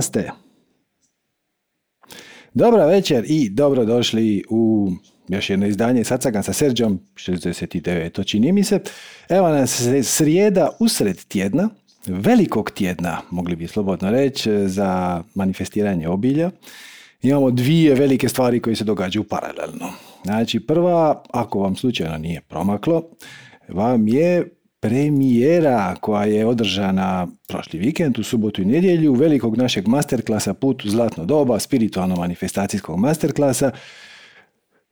ste? Dobra večer i dobrodošli u još jedno izdanje Sacagan sa Serđom, 69. To čini mi se. Evo nas srijeda usred tjedna, velikog tjedna, mogli bi slobodno reći, za manifestiranje obilja. Imamo dvije velike stvari koje se događaju paralelno. Znači, prva, ako vam slučajno nije promaklo, vam je premijera koja je održana prošli vikend u subotu i nedjelju velikog našeg masterklasa Put u zlatno doba, spiritualno manifestacijskog masterklasa.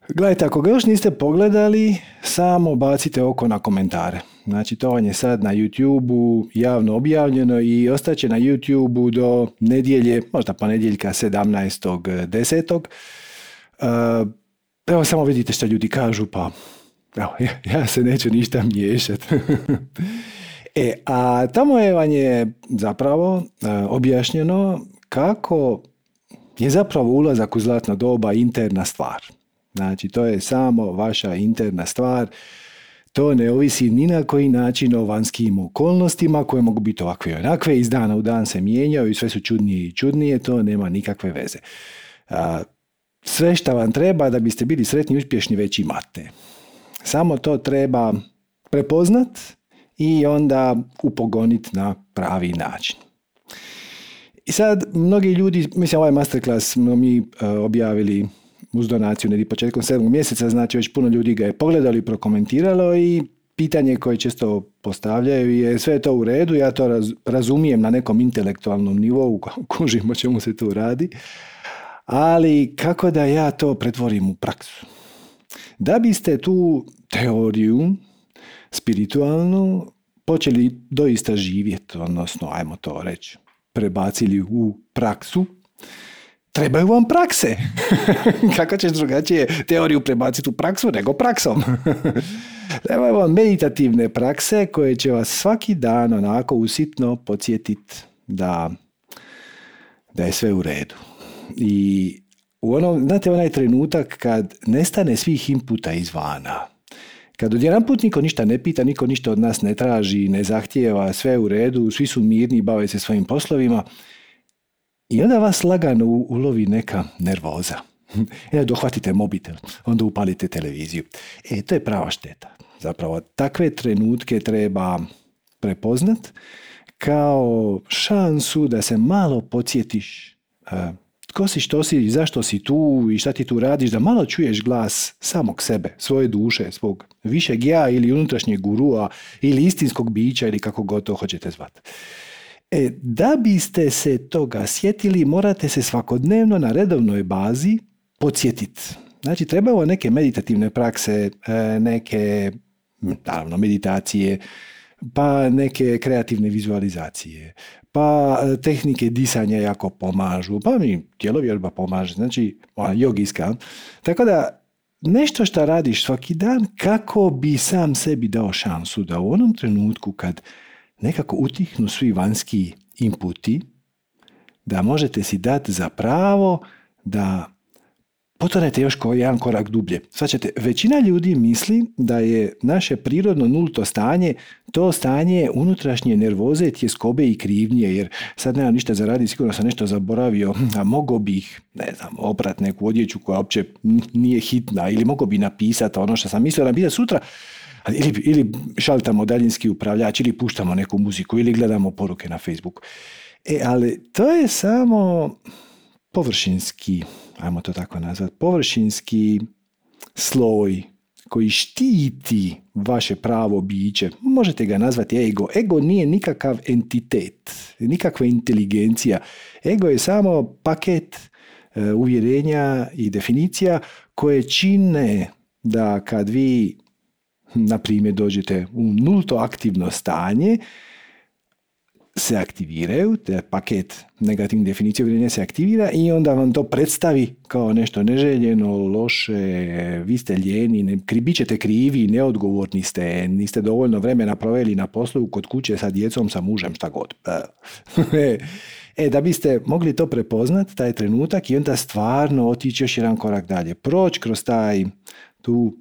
Gledajte, ako ga još niste pogledali, samo bacite oko na komentare. Znači, to vam je sad na YouTube-u javno objavljeno i ostaće na YouTube-u do nedjelje, možda ponedjeljka 17.10. Uh, evo samo vidite što ljudi kažu, pa Evo, ja, ja se neću ništa miješati. e, a tamo je vam je zapravo e, objašnjeno kako je zapravo ulazak u zlatno doba interna stvar. Znači, to je samo vaša interna stvar. To ne ovisi ni na koji način o vanjskim okolnostima koje mogu biti ovakve i onakve, iz dana u dan se mijenjaju i sve su čudnije i čudnije, to nema nikakve veze. sve što vam treba da biste bili sretni i uspješni već imate. Samo to treba prepoznat i onda upogoniti na pravi način. I sad, mnogi ljudi, mislim ovaj masterclass smo mi uh, objavili uz donaciju negdje početkom sedmog mjeseca, znači već puno ljudi ga je pogledali i prokomentiralo i pitanje koje često postavljaju je sve to u redu, ja to razumijem na nekom intelektualnom nivou, kužim o čemu se tu radi, ali kako da ja to pretvorim u praksu? Da biste tu teoriju spiritualnu počeli doista živjeti, odnosno, ajmo to reći, prebacili u praksu, trebaju vam prakse. Kako ćeš drugačije teoriju prebaciti u praksu nego praksom? trebaju vam meditativne prakse koje će vas svaki dan onako usitno podsjetiti da, da je sve u redu. I u onom, znate onaj trenutak kad nestane svih inputa izvana, kad odjedan put niko ništa ne pita, niko ništa od nas ne traži, ne zahtijeva, sve u redu, svi su mirni, bave se svojim poslovima, i onda vas lagano ulovi neka nervoza. E, dohvatite mobitel, onda upalite televiziju. E, to je prava šteta. Zapravo, takve trenutke treba prepoznat kao šansu da se malo podsjetiš tko si, što si, zašto si tu i šta ti tu radiš, da malo čuješ glas samog sebe, svoje duše, svog višeg ja ili unutrašnjeg gurua ili istinskog bića ili kako god to hoćete zvati. E, da biste se toga sjetili, morate se svakodnevno na redovnoj bazi podsjetiti. Znači, trebaju neke meditativne prakse, e, neke, naravno, meditacije, pa neke kreativne vizualizacije, pa e, tehnike disanja jako pomažu, pa mi tjelovjerba pomaže, znači jogijska. Tako da nešto što radiš svaki dan kako bi sam sebi dao šansu da u onom trenutku kad nekako utihnu svi vanjski inputi, da možete si dati za pravo da potonete još koji jedan korak dublje. Svaćate, većina ljudi misli da je naše prirodno nulto stanje to stanje unutrašnje nervoze, tjeskobe i krivnje, jer sad nemam ništa za raditi, sigurno sam nešto zaboravio, a mogo bih, ne znam, oprat neku odjeću koja uopće nije hitna, ili mogo bi napisati ono što sam mislio napisati sutra, ili, ili šaltamo daljinski upravljač, ili puštamo neku muziku, ili gledamo poruke na Facebooku. E, ali to je samo površinski ajmo to tako nazvati, površinski sloj koji štiti vaše pravo biće. Možete ga nazvati ego. Ego nije nikakav entitet, nikakva inteligencija. Ego je samo paket e, uvjerenja i definicija koje čine da kad vi, na primjer, dođete u nulto aktivno stanje, se aktiviraju, te paket negativnih definicija uvjerenja se aktivira i onda vam to predstavi kao nešto neželjeno, loše, vi ste ljeni, ne, bit ćete krivi, neodgovorni ste, niste dovoljno vremena proveli na poslu kod kuće sa djecom, sa mužem, šta god. E, e, da biste mogli to prepoznat, taj trenutak i onda stvarno otići još jedan korak dalje. Proći kroz taj, tu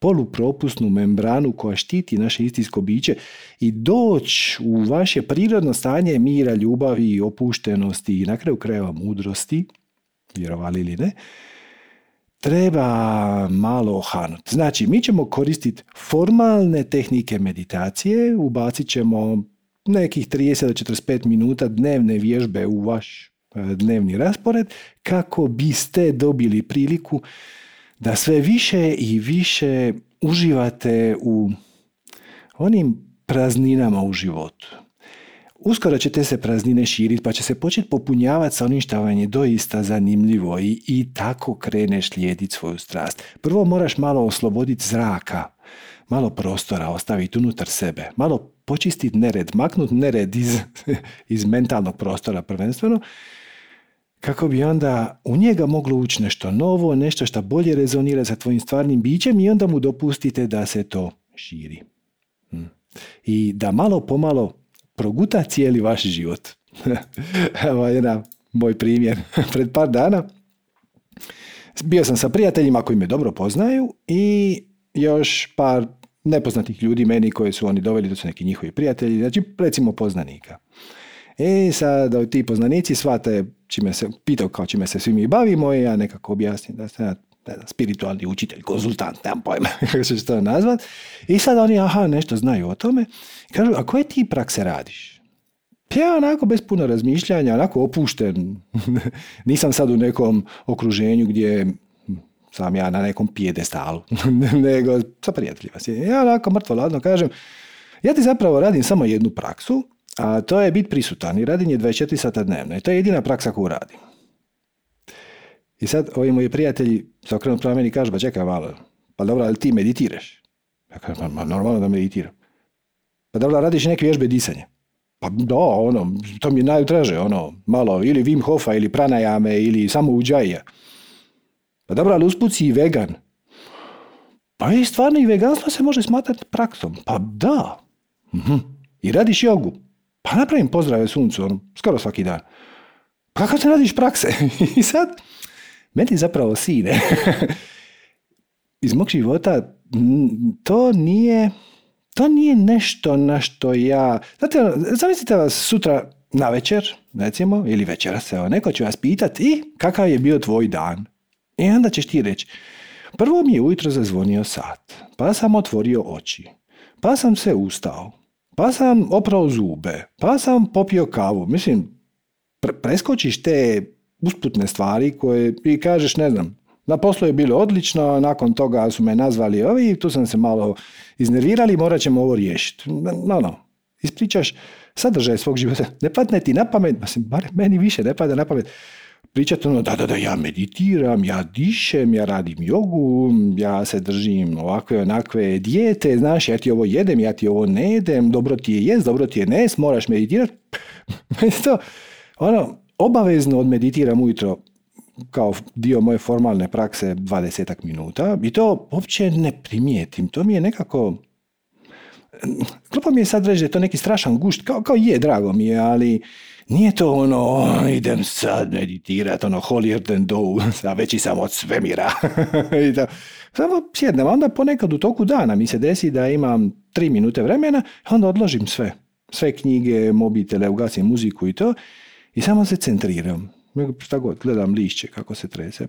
polupropusnu membranu koja štiti naše istinsko biće i doći u vaše prirodno stanje mira, ljubavi, opuštenosti i na kraju krajeva mudrosti, vjerovali ili ne, treba malo ohanut. Znači, mi ćemo koristiti formalne tehnike meditacije, ubacit ćemo nekih 30 do 45 minuta dnevne vježbe u vaš e, dnevni raspored kako biste dobili priliku da sve više i više uživate u onim prazninama u životu. Uskoro će te se praznine širiti pa će se početi popunjavati sa onim što vam je doista zanimljivo i, i tako kreneš lijediti svoju strast. Prvo moraš malo osloboditi zraka, malo prostora ostaviti unutar sebe, malo počistiti nered, maknuti nered iz, iz mentalnog prostora prvenstveno, kako bi onda u njega moglo ući nešto novo, nešto što bolje rezonira sa tvojim stvarnim bićem i onda mu dopustite da se to širi. Hm. I da malo pomalo proguta cijeli vaš život. Evo jedan moj primjer. Pred par dana bio sam sa prijateljima koji me dobro poznaju i još par nepoznatih ljudi meni koji su oni doveli, to su neki njihovi prijatelji, znači recimo poznanika. I sad ti poznanici shvate čime se, pitao kao čime se svi mi bavimo i ja nekako objasnim da sam spiritualni učitelj, konzultant, nemam pojma kako se to nazvat. I sad oni, aha, nešto znaju o tome. Kažu, a koje ti prakse radiš? Ja onako bez puno razmišljanja, onako opušten. Nisam sad u nekom okruženju gdje sam ja na nekom pijedestalu, nego sa prijateljima. Ja onako mrtvo ladno kažem, ja ti zapravo radim samo jednu praksu, a to je biti prisutan i radim je 24 sata dnevno. I to je jedina praksa koju radim. I sad ovi moji prijatelji se okrenu prema meni i kažu, pa čekaj malo, pa dobro, ali ti meditiraš? Ja kažem, ma normalno da meditiram. Pa dobro, radiš neke vježbe disanja? Pa da, ono, to mi je najdraže, ono, malo, ili Wim Hofa, ili pranajame, ili samo uđaja. Pa dobro, ali usput si i vegan. Pa i stvarno i veganstvo se može smatrati praksom. Pa da. Mhm. I radiš jogu. Pa napravim pozdrave suncu, ono, skoro svaki dan. Pa kako se radiš prakse? I sad, meni zapravo sine. Iz mog života to nije, to nije nešto na što ja... Znate, zamislite vas sutra na večer, recimo, ili večeras, evo, neko će vas pitati i kakav je bio tvoj dan? I onda ćeš ti reći, prvo mi je ujutro zazvonio sat, pa sam otvorio oči, pa sam se ustao, pa sam oprao zube, pa sam popio kavu. Mislim, preskočiš te usputne stvari koje i kažeš, ne znam, na poslu je bilo odlično, nakon toga su me nazvali ovi, tu sam se malo iznervirali, morat ćemo ovo riješiti. No, no, ispričaš sadržaj svog života. Ne padne ti na pamet, mislim, bar meni više ne pada na pamet pričati ono da, da, da, ja meditiram, ja dišem, ja radim jogu, ja se držim ovakve onakve dijete, znaš, ja ti ovo jedem, ja ti ovo ne jedem, dobro ti je jest, dobro ti je nes, moraš meditirati. to, ono, obavezno odmeditiram ujutro kao dio moje formalne prakse 20 minuta i to uopće ne primijetim. To mi je nekako... Klupa mi je sad reći da je to neki strašan gušt, kao, kao je, drago mi je, ali nije to ono, idem sad meditirat, ono, holier than thou, veći sam od svemira. Samo sjednem, onda ponekad u toku dana mi se desi da imam tri minute vremena, onda odložim sve. Sve knjige, mobitele, ugasim muziku i to i samo se centriram šta god, gledam lišće kako se trese.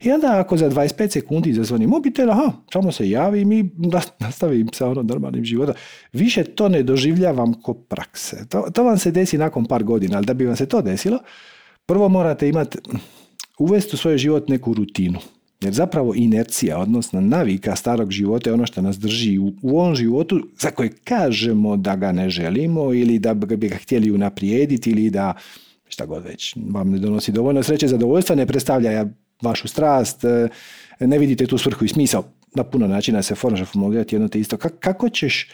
I onda ako za 25 sekundi zazvoni mobitel, aha, samo se javim i nastavim sa ono normalnim životom. Više to ne doživljavam ko prakse. To, to vam se desi nakon par godina, ali da bi vam se to desilo, prvo morate imati, uvesti u svoj život neku rutinu. Jer zapravo inercija, odnosno navika starog života je ono što nas drži u, u ovom životu za koje kažemo da ga ne želimo ili da bi ga htjeli unaprijediti ili da šta god već vam ne donosi dovoljno sreće, zadovoljstva, ne predstavlja vašu strast, e, ne vidite tu svrhu i smisao. Na puno načina se može formulirati jedno te isto. Kako ćeš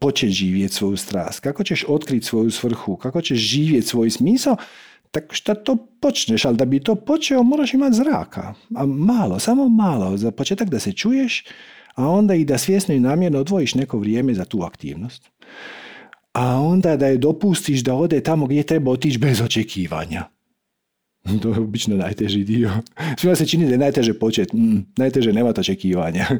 početi živjeti svoju strast? Kako ćeš otkriti svoju svrhu? Kako ćeš živjeti svoj smisao? Tako što to počneš, ali da bi to počeo moraš imati zraka. A malo, samo malo. Za početak da se čuješ, a onda i da svjesno i namjerno odvojiš neko vrijeme za tu aktivnost a onda da je dopustiš da ode tamo gdje treba otići bez očekivanja. To je obično najteži dio. Svima se čini da je najteže početi. Mm, najteže nemati očekivanja.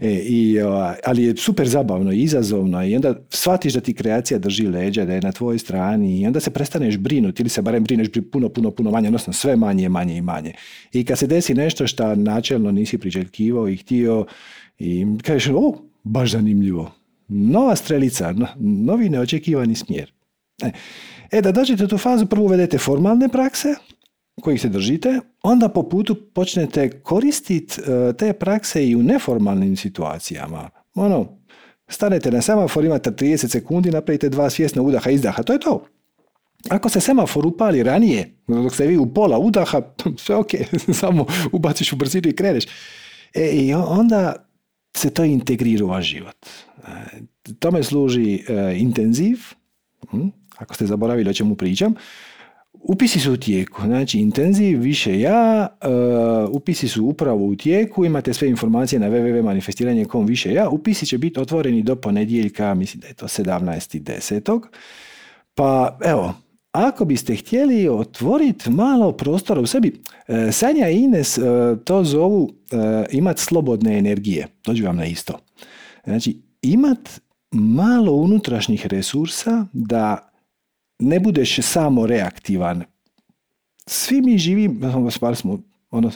E, i, ali je super zabavno i izazovno i onda shvatiš da ti kreacija drži leđa, da je na tvojoj strani i onda se prestaneš brinuti ili se barem brineš puno, puno, puno manje, odnosno sve manje, manje i manje. I kad se desi nešto što načelno nisi priželjkivao i htio i kažeš, o, baš zanimljivo. Nova strelica, novi neočekivani smjer. E, e da dođete u tu fazu, prvo uvedete formalne prakse, kojih se držite, onda po putu počnete koristiti e, te prakse i u neformalnim situacijama. Ono, stanete na semafor, imate 30 sekundi, napravite dva svjesna udaha i izdaha, to je to. Ako se semafor upali ranije, dok ste vi u pola udaha, sve ok, samo ubaciš u brzinu i kreneš. E, I onda se to integrira u život. E, tome služi e, intenziv, hm, ako ste zaboravili o čemu pričam, Upisi su u tijeku, znači intenziv, više ja, uh, upisi su upravo u tijeku, imate sve informacije na www.manifestiranje.com više ja, upisi će biti otvoreni do ponedjeljka, mislim da je to 17.10. Pa evo, ako biste htjeli otvoriti malo prostora u sebi, uh, Sanja i Ines to zovu uh, imat slobodne energije, dođu vam na isto. Znači, imat malo unutrašnjih resursa da ne budeš samo reaktivan. Svi mi živimo, smo, ono,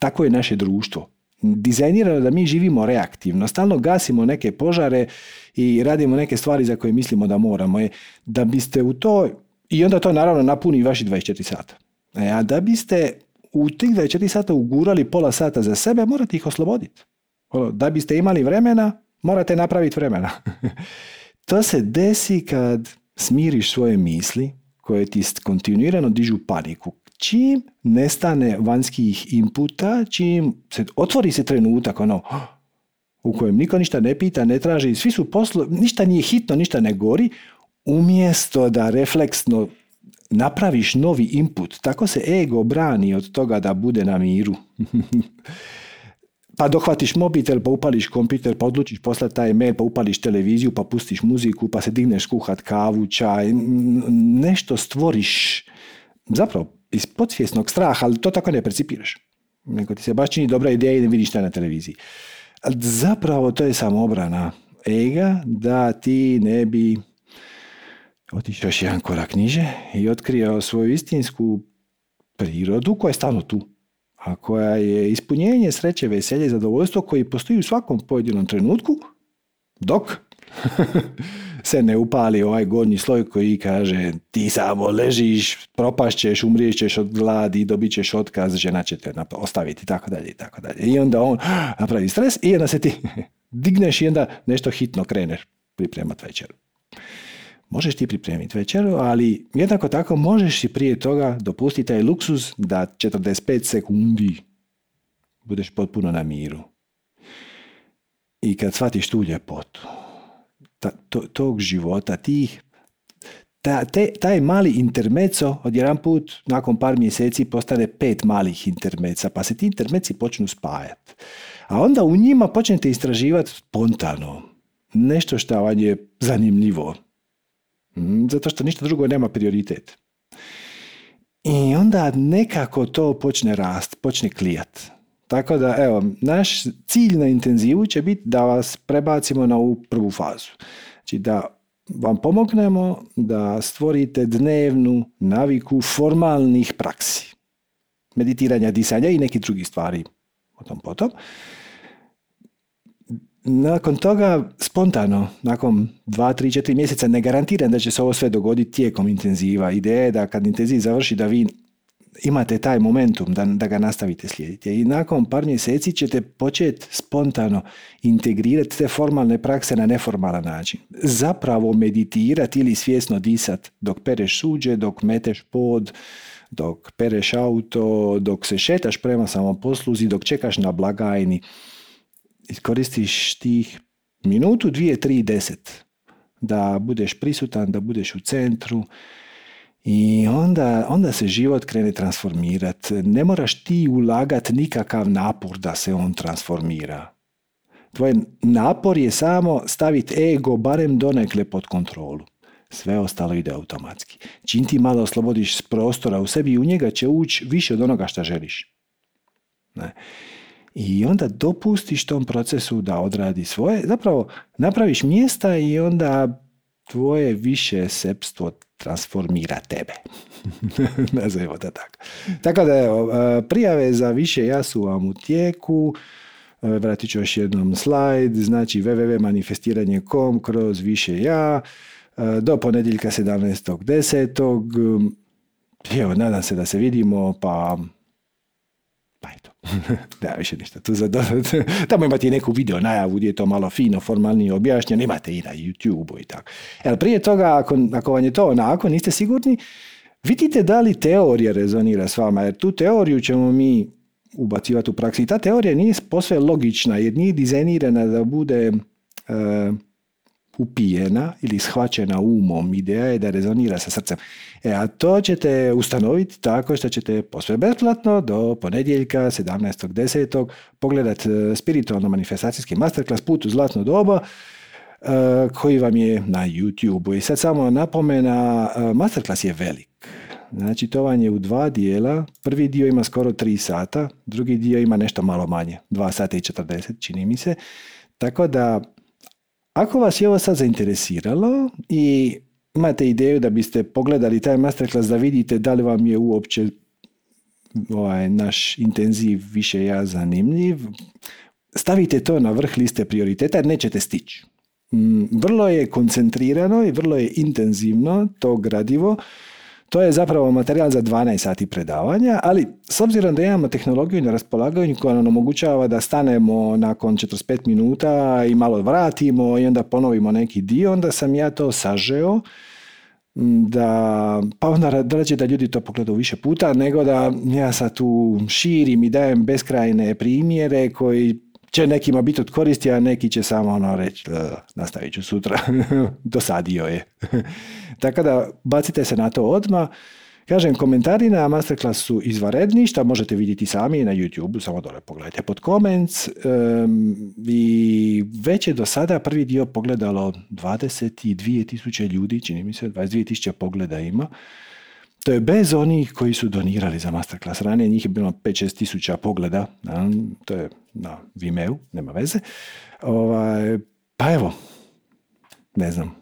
tako je naše društvo. Dizajnirano da mi živimo reaktivno, stalno gasimo neke požare i radimo neke stvari za koje mislimo da moramo. Je, da biste u to, i onda to naravno napuni vaši 24 sata. E, a da biste u tih 24 sata ugurali pola sata za sebe, morate ih osloboditi. Ono, da biste imali vremena, morate napraviti vremena. to se desi kad smiriš svoje misli koje ti kontinuirano dižu paniku. Čim nestane vanjskih inputa, čim se otvori se trenutak ono, u kojem niko ništa ne pita, ne traži, svi su poslo, ništa nije hitno, ništa ne gori, umjesto da refleksno napraviš novi input, tako se ego brani od toga da bude na miru. pa dohvatiš mobitel, pa upališ kompjuter, pa odlučiš poslati taj mail, pa upališ televiziju, pa pustiš muziku, pa se digneš kuhat kavu, čaj, nešto stvoriš, zapravo iz podsvjesnog straha, ali to tako ne percipiraš. Nego ti se baš čini dobra ideja i ne vidiš šta na televiziji. Zapravo to je samo obrana ega da ti ne bi otišao još jedan korak niže i otkrio svoju istinsku prirodu koja je stalno tu a koja je ispunjenje sreće, veselje i zadovoljstvo koji postoji u svakom pojedinom trenutku, dok se ne upali ovaj gornji sloj koji kaže ti samo ležiš, propašćeš, umriješćeš od gladi, dobit ćeš otkaz, žena će te ostaviti tako dalje i tako dalje. I onda on napravi stres i onda se ti digneš i onda nešto hitno kreneš pripremati večeru. Možeš ti pripremiti večeru, ali jednako tako možeš si prije toga dopustiti taj luksuz da 45 sekundi budeš potpuno na miru. I kad shvatiš tu ljepotu, ta, to, tog života, tih, ta, te, taj mali intermeco od jedan put nakon par mjeseci postane pet malih intermeca, pa se ti intermeci počnu spajati. A onda u njima počnete istraživati spontano. Nešto što vam je zanimljivo, zato što ništa drugo nema prioritet. I onda nekako to počne rast, počne klijat. Tako da, evo, naš cilj na intenzivu će biti da vas prebacimo na ovu prvu fazu. Znači da vam pomognemo da stvorite dnevnu naviku formalnih praksi. Meditiranja, disanja i nekih drugih stvari o tom potom nakon toga spontano, nakon 2, 3, 4 mjeseca, ne garantiram da će se ovo sve dogoditi tijekom intenziva. Ideja je da kad intenziv završi da vi imate taj momentum da, da ga nastavite slijediti. I nakon par mjeseci ćete početi spontano integrirati te formalne prakse na neformalan način. Zapravo meditirati ili svjesno disat dok pereš suđe, dok meteš pod, dok pereš auto, dok se šetaš prema samoposluzi, dok čekaš na blagajni iskoristiš tih minutu, dvije, tri, deset da budeš prisutan, da budeš u centru i onda, onda se život krene transformirati. Ne moraš ti ulagati nikakav napor da se on transformira. Tvoj napor je samo staviti ego barem donekle pod kontrolu. sve ostalo ide automatski. Čim ti malo oslobodiš prostora u sebi u njega će ući više od onoga što želiš. Ne. I onda dopustiš tom procesu da odradi svoje. Zapravo napraviš mjesta i onda tvoje više sepstvo transformira tebe. Nazovimo to tako. Tako da evo, prijave za više ja su vam u tijeku. Vratit ću još jednom slajd. Znači www.manifestiranje.com kroz više ja do ponedjeljka 17.10. Evo, nadam se da se vidimo, pa da više ništa tu za Tamo imate i neku video najavu gdje je to malo fino, formalnije objašnjeno, imate i na YouTube i tako. Ali prije toga, ako, ako vam je to onako, niste sigurni, vidite da li teorija rezonira s vama, jer tu teoriju ćemo mi ubacivati u praksi. I ta teorija nije posve logična, jer nije dizajnirana da bude e, upijena ili shvaćena umom. Ideja je da rezonira sa srcem. E, a to ćete ustanoviti tako što ćete posve besplatno do ponedjeljka 17.10. pogledati e, spiritualno manifestacijski masterclass Put u zlatno doba e, koji vam je na YouTube. I sad samo napomena, e, masterclass je velik. Znači to vam je u dva dijela. Prvi dio ima skoro tri sata, drugi dio ima nešto malo manje, dva sata i 40 čini mi se. Tako da ako vas je ovo sad zainteresiralo i imate ideju da biste pogledali taj masterclass da vidite da li vam je uopće ovaj, naš intenziv više ja zanimljiv, stavite to na vrh liste prioriteta jer nećete stići. Mm, vrlo je koncentrirano i vrlo je intenzivno to gradivo to je zapravo materijal za 12 sati predavanja, ali s obzirom da imamo tehnologiju na raspolaganju koja nam omogućava da stanemo nakon 45 minuta i malo vratimo i onda ponovimo neki dio, onda sam ja to sažeo da, pa onda rađe da ljudi to pogledaju više puta, nego da ja sad tu širim i dajem beskrajne primjere koji će nekima biti od koristi, a neki će samo ono reći nastavit ću sutra, dosadio je. Tako da bacite se na to odmah. Kažem, komentari na masterclass su izvaredni, šta možete vidjeti sami na YouTube, samo dole pogledajte pod comments. I već je do sada prvi dio pogledalo 22.000 ljudi, čini mi se, 22.000 pogleda ima. To je bez onih koji su donirali za masterclass. Ranije njih je bilo 5-6 tisuća pogleda. To je na Vimeo, nema veze. Ovaj, pa evo, ne znam.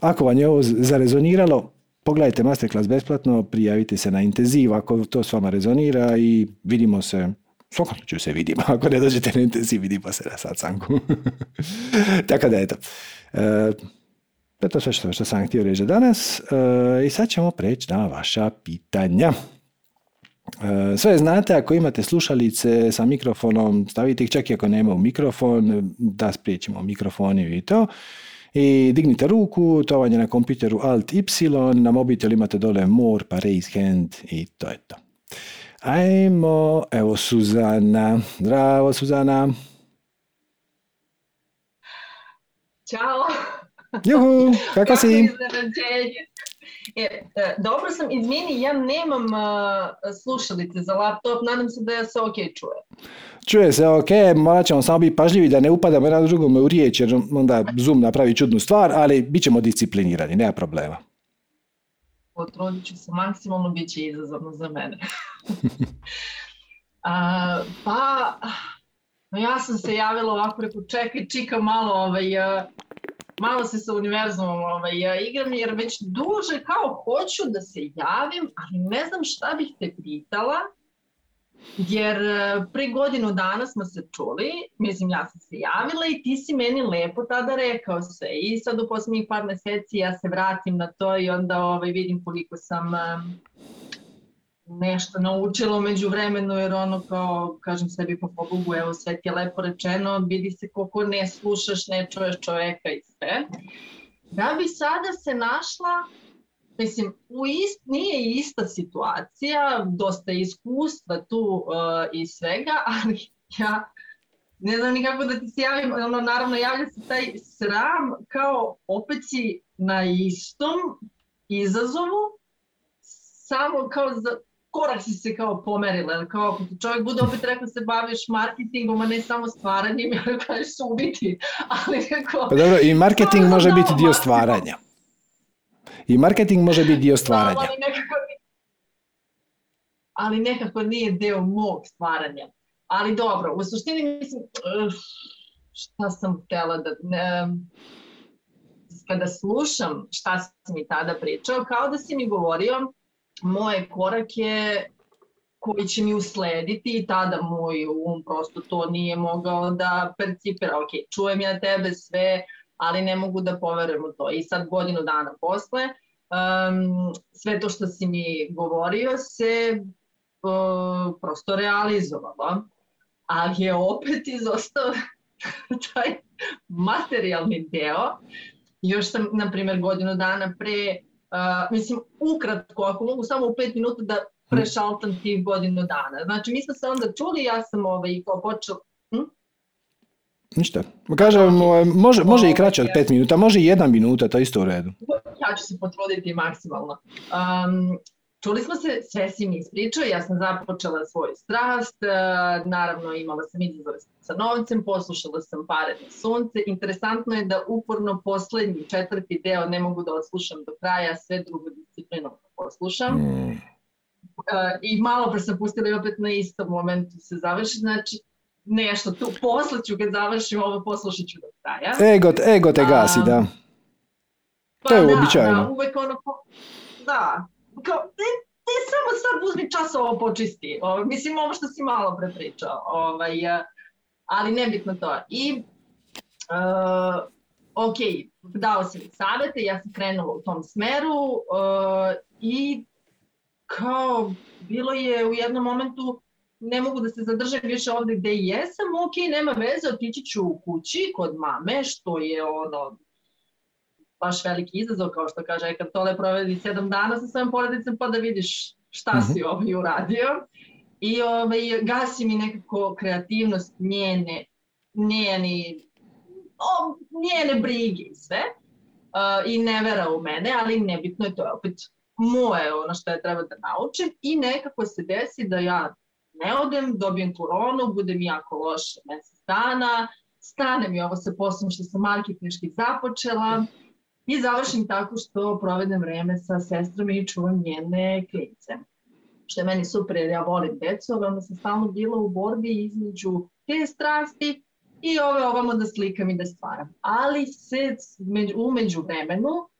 Ako vam je ovo zarezoniralo, pogledajte masterclass besplatno, prijavite se na intenziv ako to s vama rezonira i vidimo se svakom ću se vidimo. Ako ne dođete na intenziv, vidimo se na sacanku. Tako da eto. E, to je to sve što, što sam htio reći danas. E, I sad ćemo preći na vaša pitanja. E, sve znate, ako imate slušalice sa mikrofonom, stavite ih čak i ako nema u mikrofon, da spriječimo mikrofoni i to. I dignite ruku, to vam je na kompjuteru Alt Y, na mobitel imate dole More pa raise hand i to je to. Ajmo, evo Suzana. Zdravo Suzana. Ćao. Juhu, kako si? E, e, dobro sam, izmini, ja nemam slušalice za laptop, nadam se da ja se ok čuje. Čuje se ok, morat ćemo samo biti pažljivi da ne upadamo jedan drugome u riječ, jer onda Zoom napravi čudnu stvar, ali bit ćemo disciplinirani, nema problema. Potrudit ću se maksimalno, bit će izazovno za mene. pa, ja sam se javila ovako, rekao, čekaj, čika malo, ovaj, malo se sa univerzumom ovaj, ja igram jer već duže kao hoću da se javim, ali ne znam šta bih te pitala, jer e, pre godinu dana smo se čuli, mislim ja sam se javila i ti si meni lepo tada rekao sve. I sad u posljednjih par mjeseci ja se vratim na to i onda ovaj, vidim koliko sam nešto naučilo među vremenu, jer ono kao, kažem sebi po Bogu, evo sve ti je lepo rečeno, vidi se koliko ne slušaš, ne čuješ čoveka i sve. Da bi sada se našla, mislim, u ist, nije ista situacija, dosta iskustva tu uh, i svega, ali ja ne znam ni kako da ti se javim, ono, naravno javlja se taj sram kao opet si na istom izazovu, samo kao za, korak si se kao pomerila, kao čovjek bude opet rekao se baviš marketingom, a ne samo stvaranjem, ja kažeš su biti, ali Pa dobro, i marketing može biti dio stvaranja. I marketing može biti dio stvaranja. Ali nekako, ali nekako nije dio mog stvaranja. Ali dobro, u suštini mislim, uh, šta sam htjela da... Ne, kada slušam šta si mi tada pričao, kao da si mi govorio moje korake koji će mi uslediti i tada moj um prosto to nije mogao da percipira. Ok, čujem ja tebe sve, ali ne mogu da poverujem u to. I sad godinu dana posle, um, sve to što si mi govorio se uh, prosto realizovalo, ali je opet izostao taj materijalni deo. Još sam, na primjer, godinu dana pre, uh, mislim, ukratko, ako mogu samo u pet minuta da prešaltam tih godinu dana. Znači, mi smo se onda čuli, ja sam ovaj, kao počela, hm? Ništa. Kažem, može, može i kraće od pet minuta, može i jedna minuta, to je isto u redu. Ja ću se potruditi maksimalno. Um, čuli smo se, sve si mi ispričao, ja sam započela svoju strast, naravno imala sam izazove sa novcem, poslušala sam pare na sunce. Interesantno je da uporno poslednji četvrti deo ne mogu da odslušam do kraja, sve drugo disciplinom poslušam. Mm. I malo pre sam pustila i opet na istom momentu se završi, znači nešto tu, posle ću kad završim ovo, poslušat ću do kraja. Ego, ego te gasi, da. Pa to je da, uobičajeno. Da, uvek ono, da, kao, ti, ti samo sad uzmi čas ovo počisti. O, mislim, ovo što si malo prepričao. Ovaj, ali nebitno to. I, uh, ok, dao si mi savete, ja sam krenula u tom smeru uh, i kao, bilo je u jednom momentu ne mogu da se zadržem više ovde gde jesam, ok, nema veze, otići ću u kući kod mame, što je ono baš veliki izazov, kao što kaže Ekar Tole, provedi sedam dana sa svojom porodicom pa da vidiš šta mm -hmm. si ovaj uradio. I ovaj, gasi mi nekako kreativnost njene, njeni, o, njene brige i sve. Uh, I ne vera u mene, ali nebitno je to je opet moje ono što je treba da naučim i nekako se desi da ja ne odem, dobijem koronu, budem jako loše mesec dana, stane mi ovo sa poslom što sam marketinški započela i završim tako što provedem vreme sa sestrom i čuvam njene klinice. Što je meni super jer ja volim decu, ali onda sam stalno bila u borbi između te strasti i ove ovamo da slikam i da stvaram. Ali se umeđu vremenu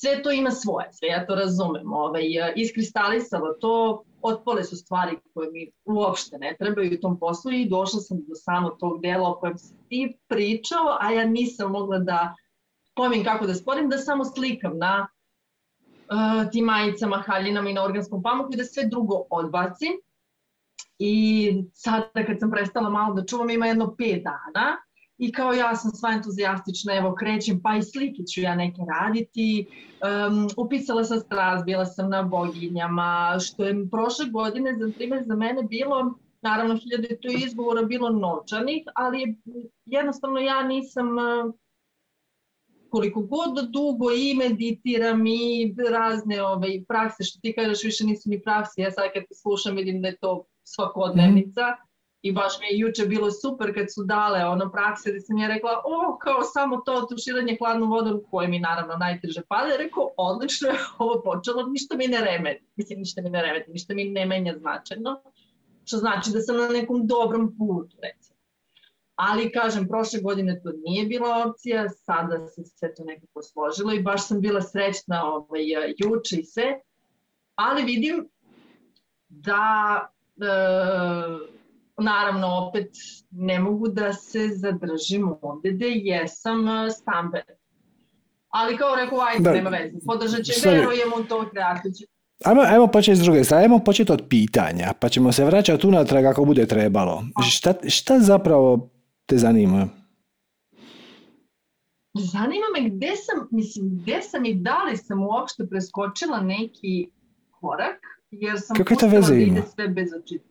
sve to ima svoje, sve ja to razumem. Ovaj, iskristalisalo to, otpole su stvari koje mi uopšte ne trebaju u tom poslu i došla sam do samo tog dela o kojem si ti pričao, a ja nisam mogla da pojmim kako da sporim, da samo slikam na uh, tim majicama, haljinama i na organskom pamuku i da sve drugo odbacim. I sada kad sam prestala malo da čuvam, ima jedno pet dana i kao ja sam sva entuzijastična, evo krećem, pa i slike ću ja neke raditi. Um, upisala sam strast, bila sam na boginjama, što je prošle godine, za primjer, za mene bilo, naravno, hiljade tu izgovora bilo novčanih, ali jednostavno ja nisam koliko god dugo i meditiram i razne ove, ovaj, prakse, što ti kažeš, više nisu ni prakse, ja sad kad te slušam vidim da je to svakodnevnica mm. i baš mi je juče bilo super kad su dale ono prakse da sam ja rekla, o, kao samo to tuširanje hladnom vodom, koje mi naravno najteže pada, rekao, odlično je ovo počelo, ništa mi ne remeti, mislim, ništa mi ne remeti, ništa mi ne menja značajno, što znači da sam na nekom dobrom putu, recimo. Ali, kažem, prošle godine to nije bila opcija, sada se sve to nekako složilo i baš sam bila srećna ovaj, juče i sve. Ali vidim da, e, naravno, opet ne mogu da se zadržim ovde gde jesam e, stamben. Ali kao rekao, ajde, da. nema veze, podržat će, verujem u to, kreatit će. Ajmo, ajmo početi s druge strane, ajmo početi od pitanja, pa ćemo se vraćati unatrag ako bude trebalo. Šta, šta zapravo te zanima? Zanima me gde sam, mislim, gde sam i da li sam uopšte preskočila neki korak, jer sam Kako to veze da ima? sve bez očita.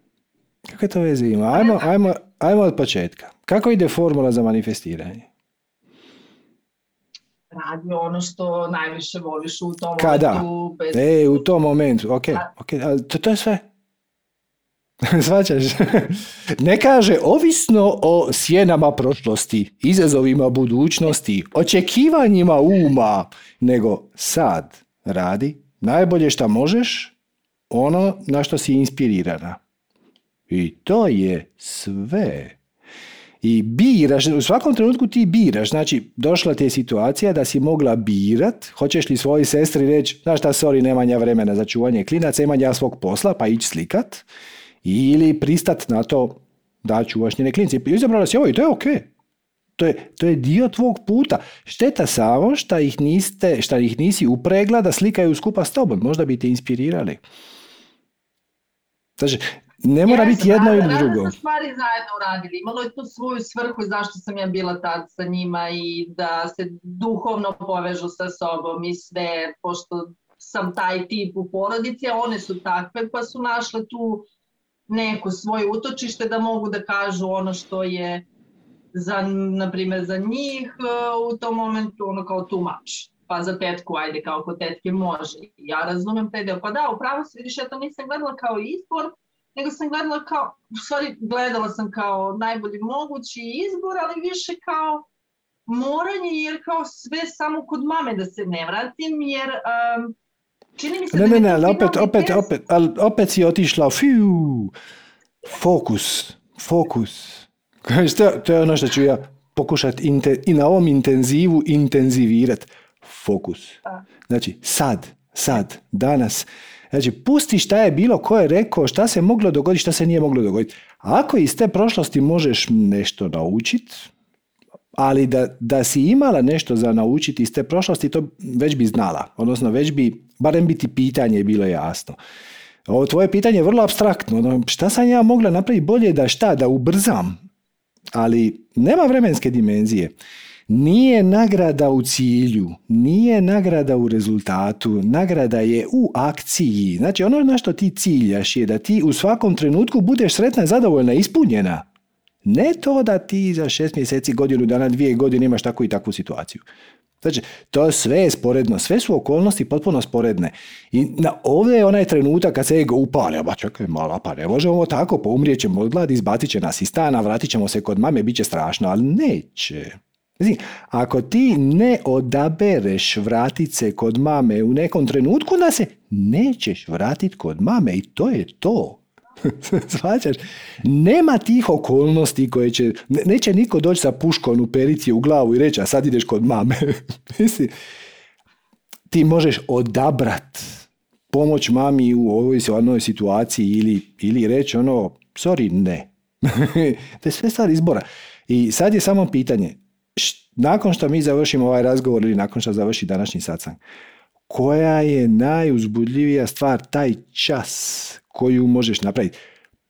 Kako to veze ima? Ajmo, ajmo, ajmo od početka. Kako ide formula za manifestiranje? Radi ono što najviše voliš u tom Kada? momentu. Bez... E, u tom momentu, ok. okay. To, to je sve. Svaćaš? ne kaže ovisno o sjenama prošlosti, izazovima budućnosti, očekivanjima uma, nego sad. radi najbolje što možeš, ono na što si inspirirana. I to je sve. I biraš, u svakom trenutku ti biraš, znači došla ti je situacija da si mogla birat, hoćeš li svojoj sestri reći, znaš šta, sorry, nemam ja vremena za čuvanje klinaca, imam ja svog posla, pa ići slikat, ili pristat na to da čuvaš njene klince. I izabrala si ovo i to je ok. To je, to je dio tvog puta. Šteta samo što ih, niste, šta ih nisi upregla da slikaju skupa s tobom. Možda bi te inspirirali. Znači, ne mora biti jedno ili drugo. Razne stvari zajedno uradili. Imalo je tu svoju svrhu zašto sam ja bila tad sa njima i da se duhovno povežu sa sobom i sve, pošto sam taj tip u porodici, a one su takve pa su našle tu neko svoje utočište da mogu da kažu ono što je za, na primjer, za njih uh, u tom momentu ono kao much. Pa za tetku, ajde, kao kod tetke može. Ja razumem taj deo. Pa da, upravo se vidiš, ja to nisam gledala kao izbor, nego sam gledala kao, u stvari gledala sam kao najbolji mogući izbor, ali više kao moranje, jer kao sve samo kod mame da se ne vratim, jer um, čini mi se ne, ne, ne, ali opet, opet, opet, ali opet si otišla, fiu, fokus, fokus. To, to je ono što ću ja pokušati i na ovom intenzivu intenzivirati. Fokus. Znači, sad, sad, danas. Znači, pusti šta je bilo, ko je rekao, šta se moglo dogoditi, šta se nije moglo dogoditi. Ako iz te prošlosti možeš nešto naučiti, ali da, da si imala nešto za naučiti iz te prošlosti, to već bi znala. Odnosno, već bi, barem biti pitanje bilo jasno. Ovo tvoje pitanje je vrlo abstraktno. Ono, šta sam ja mogla napraviti bolje da šta, da ubrzam? Ali nema vremenske dimenzije. Nije nagrada u cilju, nije nagrada u rezultatu, nagrada je u akciji. Znači ono na što ti ciljaš je da ti u svakom trenutku budeš sretna, zadovoljna, ispunjena. Ne to da ti za šest mjeseci, godinu dana, dvije godine imaš takvu i takvu situaciju. Znači, to sve je sporedno, sve su okolnosti potpuno sporedne. I na ovdje je onaj trenutak kad se ego upale, ba čekaj malo, pa ne možemo tako, pa umrijet ćemo od gladi, izbacit će nas iz stana, vratit ćemo se kod mame, bit će strašno, ali neće. Znači, ako ti ne odabereš vratit se kod mame u nekom trenutku, da se nećeš vratit kod mame i to je to. Svaćaš? Nema tih okolnosti koje će, neće niko doći sa puškom u perici u glavu i reći, a sad ideš kod mame. Mislim, ti možeš odabrat pomoć mami u ovoj onoj situaciji ili, ili reći ono, sorry, ne. to je sve stvar izbora. I sad je samo pitanje, nakon što mi završimo ovaj razgovor ili nakon što završi današnji satsang, koja je najuzbudljivija stvar taj čas koju možeš napraviti.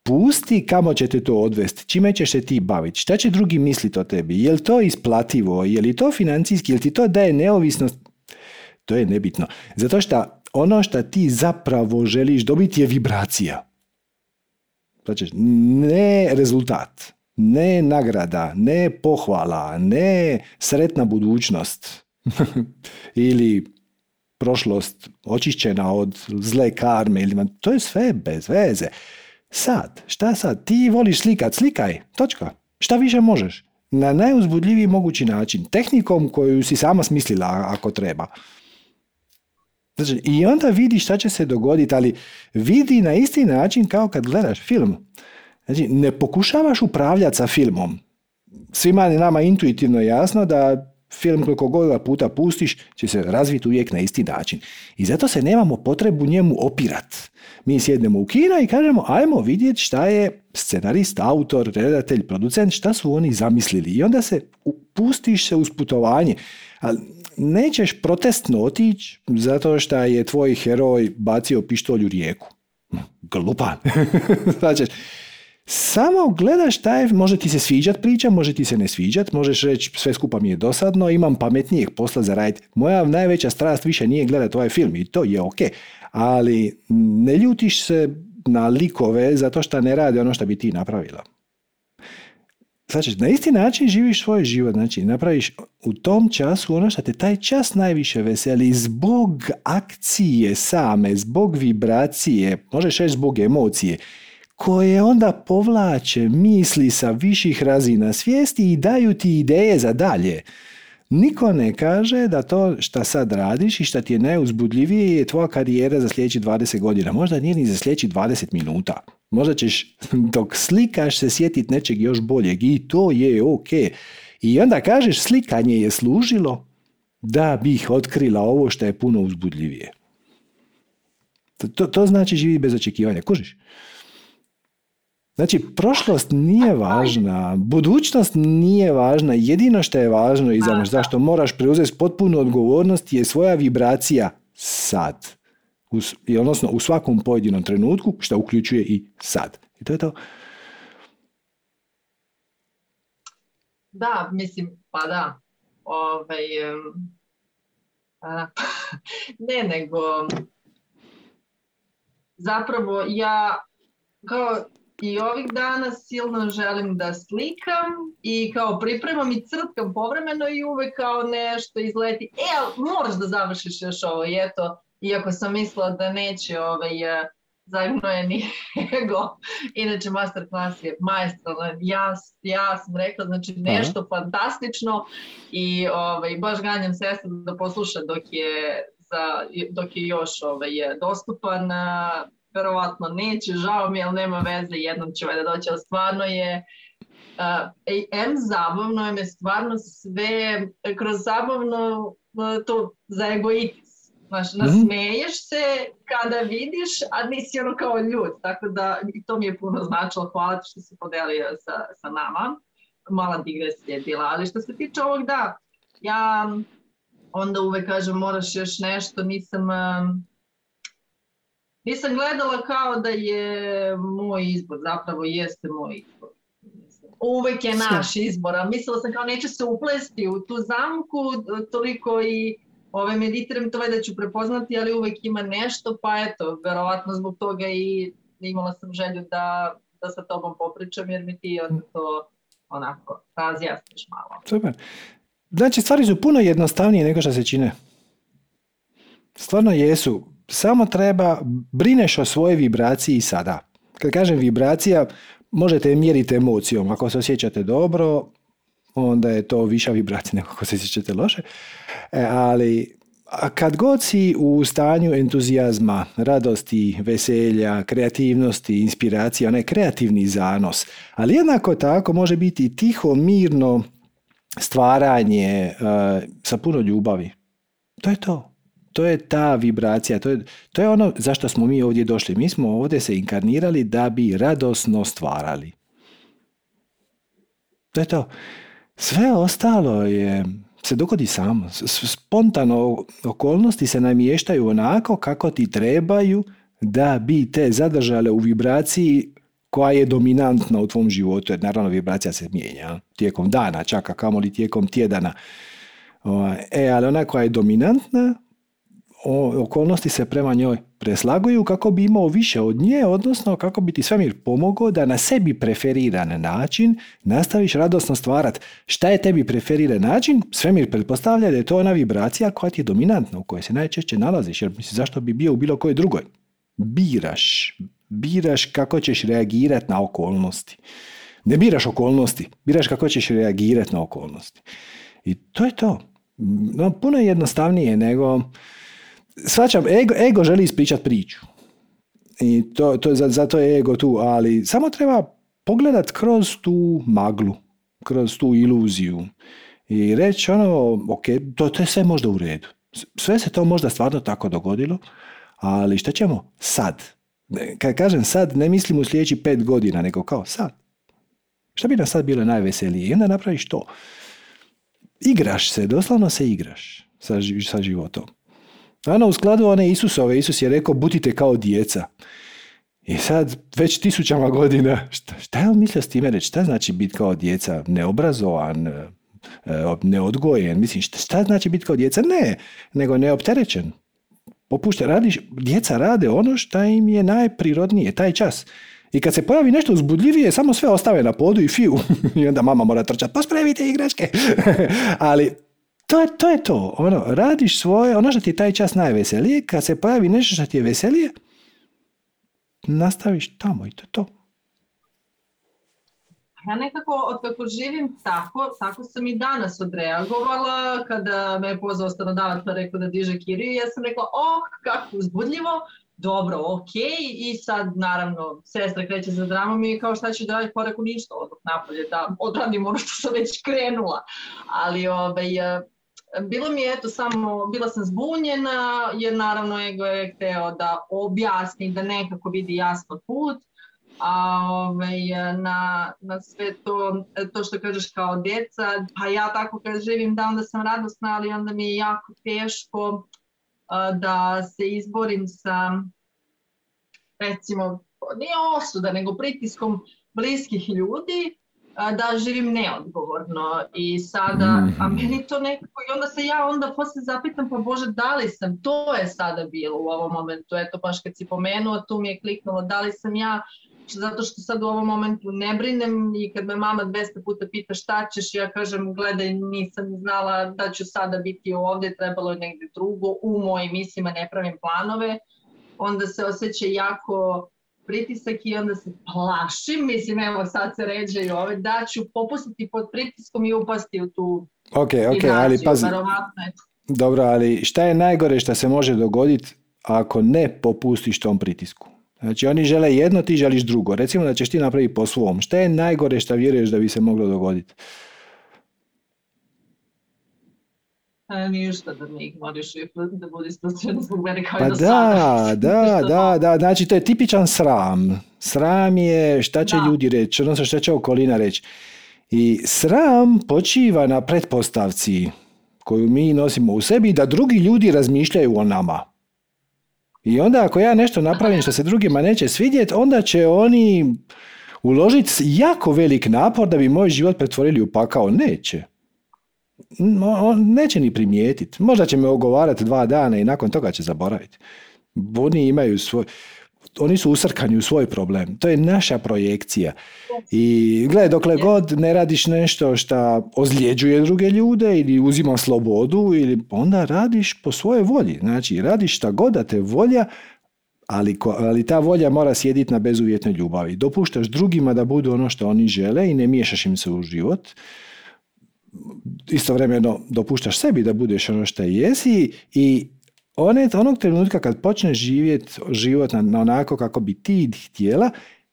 Pusti kamo će te to odvesti, čime ćeš se ti baviti, šta će drugi misliti o tebi, je li to isplativo, je li to financijski, je li ti to daje neovisnost, to je nebitno. Zato što ono što ti zapravo želiš dobiti je vibracija. Znači, ne rezultat, ne nagrada, ne pohvala, ne sretna budućnost ili prošlost očišćena od zle karme, ili to je sve bez veze. Sad, šta sad? Ti voliš slikat, slikaj, točka. Šta više možeš? Na najuzbudljiviji mogući način, tehnikom koju si sama smislila ako treba. Znači, I onda vidi šta će se dogoditi, ali vidi na isti način kao kad gledaš film. Znači, ne pokušavaš upravljati sa filmom. Svima je nama intuitivno jasno da film koliko god puta pustiš će se razviti uvijek na isti način. I zato se nemamo potrebu njemu opirat. Mi sjednemo u kina i kažemo ajmo vidjeti šta je scenarist, autor, redatelj, producent, šta su oni zamislili. I onda se pustiš se uz putovanje. Ali nećeš protestno otići zato što je tvoj heroj bacio pištolj u rijeku. Glupan. znači, samo gledaš šta je, može ti se sviđat priča, može ti se ne sviđat, možeš reći sve skupa mi je dosadno, imam pametnijeg posla za raditi. Moja najveća strast više nije gledati ovaj film i to je ok, ali ne ljutiš se na likove zato što ne rade ono što bi ti napravila. Znači, na isti način živiš svoj život, znači napraviš u tom času ono što te taj čas najviše veseli zbog akcije same, zbog vibracije, možeš reći zbog emocije koje onda povlače misli sa viših razina svijesti i daju ti ideje za dalje. Niko ne kaže da to šta sad radiš i šta ti je najuzbudljivije je tvoja karijera za sljedeći 20 godina. Možda nije ni za sljedeći 20 minuta. Možda ćeš dok slikaš se sjetiti nečeg još boljeg i to je ok. I onda kažeš slikanje je služilo da bih otkrila ovo što je puno uzbudljivije. To, to znači živi bez očekivanja. Kužiš? Znači, prošlost nije važna, budućnost nije važna, jedino što je važno i zašto moraš preuzeti potpunu odgovornost je svoja vibracija sad. U, odnosno u svakom pojedinom trenutku, što uključuje i sad. I to je to. Da, mislim, pa da. Ovaj, ne, nego zapravo ja kao i ovih dana silno želim da slikam i kao pripremam i crtkam povremeno i uvek kao nešto izleti. E, moraš da završiš još ovo i eto, iako sam mislila da neće ovaj, e, zagnojeni ego. Inače, masterclass je majstralan. Ja, ja sam rekla, znači nešto fantastično i ovaj, baš ganjam sestru da posluša dok je, za, dok je još ovaj, dostupan verovatno neće, žao mi, ali nema veze, jednom će da doći, ali stvarno je uh, M zabavno je stvarno sve, kroz zabavno uh, to za egoitis. Znaš, mhm. nasmeješ se kada vidiš, a nisi ono kao ljud. Tako da i to mi je puno značilo. Hvala što si podelio sa, sa nama. Mala digresija je bila. Ali što se tiče ovog, da, ja onda uvek kažem moraš još nešto, nisam... Um, nisam gledala kao da je moj izbor, zapravo jeste moj izbor. Uvek je naš izbor, a mislila sam kao neću se uplesti u tu zamku, toliko i ove meditiram to da ću prepoznati, ali uvek ima nešto, pa eto, verovatno zbog toga i imala sam želju da, da sa tobom popričam, jer mi ti onda to onako razjasniš malo. Super. Znači, stvari su puno jednostavnije nego što se čine. Stvarno jesu samo treba, brineš o svojoj vibraciji sada. Kad kažem vibracija, možete mjeriti emocijom. Ako se osjećate dobro, onda je to viša vibracija nego ako se osjećate loše. E, ali kad god si u stanju entuzijazma, radosti, veselja, kreativnosti, inspiracije, onaj kreativni zanos, ali jednako tako može biti tiho, mirno stvaranje uh, sa puno ljubavi. To je to to je ta vibracija, to je, to je ono zašto smo mi ovdje došli. Mi smo ovdje se inkarnirali da bi radosno stvarali. To je to. Sve ostalo je, se dogodi samo. Spontano okolnosti se namještaju onako kako ti trebaju da bi te zadržale u vibraciji koja je dominantna u tvom životu, jer naravno vibracija se mijenja tijekom dana, čak a kamoli tijekom tjedana. E, ali ona koja je dominantna, okolnosti se prema njoj preslaguju kako bi imao više od nje, odnosno kako bi ti svemir pomogao da na sebi preferiran način nastaviš radosno stvarat. Šta je tebi preferiran način? Svemir pretpostavlja da je to ona vibracija koja ti je dominantna, u kojoj se najčešće nalaziš, jer misli zašto bi bio u bilo kojoj drugoj. Biraš, biraš kako ćeš reagirati na okolnosti. Ne biraš okolnosti, biraš kako ćeš reagirati na okolnosti. I to je to. No, puno je jednostavnije nego svačam, ego, ego želi ispričati priču. I to, to, zato je ego tu, ali samo treba pogledat kroz tu maglu, kroz tu iluziju i reći ono, ok, to, to je sve možda u redu. Sve se to možda stvarno tako dogodilo, ali šta ćemo sad? Kad kažem sad, ne mislim u sljedeći pet godina, nego kao sad. Šta bi nam sad bilo najveselije? I onda napraviš to. Igraš se, doslovno se igraš sa, sa životom. Ano, u skladu one Isusove, Isus je rekao budite kao djeca. I sad, već tisućama godina, šta, šta je on mislio s time reći? Šta znači biti kao djeca? Neobrazovan, e, neodgojen? Mislim, šta, šta znači biti kao djeca? Ne, nego neopterećen. Popušte, radiš, djeca rade ono što im je najprirodnije, taj čas. I kad se pojavi nešto uzbudljivije, samo sve ostave na podu i fiju. I onda mama mora trčati, pospremite igračke. Ali to je, to je to. Ono, radiš svoje, ono što ti je taj čas najveselije, kad se pojavi nešto što ti je veselije, nastaviš tamo i to je to. Ja nekako, od kako živim tako, tako sam i danas odreagovala kada me je pozvao stanodavac pa rekao da diže kiriju. Ja sam rekla, oh, kako uzbudljivo, dobro, ok, i sad naravno sestra kreće za dramom i kao šta ću da radi, pa ništa, odluk napolje, da odradim ono što sam već krenula. Ali ovaj, bilo mi je eto samo, bila sam zbunjena jer naravno ego je hteo da objasni, da nekako vidi jasno put, a ovaj, na, na sve to, to što kažeš kao djeca, pa ja tako kad živim da onda sam radosna, ali onda mi je jako teško da se izborim sa recimo, nije osuda, nego pritiskom bliskih ljudi, da živim neodgovorno i sada, a mhm. meni to nekako, i onda se ja onda poslije zapitam, pa Bože, da li sam, to je sada bilo u ovom momentu, eto baš kad si pomenuo, tu mi je kliknulo, da li sam ja, zato što sad u ovom momentu ne brinem i kad me mama 200 puta pita šta ćeš, ja kažem, gledaj, nisam znala da ću sada biti ovdje, trebalo je negdje drugo, u mojim mislima ne pravim planove, onda se osjeća jako pritisak i onda se plašim, mislim evo sad se ređaju ove, da ću popustiti pod pritiskom i upasti u tu Ok, ok, ali pazi. Dobro, ali šta je najgore što se može dogoditi ako ne popustiš tom pritisku? Znači oni žele jedno, ti želiš drugo. Recimo da ćeš ti napraviti po svom. Šta je najgore što vjeruješ da bi se moglo dogoditi? E, ništa da mi ignoriš i da budi zbog mene kao pa da, da, da, da, znači to je tipičan sram. Sram je šta će ljudi reći, odnosno šta će okolina reći. I sram počiva na pretpostavci koju mi nosimo u sebi da drugi ljudi razmišljaju o nama. I onda ako ja nešto napravim što se drugima neće svidjeti, onda će oni uložiti jako velik napor da bi moj život pretvorili u pakao. Neće on neće ni primijetiti. Možda će me ogovarati dva dana i nakon toga će zaboraviti. Oni imaju svoj, oni su usrkani u svoj problem. To je naša projekcija. I gledaj, dokle god ne radiš nešto što ozljeđuje druge ljude ili uzima slobodu, ili onda radiš po svojoj volji. Znači, radiš šta god da te volja, ali, ali ta volja mora sjediti na bezuvjetnoj ljubavi. Dopuštaš drugima da budu ono što oni žele i ne miješaš im se u život istovremeno dopuštaš sebi da budeš ono što jesi i one, onog trenutka kad počneš živjeti život na, onako kako bi ti htjela,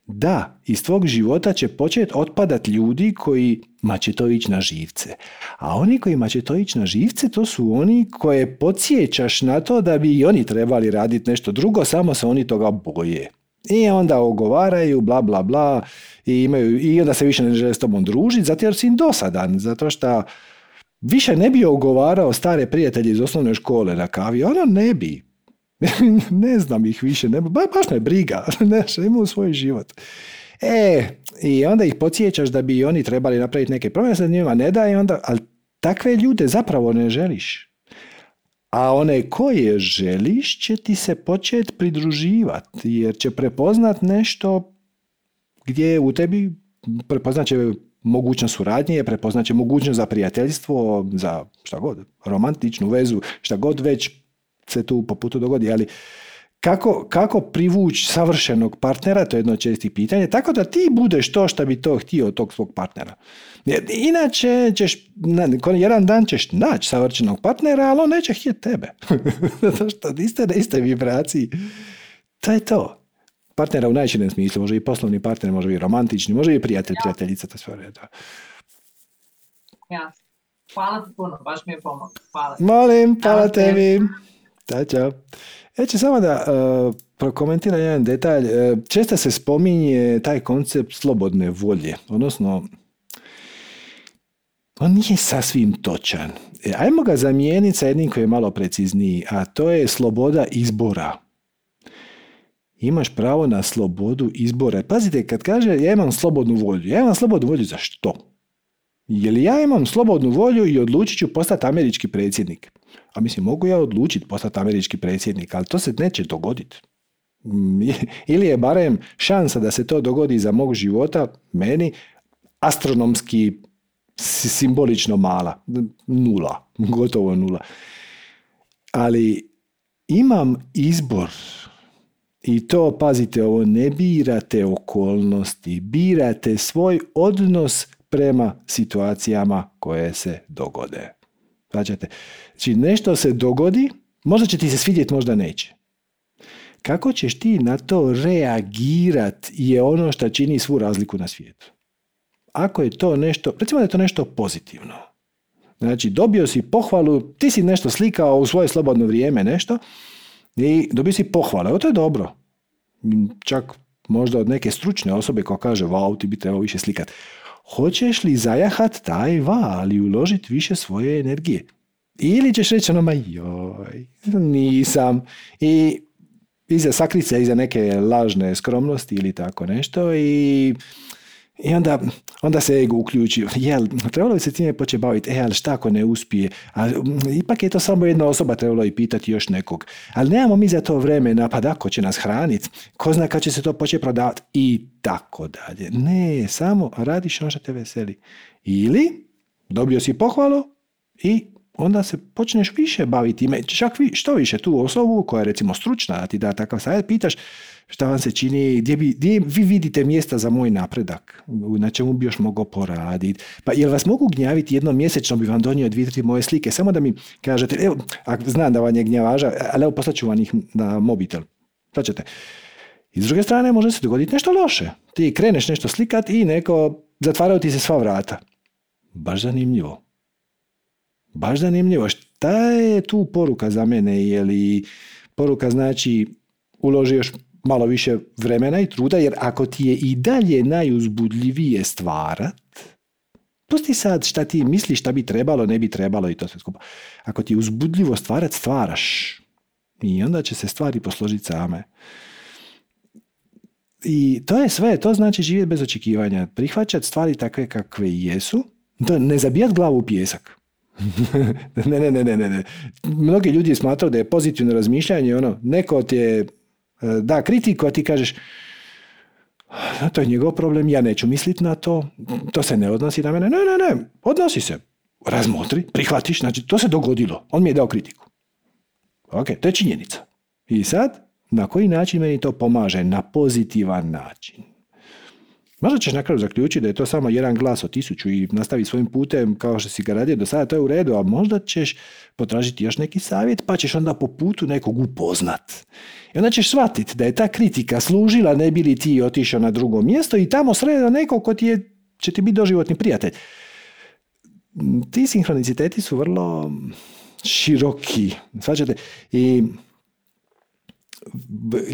da, iz tvog života će početi otpadat ljudi koji će to ići na živce. A oni koji će to ići na živce, to su oni koje podsjećaš na to da bi i oni trebali raditi nešto drugo, samo se oni toga boje. I onda ogovaraju, bla, bla, bla, i, imaju, i onda se više ne žele s tobom družiti, zato jer si im dosadan, zato što više ne bi ogovarao stare prijatelje iz osnovne škole na kavi, ono ne bi. ne znam ih više, ne, ba, baš me briga, ne, imaju svoj život. E, i onda ih podsjećaš da bi oni trebali napraviti neke promjene, se njima ne da i onda, ali takve ljude zapravo ne želiš. A one koje želiš će ti se početi pridruživati, jer će prepoznat nešto gdje u tebi prepoznat će mogućnost suradnje, prepoznat će mogućnost za prijateljstvo, za šta god, romantičnu vezu, šta god već se tu po putu dogodi, ali kako, kako privući savršenog partnera, to je jedno od čestih pitanja, tako da ti budeš to što bi to htio od tog svog partnera. Inače ćeš, jedan dan ćeš naći savršenog partnera, ali on neće htjeti tebe. Zato što niste na iste vibraciji. To je to partnera u najširem smislu, može i poslovni partner, može i romantični, može i prijatelj, prijateljica, to sve redu. Ja. Hvala ti puno, baš mi je pomoglo. Hvala. Molim, hvala tebi. Da, čao. Ja ću samo da uh, prokomentiram jedan detalj. Uh, često se spominje taj koncept slobodne volje, odnosno on nije sasvim točan. E, ajmo ga zamijeniti sa jednim koji je malo precizniji, a to je sloboda izbora imaš pravo na slobodu izbora. Pazite, kad kaže ja imam slobodnu volju, ja imam slobodnu volju za što? Je ja imam slobodnu volju i odlučit ću postati američki predsjednik? A mislim, mogu ja odlučiti postati američki predsjednik, ali to se neće dogoditi. Mm, ili je barem šansa da se to dogodi za mog života, meni, astronomski simbolično mala. Nula. Gotovo nula. Ali imam izbor I to, pazite, ovo ne birate okolnosti, birate svoj odnos prema situacijama koje se dogode. Znači, nešto se dogodi, možda će ti se svidjeti, možda neće. Kako ćeš ti na to reagirat je ono što čini svu razliku na svijetu. Ako je to nešto, recimo da je to nešto pozitivno. Znači, dobio si pohvalu, ti si nešto slikao u svoje slobodno vrijeme, nešto, i dobio si pohvale. O, to je dobro. Čak možda od neke stručne osobe koja kaže, wow, ti bi trebao više slikat. Hoćeš li zajahat taj val i uložiti više svoje energije? Ili ćeš reći ono, ma joj, nisam. I iza sakrice, iza neke lažne skromnosti ili tako nešto i i onda, onda se ego uključi. Jel, trebalo bi se time početi baviti, e, ali šta ako ne uspije? A, ipak je to samo jedna osoba, trebalo i pitati još nekog. Ali nemamo mi za to vremena, pa da, ko će nas hraniti? Ko zna kad će se to početi prodavati? I tako dalje. Ne, samo radiš ono što te veseli. Ili dobio si pohvalu i onda se počneš više baviti ime, čak vi, što više tu osobu koja je recimo stručna da ti da takav savjet, pitaš šta vam se čini, gdje, bi, gdje vi vidite mjesta za moj napredak, na čemu bi još mogao poraditi. Pa jel vas mogu gnjaviti jednom mjesečno bi vam donio dvije, tri moje slike, samo da mi kažete, evo, ako znam da vam je gnjavaža, ali evo poslat ću vam ih na mobitel. Šta ćete? I s druge strane može se dogoditi nešto loše. Ti kreneš nešto slikati i neko zatvaraju ti se sva vrata. Baš zanimljivo. Baš zanimljivo. Šta je tu poruka za mene? Je li poruka znači uloži još malo više vremena i truda, jer ako ti je i dalje najuzbudljivije stvarat, pusti sad šta ti misliš, šta bi trebalo, ne bi trebalo i to sve skupa. Ako ti je uzbudljivo stvarat, stvaraš. I onda će se stvari posložiti same. I to je sve, to znači živjeti bez očekivanja. Prihvaćati stvari takve kakve jesu, ne zabijat glavu u pjesak. ne, ne, ne, ne, ne. Mnogi ljudi smatraju da je pozitivno razmišljanje ono, neko ti je e, da kritiku, a ti kažeš to je njegov problem, ja neću misliti na to, to se ne odnosi na mene. Ne, ne, ne, odnosi se. Razmotri, prihvatiš, znači to se dogodilo. On mi je dao kritiku. Ok, to je činjenica. I sad, na koji način meni to pomaže? Na pozitivan način. Možda ćeš na kraju zaključiti da je to samo jedan glas od tisuću i nastavi svojim putem kao što si ga radio do sada, to je u redu, a možda ćeš potražiti još neki savjet pa ćeš onda po putu nekog upoznat. I onda ćeš shvatiti da je ta kritika služila ne bi li ti otišao na drugo mjesto i tamo sredio nekog ko ti je, će ti biti doživotni prijatelj. Ti sinhroniciteti su vrlo široki. Svađate? I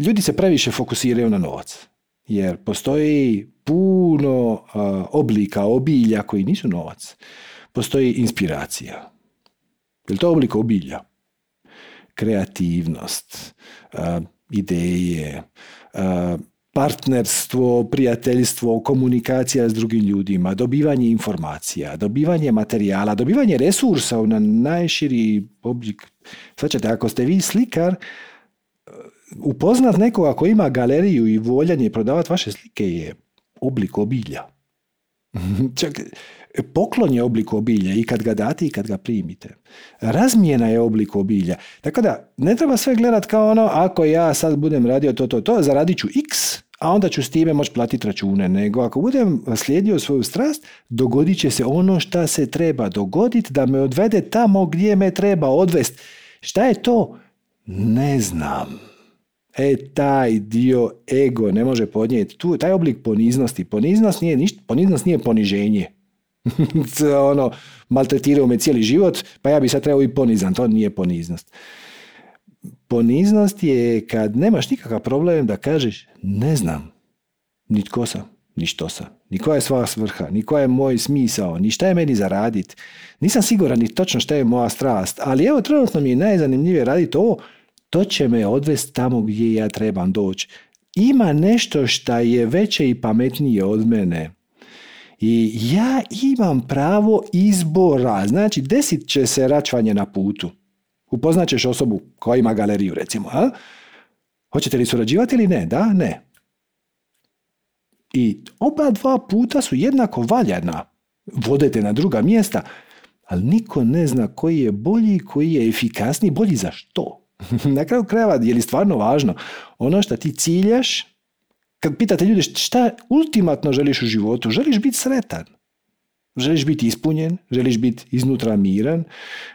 ljudi se previše fokusiraju na novac. Jer postoji puno oblika obilja koji nisu novac. Postoji inspiracija. Je to oblik obilja? Kreativnost, ideje, partnerstvo, prijateljstvo, komunikacija s drugim ljudima, dobivanje informacija, dobivanje materijala, dobivanje resursa na najširi oblik. Svačate, ako ste vi slikar, upoznat nekoga ko ima galeriju i voljanje prodavati vaše slike je oblik obilja. Čak, poklon je oblik obilja i kad ga date i kad ga primite. Razmjena je oblik obilja. Tako da, ne treba sve gledat kao ono, ako ja sad budem radio to, to, to, zaradit ću x, a onda ću s time moći platiti račune. Nego ako budem slijedio svoju strast, dogodit će se ono što se treba dogoditi, da me odvede tamo gdje me treba odvesti. Šta je to? Ne znam. E, taj dio ego ne može podnijeti. Tu, taj oblik poniznosti. Poniznost nije, ništa, poniznost nije poniženje. ono, maltretirao me cijeli život, pa ja bi sad trebao i ponizan. To nije poniznost. Poniznost je kad nemaš nikakav problem da kažeš ne znam, ni tko sam, ni što sam, ni koja je sva svrha, ni koja je moj smisao, ni šta je meni za radit. Nisam siguran ni točno šta je moja strast, ali evo trenutno mi je najzanimljivije raditi ovo to će me odvesti tamo gdje ja trebam doći. Ima nešto što je veće i pametnije od mene. I ja imam pravo izbora. Znači, desit će se račvanje na putu. Upoznaćeš osobu koja ima galeriju, recimo. A? Hoćete li surađivati ili ne? Da? Ne. I oba dva puta su jednako valjana. Vodete na druga mjesta, ali niko ne zna koji je bolji, koji je efikasniji, bolji za što. na kraju krajeva, je li stvarno važno ono što ti ciljaš, kad pitate ljude šta ultimatno želiš u životu, želiš biti sretan. Želiš biti ispunjen, želiš biti iznutra miran,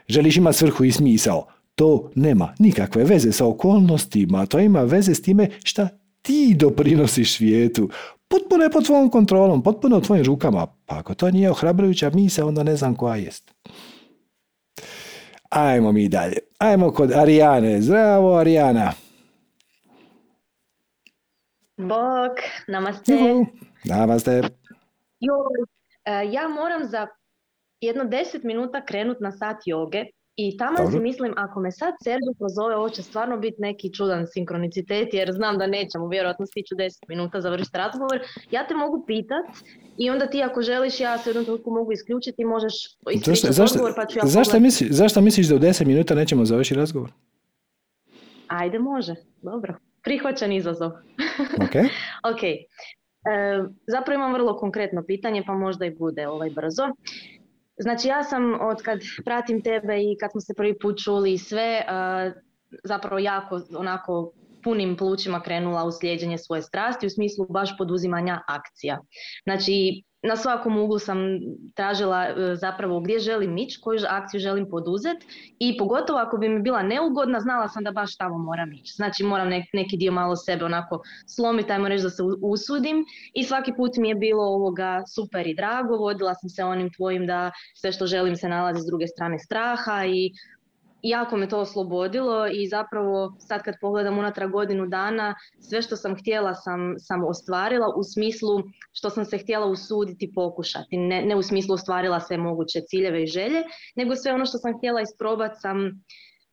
želiš imati svrhu i smisao. To nema nikakve veze sa okolnostima, to ima veze s time šta ti doprinosiš svijetu. Potpuno je pod tvojom kontrolom, potpuno u tvojim rukama. Pa ako to nije ohrabrujuća misa, onda ne znam koja jest. Ajmo mi dalje. Ajmo kod Arijane. Zdravo, Arijana. Bok, namaste. Namaste. E, ja moram za jedno deset minuta krenut na sat joge i tamo si mislim, ako me sad Sergio pozove, ovo će stvarno biti neki čudan sinkronicitet, jer znam da nećemo vjerojatno stići u 10 minuta završiti razgovor. Ja te mogu pitat i onda ti ako želiš, ja se u jednom trenutku mogu isključiti i možeš zašto, odgovor, pa ću ja zašto, misli, zašto misliš da u 10 minuta nećemo završiti razgovor? Ajde, može. Dobro. Prihvaćan izazov. Ok. ok. E, zapravo imam vrlo konkretno pitanje, pa možda i bude ovaj brzo. Znači ja sam od kad pratim tebe i kad smo se prvi put čuli i sve, zapravo jako onako punim plućima krenula u slijeđenje svoje strasti u smislu baš poduzimanja akcija. Znači na svakom uglu sam tražila e, zapravo gdje želim ići, koju akciju želim poduzeti i pogotovo ako bi mi bila neugodna, znala sam da baš tamo moram ići. Znači moram neki dio malo sebe onako slomiti, ajmo reći da se usudim i svaki put mi je bilo ovoga super i drago, vodila sam se onim tvojim da sve što želim se nalazi s druge strane straha i jako me to oslobodilo i zapravo sad kad pogledam unatrag godinu dana, sve što sam htjela sam, sam ostvarila u smislu što sam se htjela usuditi pokušati. Ne, ne u smislu ostvarila sve moguće ciljeve i želje, nego sve ono što sam htjela isprobati sam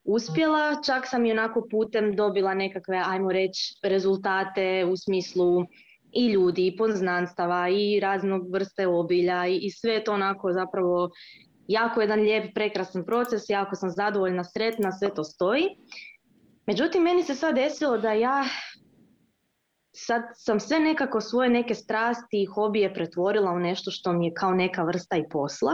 uspjela, čak sam i onako putem dobila nekakve, ajmo reći, rezultate u smislu i ljudi, i poznanstava, i raznog vrste obilja, i, i sve to onako zapravo jako jedan lijep, prekrasan proces, jako sam zadovoljna, sretna, sve to stoji. Međutim, meni se sad desilo da ja sad sam sve nekako svoje neke strasti i hobije pretvorila u nešto što mi je kao neka vrsta i posla.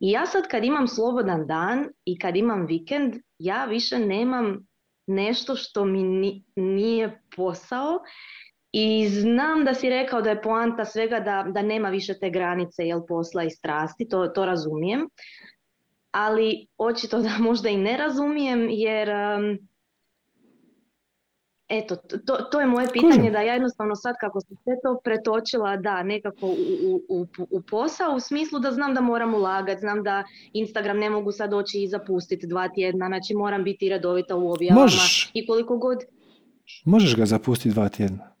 I ja sad kad imam slobodan dan i kad imam vikend, ja više nemam nešto što mi nije posao i znam da si rekao da je poanta svega da, da nema više te granice jel, posla i strasti, to, to razumijem. Ali očito da možda i ne razumijem jer eto, to, to je moje pitanje da ja jednostavno sad kako sam sve to pretočila da nekako u, u, u, posao u smislu da znam da moram ulagati, znam da Instagram ne mogu sad doći i zapustiti dva tjedna, znači moram biti redovita u objavama Možeš. i koliko god... Možeš ga zapustiti dva tjedna.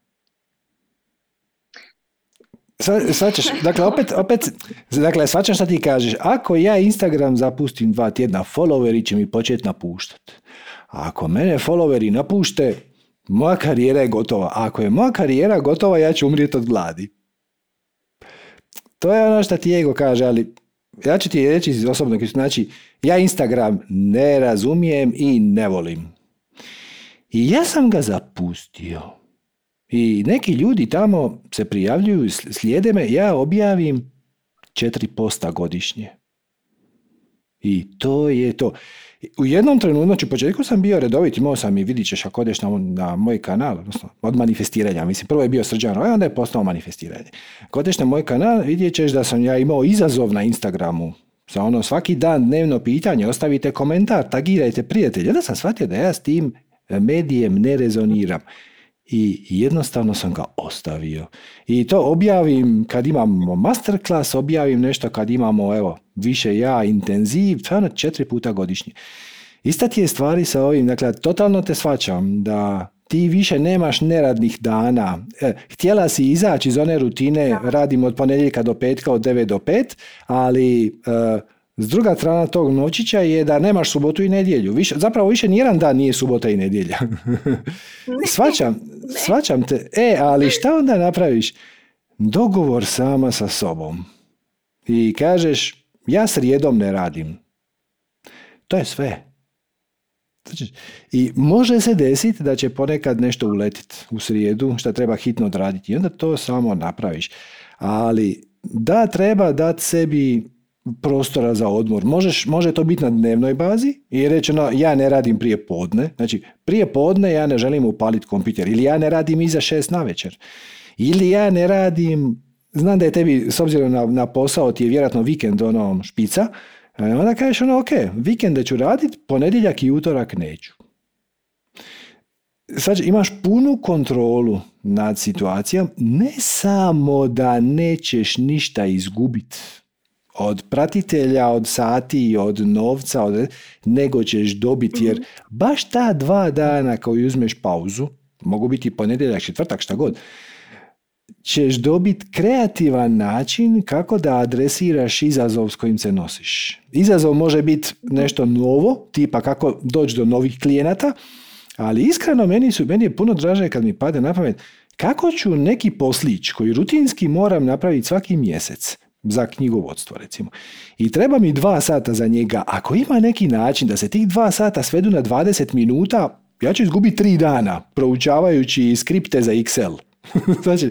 Svačaš, dakle, opet, opet, dakle, svačam šta ti kažeš. Ako ja Instagram zapustim dva tjedna, followeri će mi početi napuštati. A ako mene followeri napušte, moja karijera je gotova. A ako je moja karijera gotova, ja ću umrijeti od gladi. To je ono što ti ego kaže, ali ja ću ti reći iz osobnog, znači, ja Instagram ne razumijem i ne volim. I ja sam ga zapustio. I neki ljudi tamo se prijavljuju, slijede me, ja objavim četiri posta godišnje. I to je to. U jednom trenutku, znači u početku sam bio redovit, imao sam i vidit ćeš ako odeš na, na moj kanal, odnosno od manifestiranja, mislim prvo je bio srđan a onda je postao manifestiranje. Ako odeš na moj kanal, vidjet ćeš da sam ja imao izazov na Instagramu, za ono svaki dan dnevno pitanje, ostavite komentar, tagirajte prijatelje. Onda sam shvatio da ja s tim medijem ne rezoniram i jednostavno sam ga ostavio. I to objavim kad imamo masterclass, objavim nešto kad imamo evo, više ja, intenziv, stvarno četiri puta godišnje. Ista ti je stvari sa ovim, dakle, totalno te svačam da ti više nemaš neradnih dana. E, htjela si izaći iz one rutine, radim od ponedjeljka do petka, od 9 do 5, ali e, s druga strana tog novčića je da nemaš subotu i nedjelju. Više, zapravo više nijedan dan nije subota i nedjelja. svačam, svačam te. E, ali šta onda napraviš? Dogovor sama sa sobom. I kažeš, ja srijedom ne radim. To je sve. I može se desiti da će ponekad nešto uletiti u srijedu, što treba hitno odraditi. I onda to samo napraviš. Ali da treba dati sebi prostora za odmor. Možeš, može to biti na dnevnoj bazi i reći ono, ja ne radim prije podne. Znači, prije podne ja ne želim upaliti kompjuter ili ja ne radim iza šest na večer. Ili ja ne radim, znam da je tebi, s obzirom na, na posao, ti je vjerojatno vikend ono špica, e, onda kažeš ono, ok, vikende ću raditi, ponedjeljak i utorak neću. Sad imaš punu kontrolu nad situacijom, ne samo da nećeš ništa izgubiti, od pratitelja, od sati, od novca, od, nego ćeš dobiti, jer baš ta dva dana koji uzmeš pauzu, mogu biti ponedjeljak, četvrtak, šta god, ćeš dobiti kreativan način kako da adresiraš izazov s kojim se nosiš. Izazov može biti nešto novo, tipa kako doći do novih klijenata, ali iskreno meni, su, meni je puno draže kad mi pade na pamet kako ću neki poslić koji rutinski moram napraviti svaki mjesec, za knjigovodstvo recimo. I treba mi dva sata za njega. Ako ima neki način da se tih dva sata svedu na 20 minuta, ja ću izgubiti tri dana proučavajući skripte za Excel. znači,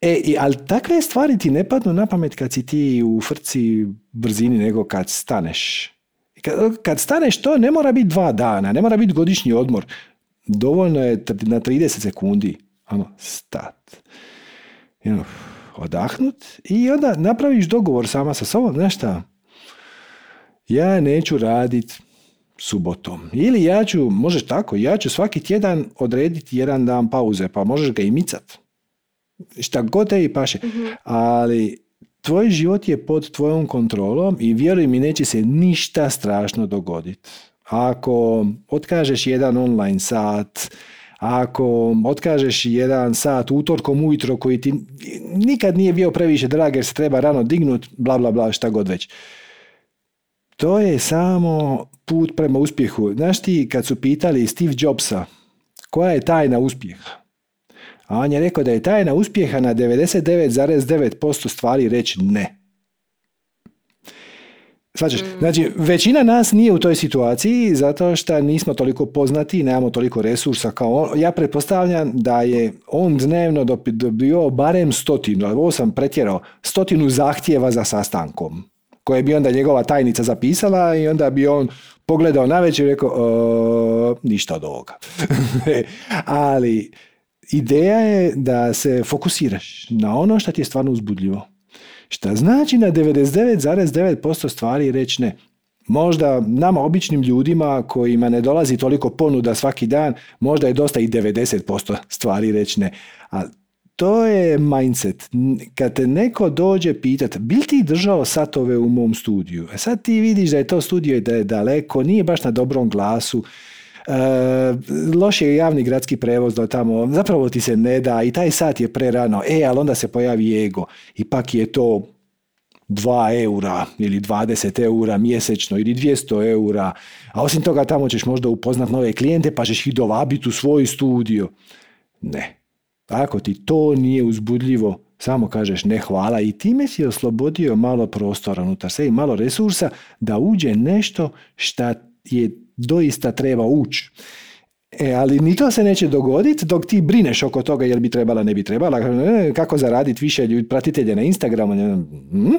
e, ali takve stvari ti ne padnu na pamet kad si ti u frci brzini nego kad staneš. Kad, staneš to ne mora biti dva dana, ne mora biti godišnji odmor. Dovoljno je na 30 sekundi. Ano, stat. You odahnut i onda napraviš dogovor sama sa sobom, znaš šta, ja neću radit subotom. Ili ja ću, možeš tako, ja ću svaki tjedan odrediti jedan dan pauze, pa možeš ga i micat. Šta god te i paše. Mhm. Ali tvoj život je pod tvojom kontrolom i vjeruj mi neće se ništa strašno dogoditi. Ako otkažeš jedan online sat, ako otkažeš jedan sat utorkom ujutro koji ti nikad nije bio previše drag jer se treba rano dignut, bla bla bla, šta god već. To je samo put prema uspjehu. Znaš ti kad su pitali Steve Jobsa koja je tajna uspjeha? A on je rekao da je tajna uspjeha na 99,9% stvari reći ne. Svađaš? Mm. Znači, većina nas nije u toj situaciji zato što nismo toliko poznati, nemamo toliko resursa kao on. Ja pretpostavljam da je on dnevno dobio barem stotinu, ali ovo sam pretjerao, stotinu zahtjeva za sastankom koje bi onda njegova tajnica zapisala i onda bi on pogledao na večer i rekao ništa od ovoga. ali ideja je da se fokusiraš na ono što ti je stvarno uzbudljivo. Šta znači na 99,9% stvari reći ne. Možda nama običnim ljudima kojima ne dolazi toliko ponuda svaki dan, možda je dosta i 90% stvari reći ne. A to je mindset. Kad te neko dođe pitat, bil ti držao satove u mom studiju? A e sad ti vidiš da je to studio da je daleko, nije baš na dobrom glasu, loš je javni gradski prevoz do tamo, zapravo ti se ne da i taj sat je prerano, e, ali onda se pojavi ego. Ipak je to 2 eura ili 20 eura mjesečno ili 200 eura, a osim toga tamo ćeš možda upoznat nove klijente pa ćeš ih dovabiti u svoj studio. Ne. Ako ti to nije uzbudljivo, samo kažeš ne hvala i time si oslobodio malo prostora unutar se i malo resursa da uđe nešto šta je doista treba ući. E, ali ni to se neće dogoditi dok ti brineš oko toga jel bi trebala, ne bi trebala, e, kako zaraditi više ljudi, pratitelje na Instagramu, ne, hm?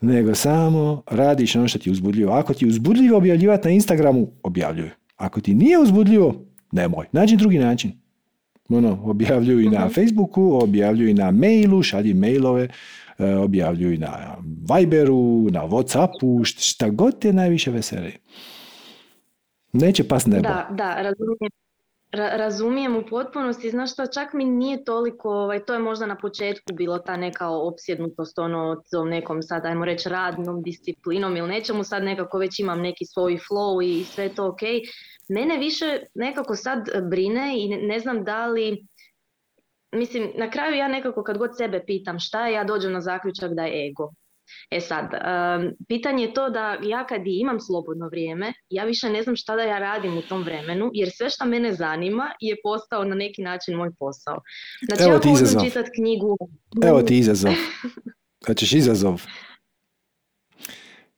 nego samo radiš ono što ti je uzbudljivo. Ako ti je uzbudljivo objavljivati na Instagramu, objavljuj. Ako ti nije uzbudljivo, nemoj. Nađi drugi način. Ono, objavljuj na mhm. Facebooku, objavljuj na mailu, šalji mailove, e, objavljuj na Viberu, na Whatsappu, šta god te najviše veseli. Neće pas nebo. Da, da, razumijem. razumijem u potpunosti, znaš što, čak mi nije toliko, ovaj, to je možda na početku bilo ta neka opsjednutost ono tom nekom sad, ajmo reći, radnom disciplinom ili nečemu, sad nekako već imam neki svoj flow i sve to ok. Mene više nekako sad brine i ne znam da li, mislim, na kraju ja nekako kad god sebe pitam šta je, ja dođem na zaključak da je ego. E sad, pitanje je to da ja kad imam slobodno vrijeme, ja više ne znam šta da ja radim u tom vremenu, jer sve što mene zanima je postao na neki način moj posao. Znači, Evo ja ti izazov. čitati knjigu. Evo ti izazov. Kad ćeš izazov.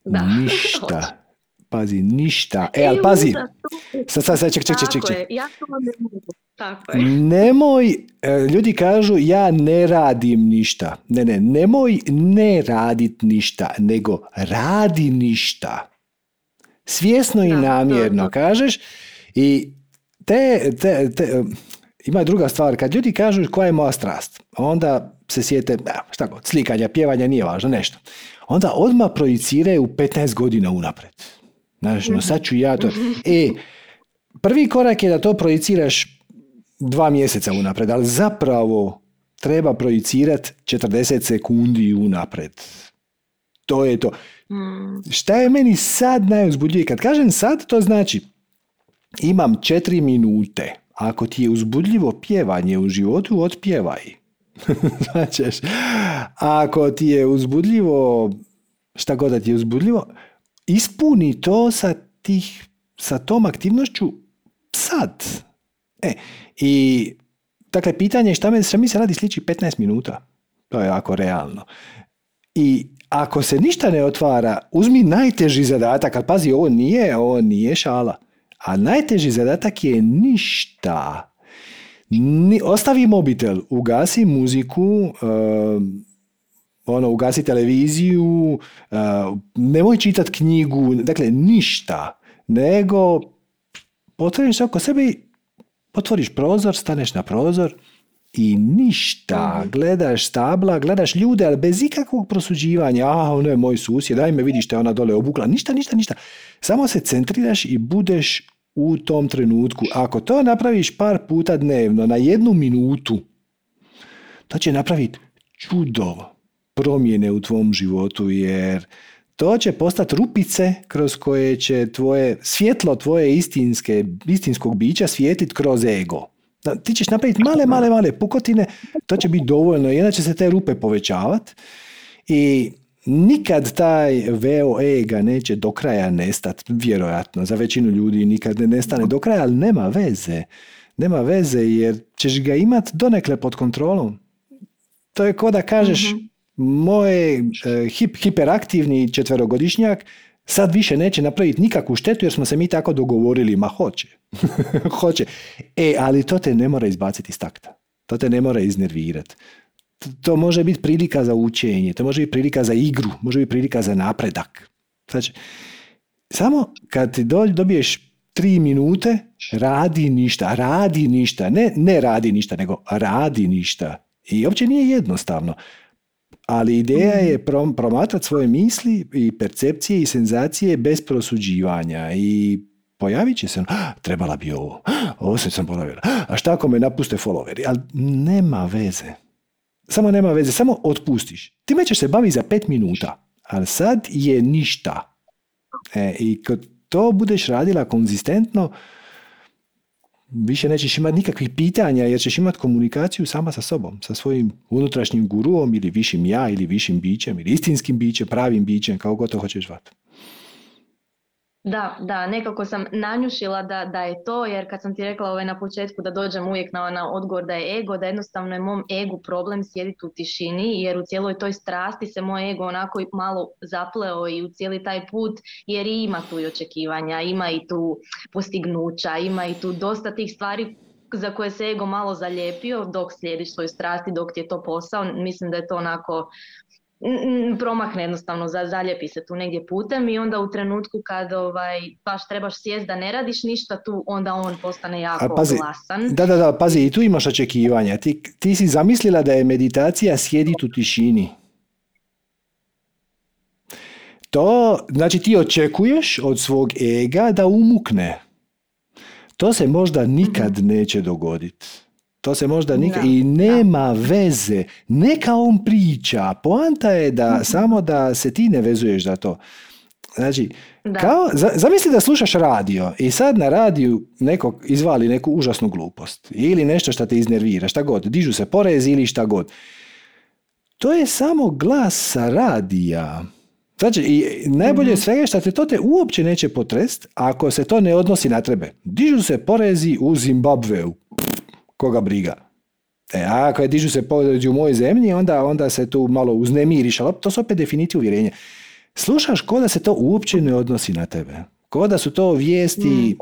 Da. Ništa. Pazi, ništa. E, ali pazi. Sad, sad, sad, ček, ček, ček, ček. Ja to ne mogu. Tako je. Nemoj, e, ljudi kažu ja ne radim ništa. Ne, ne, nemoj ne radit ništa, nego radi ništa. Svjesno i Da, to- namjerno to- kažeš i te, te, te, ima druga stvar, kad ljudi kažu koja je moja strast, onda se sjete, "A, šta god, slikanja, pjevanja, nije važno, nešto. Onda odmah projiciraju 15 godina unapred. Znaš, no sad ću ja to... E, prvi korak je da to projiciraš dva mjeseca unapred, ali zapravo treba projicirati 40 sekundi unapred. To je to. Mm, Šta je meni sad najuzbudljivije? Kad kažem sad, to znači imam četiri minute. Ako ti je uzbudljivo pjevanje u životu, otpjevaj. Značeš, ako ti je uzbudljivo, šta god da ti je uzbudljivo, ispuni to sa, tih, sa tom aktivnošću sad. E, i dakle, pitanje je šta, me, šta mi se radi sliči 15 minuta. To je jako realno. I ako se ništa ne otvara, uzmi najteži zadatak, ali pazi, ovo nije, ovo nije šala. A najteži zadatak je ništa. Ni, ostavi mobitel, ugasi muziku, um, ono, ugasi televiziju, uh, nemoj čitat knjigu, dakle ništa, nego otvoriš oko sebe otvoriš prozor, staneš na prozor i ništa, gledaš stabla, gledaš ljude, ali bez ikakvog prosuđivanja, a ono je moj susjed, daj vidiš što je ona dole obukla, ništa, ništa, ništa. Samo se centriraš i budeš u tom trenutku. Ako to napraviš par puta dnevno, na jednu minutu, to će napraviti čudo promjene u tvom životu, jer to će postati rupice kroz koje će tvoje svjetlo tvoje istinske, istinskog bića svijetit kroz ego. Ti ćeš napraviti male, male, male pukotine, to će biti dovoljno, onda će se te rupe povećavati i nikad taj veo ega neće do kraja nestati, vjerojatno, za većinu ljudi nikad ne nestane do kraja, ali nema veze. Nema veze jer ćeš ga imat donekle pod kontrolom. To je ko da kažeš moj e, hip, hiperaktivni četverogodišnjak sad više neće napraviti nikakvu štetu jer smo se mi tako dogovorili, ma hoće. hoće. E, ali to te ne mora izbaciti iz takta. To te ne mora iznervirati. T- To može biti prilika za učenje, to može biti prilika za igru, može biti prilika za napredak. Znači, samo kad ti do- dobiješ tri minute, radi ništa, radi ništa, ne, ne radi ništa, nego radi ništa. I uopće nije jednostavno. Ali ideja je prom- promatrati svoje misli i percepcije i senzacije bez prosuđivanja i pojavit će se ono, "Ah, trebala bi ovo, "Ah, ovo se sam ponavljala, a šta ako me napuste followeri, ali nema veze. Samo nema veze, samo otpustiš. Time ćeš se baviti za pet minuta, ali sad je ništa. E, I kad to budeš radila konzistentno, više nećeš imati nikakvih pitanja jer ćeš imati komunikaciju sama sa sobom, sa svojim unutrašnjim guruom ili višim ja ili višim bićem ili istinskim bićem, pravim bićem, kako god hoćeš zvati. Da, da, nekako sam nanjušila da, da je to, jer kad sam ti rekla ovaj na početku da dođem uvijek na, na odgovor da je ego, da jednostavno je mom egu problem sjediti u tišini, jer u cijeloj toj strasti se moj ego onako malo zapleo i u cijeli taj put, jer ima tu i očekivanja, ima i tu postignuća, ima i tu dosta tih stvari za koje se ego malo zalijepio dok slijediš svoju strasti, dok ti je to posao, mislim da je to onako promakne jednostavno, za, zaljepi se tu negdje putem i onda u trenutku kad ovaj, baš trebaš sjest da ne radiš ništa tu, onda on postane jako pazi, glasan. Da, da, da, pazi, i tu imaš očekivanja. Ti, ti si zamislila da je meditacija sjedit u tišini. To, znači ti očekuješ od svog ega da umukne. To se možda nikad neće dogoditi. To se možda nikad... Da, I nema veze. Neka on priča. Poanta je da samo da se ti ne vezuješ za to. Znači, Da. kao, za- zamisli da slušaš radio i sad na radiju neko izvali neku užasnu glupost ili nešto što te iznervira, šta god, dižu se porezi ili šta god. To je samo glas sa radija. Znači, i najbolje od svega je što te to te uopće neće potrest ako se to ne odnosi na tebe. Dižu se porezi u Zimbabveu. Pff, koga briga. E, a ako je dižu se porezi u mojoj zemlji, onda, onda se tu malo uznemiriš, ali to su opet definicije uvjerenja. Slušaš ko da se to uopće ne odnosi na tebe. Ko da su to vijesti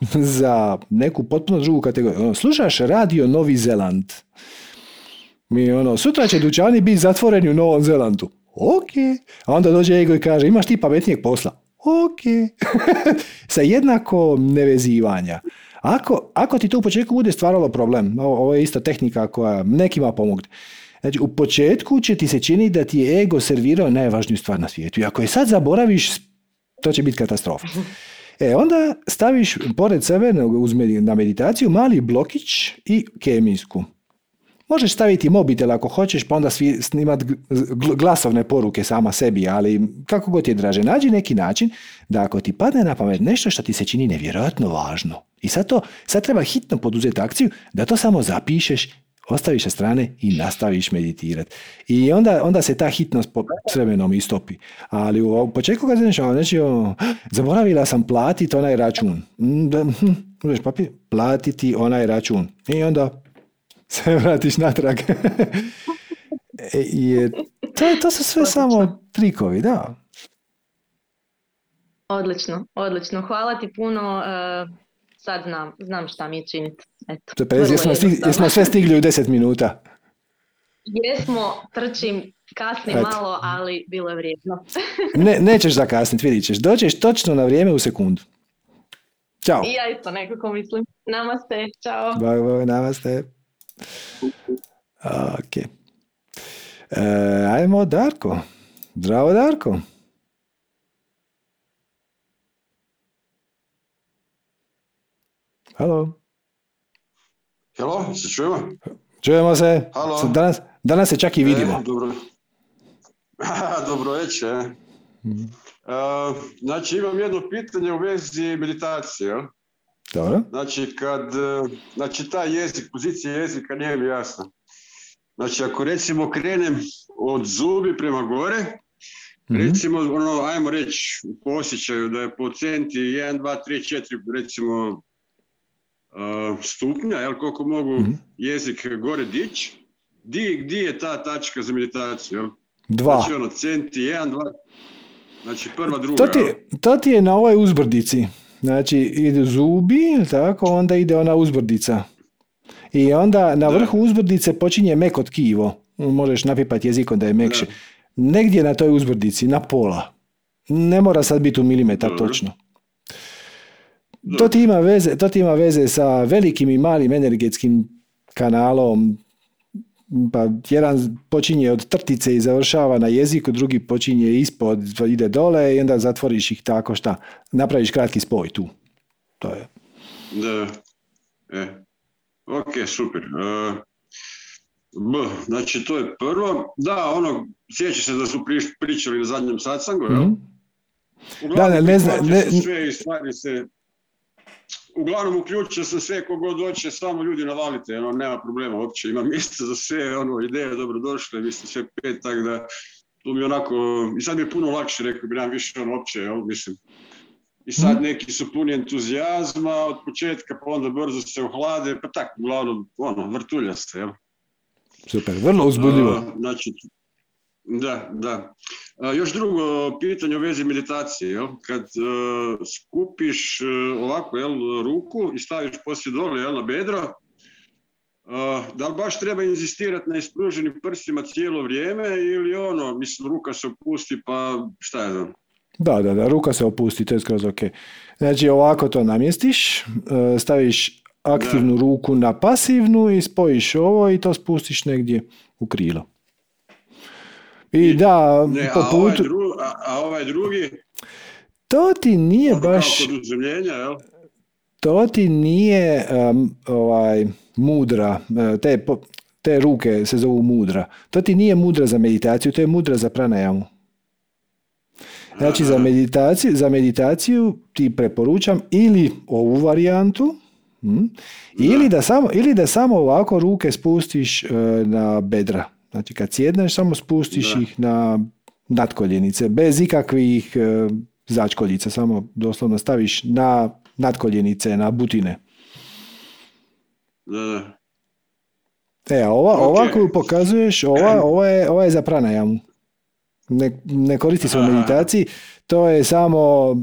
za neku potpuno drugu kategoriju. Ono, slušaš radio Novi Zeland. Mi ono, sutra će dućani biti zatvoreni u Novom Zelandu. Ok. A onda dođe ego i kaže, imaš ti pametnijeg posla? Ok. Sa jednako nevezivanja. Ako, ako ti to u početku bude stvaralo problem, ovo je isto tehnika koja nekima pomogne. Znači, u početku će ti se čini da ti je ego servirao najvažniju stvar na svijetu. I ako je sad zaboraviš, to će biti katastrofa. E, onda staviš pored sebe na meditaciju mali blokić i kemijsku. Možeš staviti mobitel ako hoćeš, pa onda snimati glasovne poruke sama sebi, ali kako god je draže, nađi neki način da ako ti padne na pamet nešto što ti se čini nevjerojatno važno, i sad, to, sad treba hitno poduzeti akciju da to samo zapišeš, ostaviš sa strane i nastaviš meditirati. I onda, onda se ta hitnost po, s vremenom istopi. Ali u početku kad znači, znači zaboravila sam platiti onaj račun. Mm, da, hm, papir, platiti onaj račun. I onda se vratiš natrag. je, to, to su sve samo trikovi, da. Odlično, odlično. Hvala ti puno. Uh, sad znam, znam šta mi je činiti. Eto, jesmo, jesmo sve stigli u deset minuta. Jesmo, trčim, kasnim malo, ali bilo je vrijedno. ne, nećeš zakasniti, vidit ćeš. Doćeš točno na vrijeme u sekundu. Ćao. I ja isto nekako mislim. Namaste, čao. Bye, bye, namaste. Ok. E, ajmo Darko. Zdravo Darko. Halo. Halo, se čujemo? Čujemo se. Halo. Danas, danas se čak i vidimo. E, dobro. dobro večer. Mm. Uh, znači imam jedno pitanje u vezi meditacije. Dobro. Znači, kad, e, znači taj jezik, pozicija jezika nije mi jasna. Znači, ako recimo krenem od zubi prema gore, mm recimo, ono, ajmo reći u posjećaju da je po centi 1, 2, 3, 4, recimo stupnja, jel, koliko mogu mm jezik gore dići, di, di je ta tačka za meditaciju, jel? Dva. Znači, ono, centi, 1, 2, znači prva, druga. To ti, to ti je na ovoj uzbrdici. Znači, ide zubi, tako, onda ide ona uzbrdica. I onda na vrhu uzbrdice počinje meko tkivo. Možeš napipati jezikom da je mekše. Negdje na toj uzbrdici, na pola. Ne mora sad biti u milimetar točno. To ti, ima veze, to ti ima veze sa velikim i malim energetskim kanalom pa jedan počinje od trtice i završava na jeziku, drugi počinje ispod, ide dole i onda zatvoriš ih tako šta. Napraviš kratki spoj tu. To je. Da. E. Ok, super. Uh, B, znači to je prvo. Da, ono, sjeća se da su pričali na zadnjem satsangu, mm-hmm. Da, ne, ne, ne, sve stvari se uglavnom uključio sam sve kogod doće, samo ljudi navalite, ono, nema problema uopće, ima mjesta za sve, ono, ideje dobrodošle, mislim, sve pet, tako da tu mi onako, i sad mi je puno lakše, rekao bi nam više ono uopće, jel, mislim. I sad mhm. neki su puni entuzijazma od početka, pa onda brzo se ohlade, pa tako, uglavnom, ono, vrtuljaste, jel. Super, vrlo uzbudljivo. znači, da, da. još drugo pitanje u vezi meditacije. Jel? Kad uh, skupiš uh, ovako jel, ruku i staviš poslije dole jel, na bedro, da li baš treba inzistirati na ispruženim prstima cijelo vrijeme ili ono, mislim, ruka se opusti pa šta je znam? Da, da, da, ruka se opusti, to je skroz ok. Znači ovako to namjestiš, staviš aktivnu ruku na pasivnu i spojiš ovo i to spustiš negdje u krilo. I da, ne, po ovaj putu... A ovaj, drugi? To ti nije baš... jel? To ti nije ovaj, mudra, e, te, te ruke se zovu mudra. To ti nije mudra za meditaciju, to je mudra za pranajamu. Znači za meditaciju, za meditaciju ti preporučam ili ovu varijantu, hm, ili, da samo, ili da samo ovako ruke spustiš e, na bedra. Znači kad sjedneš samo spustiš ih na nadkoljenice, bez ikakvih e, začkoljica, samo doslovno staviš na nadkoljenice, na butine. Da, E, a ova, ova koju pokazuješ, ova, ova, je, ova je za pranajamu. Ne, ne koristi se u meditaciji, to je samo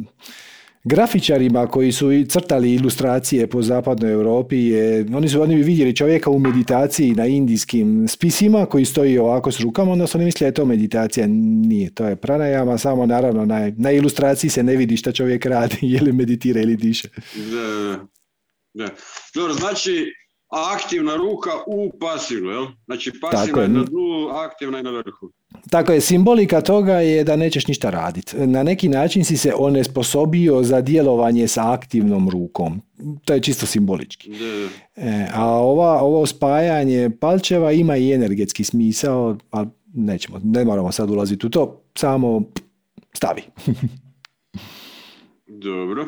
grafičarima koji su i crtali ilustracije po zapadnoj Europi je, oni su oni bi vidjeli čovjeka u meditaciji na indijskim spisima koji stoji ovako s rukama, onda su oni mislili da je to meditacija. Nije, to je pranajama, samo naravno na, na ilustraciji se ne vidi šta čovjek radi, je li meditira ili diše. Da, da. Dobro, znači aktivna ruka u pasivnu, jel? Znači pasivna je na dnu, aktivna je na vrhu. Tako je, simbolika toga je da nećeš ništa raditi. Na neki način si se onesposobio za djelovanje sa aktivnom rukom. To je čisto simbolički. E, a ova, ovo spajanje palčeva ima i energetski smisao, ali nećemo, ne moramo sad ulaziti u to, samo stavi. Dobro.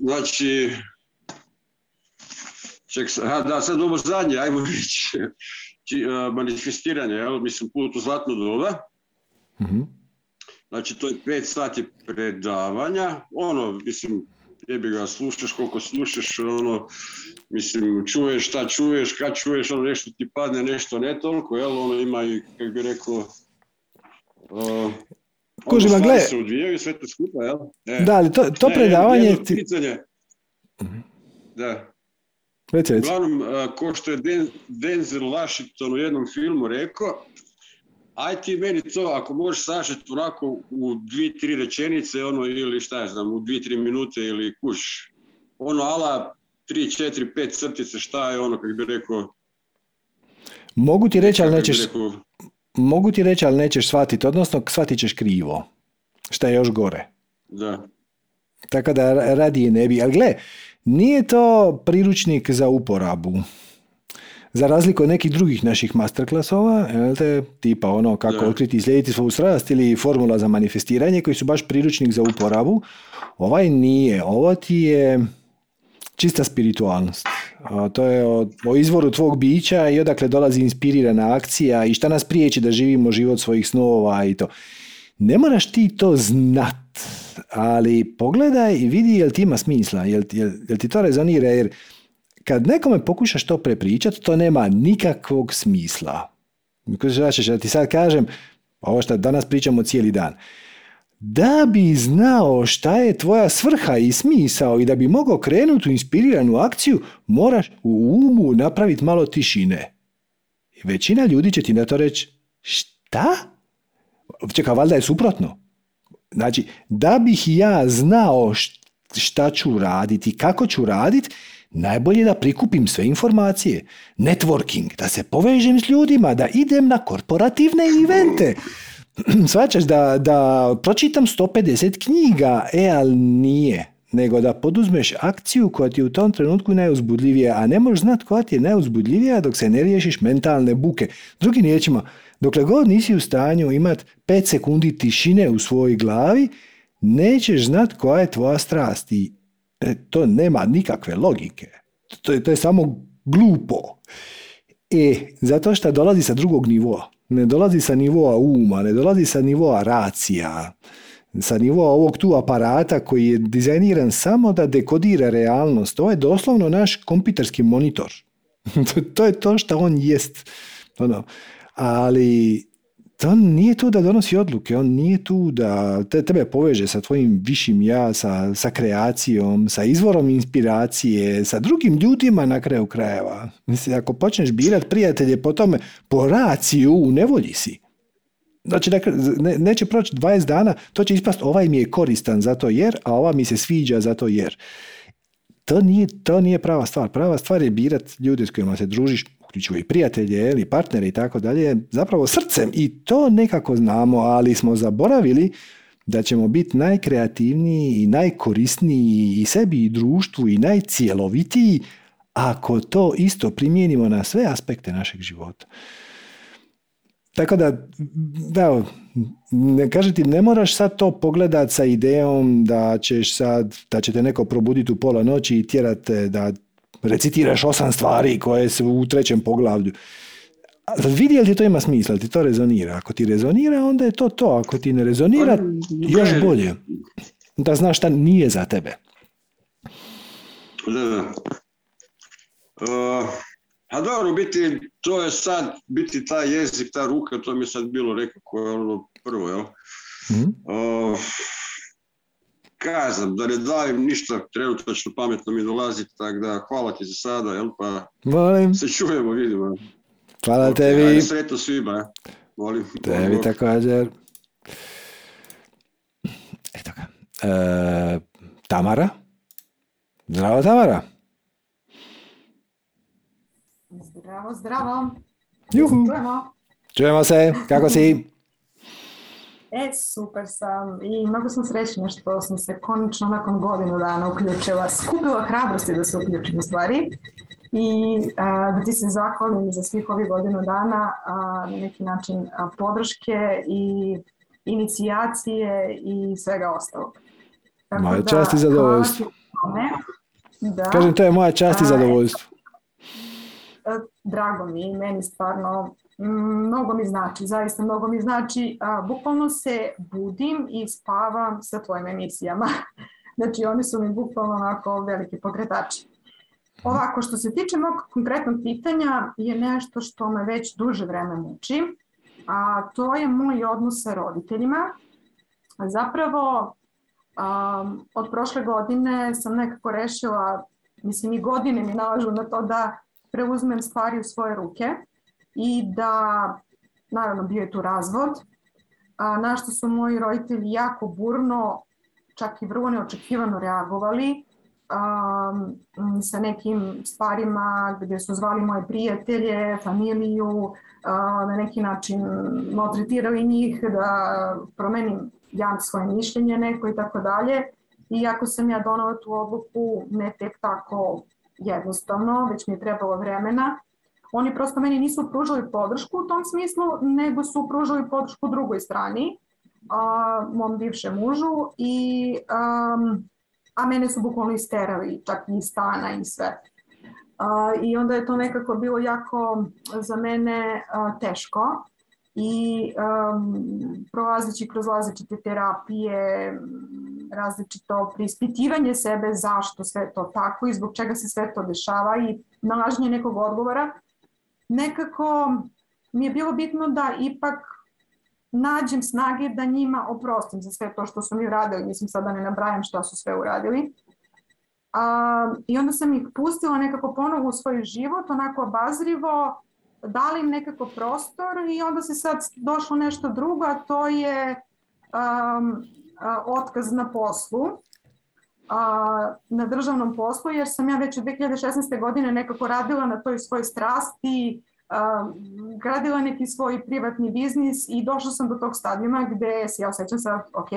znači, ček, da, sad ovo zadnje, ajmo reći manifestiranje, jel? mislim put u zlatnu doba. mm Znači to je pet sati predavanja, ono, mislim, jebi ga, slušaš koliko slušaš, ono, mislim, čuješ šta čuješ, kad čuješ, ono, nešto ti padne, nešto ne toliko, jel, ono, ima i, kako bi rekao, uh, Kužima, gle... se odvijaju sve to skupa, jel? E. Da, ali to, to predavanje... Ti... Mhm. Da. Uglavnom, ko što je Denzel Washington u jednom filmu rekao, aj ti meni to, ako možeš sažeti onako u dvi, tri rečenice, ono, ili šta ja znam, u dvi, tri minute ili kuš, ono, ala, tri, četiri, pet crtice, šta je ono, kako bi rekao... Mogu ti reći, ali nećeš... Mogu ti reći, ali nećeš shvatiti, odnosno shvatit ćeš krivo. Šta je još gore. Da. Tako da radije ne bi. Ali gle, nije to priručnik za uporabu. Za razliku od nekih drugih naših masterclassova, te, tipa ono kako da. otkriti i slijediti svoju strast ili formula za manifestiranje koji su baš priručnik za uporabu, ovaj nije. Ovo ti je čista spiritualnost. to je o, o, izvoru tvog bića i odakle dolazi inspirirana akcija i šta nas priječi da živimo život svojih snova i to. Ne moraš ti to znat ali pogledaj i vidi jel ti ima smisla, jel, jel, jel ti to rezonira, jer kad nekome pokušaš to prepričati, to nema nikakvog smisla. Znači, da ti sad kažem, ovo što danas pričamo cijeli dan, da bi znao šta je tvoja svrha i smisao i da bi mogao krenuti u inspiriranu akciju, moraš u umu napraviti malo tišine. Većina ljudi će ti na to reći, šta? Čeka, valjda je suprotno. Znači, da bih ja znao šta ću raditi, kako ću raditi, najbolje da prikupim sve informacije. Networking, da se povežem s ljudima, da idem na korporativne evente. Svačaš da, da pročitam 150 knjiga, e, ali nije. Nego da poduzmeš akciju koja ti je u tom trenutku najuzbudljivija, a ne možeš znati koja ti je najuzbudljivija dok se ne riješiš mentalne buke. Drugim riječima, Dokle god nisi u stanju imati 5 sekundi tišine u svojoj glavi, nećeš znat koja je tvoja strast i e, to nema nikakve logike. To je, to je samo glupo. E, zato što dolazi sa drugog nivoa. Ne dolazi sa nivoa uma, ne dolazi sa nivoa racija, sa nivoa ovog tu aparata koji je dizajniran samo da dekodira realnost. To je doslovno naš kompjuterski monitor. to je to što on jest. Ono, ali to nije tu da donosi odluke, on nije tu da te, tebe poveže sa tvojim višim ja, sa, sa kreacijom, sa izvorom inspiracije, sa drugim ljudima na kraju krajeva. Mislim, ako počneš birat prijatelje po tome, po raciju u nevolji si. Znači, ne, neće proći 20 dana, to će ispast ovaj mi je koristan zato jer, a ova mi se sviđa zato jer. To nije, to nije prava stvar. Prava stvar je birat ljude s kojima se družiš, uključivo i prijatelje ili partnere i tako dalje, zapravo srcem i to nekako znamo, ali smo zaboravili da ćemo biti najkreativniji i najkorisniji i sebi i društvu i najcjelovitiji ako to isto primijenimo na sve aspekte našeg života. Tako da, da, ne, kaže ti, ne moraš sad to pogledat sa idejom da ćeš sad, da će te neko probuditi u pola noći i tjerate da recitiraš osam stvari koje su u trećem poglavlju. Vidi li ti to ima smisla, ti to rezonira. Ako ti rezonira, onda je to to. Ako ti ne rezonira, još bolje. Da znaš šta nije za tebe. Da, da. Uh, a dobro, biti, to je sad, biti ta jezik, ta ruka, to mi je sad bilo rekao koje je ono prvo, jel? Mm. Uh, kazam, da ne davim ništa trenutačno pametno mi dolazi, tako da hvala ti za sada, jel pa Molim. se čujemo, vidimo. Hvala Ok, tebi. Sretno svima. Molim. Tebi Bog. također. Eto ga. E, Tamara? Zdravo Tamara. Zdravo, zdravo. Juhu. Čujemo. Čujemo se, kako si? E, super sam i mnogo sam srećna što sam se konačno nakon godinu dana uključila, skupila hrabrosti da se uključim u stvari i a, da ti se zahvalim za svih ovih godinu dana a, na neki način a, podrške i inicijacije i svega ostalog. Tako Moja da, čast i zadovoljstvo. tome. Da. Kažem, to je moja čast i zadovoljstvo. E, drago mi meni stvarno mnogo mi znači, zaista mnogo mi znači. A, bukvalno se budim i spavam sa tvojim emisijama. Znači oni su mi bukvalno onako veliki pokretači. Ovako, što se tiče mog konkretnog pitanja je nešto što me već duže vreme muči, a to je moj odnos sa roditeljima. Zapravo, um, od prošle godine sam nekako rešila, mislim i godine mi nalažu na to da preuzmem stvari u svoje ruke i da, naravno bio je tu razvod, a, na što su moji roditelji jako burno, čak i vrlo neočekivano reagovali um, sa nekim stvarima gdje su zvali moje prijatelje, familiju, a, na neki način maltretirali njih da promenim ja svoje mišljenje neko i tako dalje. Iako sam ja donala tu odluku ne tek tako jednostavno, već mi je trebalo vremena. Oni prosto meni nisu pružali podršku u tom smislu, nego su pružali podršku drugoj strani, a, mom bivšem mužu, i, um, a mene su bukvalno isterali, čak i stana i sve. A, I onda je to nekako bilo jako za mene a, teško i um, prolazeći kroz različite terapije, različito preispitivanje sebe zašto sve to tako i zbog čega se sve to dešava i nalaženje nekog odgovora, nekako mi je bilo bitno da ipak nađem snage da njima oprostim za sve to što su mi uradili, mislim sad da ne nabrajam šta su sve uradili. A, I onda sam ih pustila nekako ponovo u svoj život, onako obazrivo, dali im nekako prostor i onda se sad došlo nešto drugo, a to je um, otkaz na poslu, a, na državnom poslu, jer sam ja već od 2016. godine nekako radila na toj svojoj strasti, gradila neki svoj privatni biznis i došla sam do tog stadijuma gde se ja osjećam sad, ok,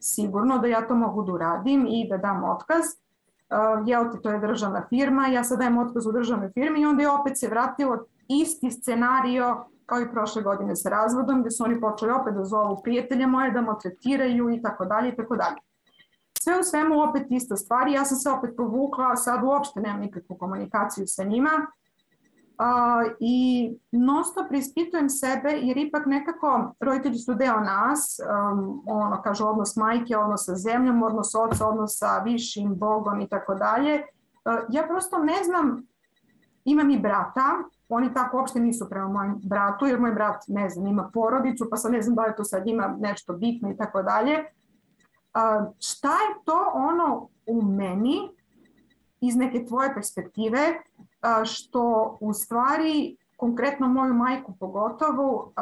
sigurno da ja to mogu da uradim i da dam otkaz. Uh, jel ti, to je državna firma, ja sad dajem otkaz u državnoj firmi i onda je opet se vratilo isti scenario kao i prošle godine sa razvodom, gde su oni počeli opet da zovu prijatelje moje, da maltretiraju i tako dalje i tako dalje. Sve u svemu opet ista stvar, ja sam se opet povukla, sad uopšte nemam nikakvu komunikaciju sa njima uh, i non stop preispitujem sebe jer ipak nekako roditelji su deo nas, um, ono kažu odnos majke, odnos sa zemljom, odnos oca, odnos sa višim Bogom i tako dalje. Uh, Ja prosto ne znam, imam i brata, oni tako uopšte nisu prema mojem bratu, jer moj brat, ne znam, ima porodicu, pa sad ne znam da li to sad ima nešto bitno i tako dalje. Šta je to ono u meni, iz neke tvoje perspektive, što u stvari konkretno moju majku pogotovo,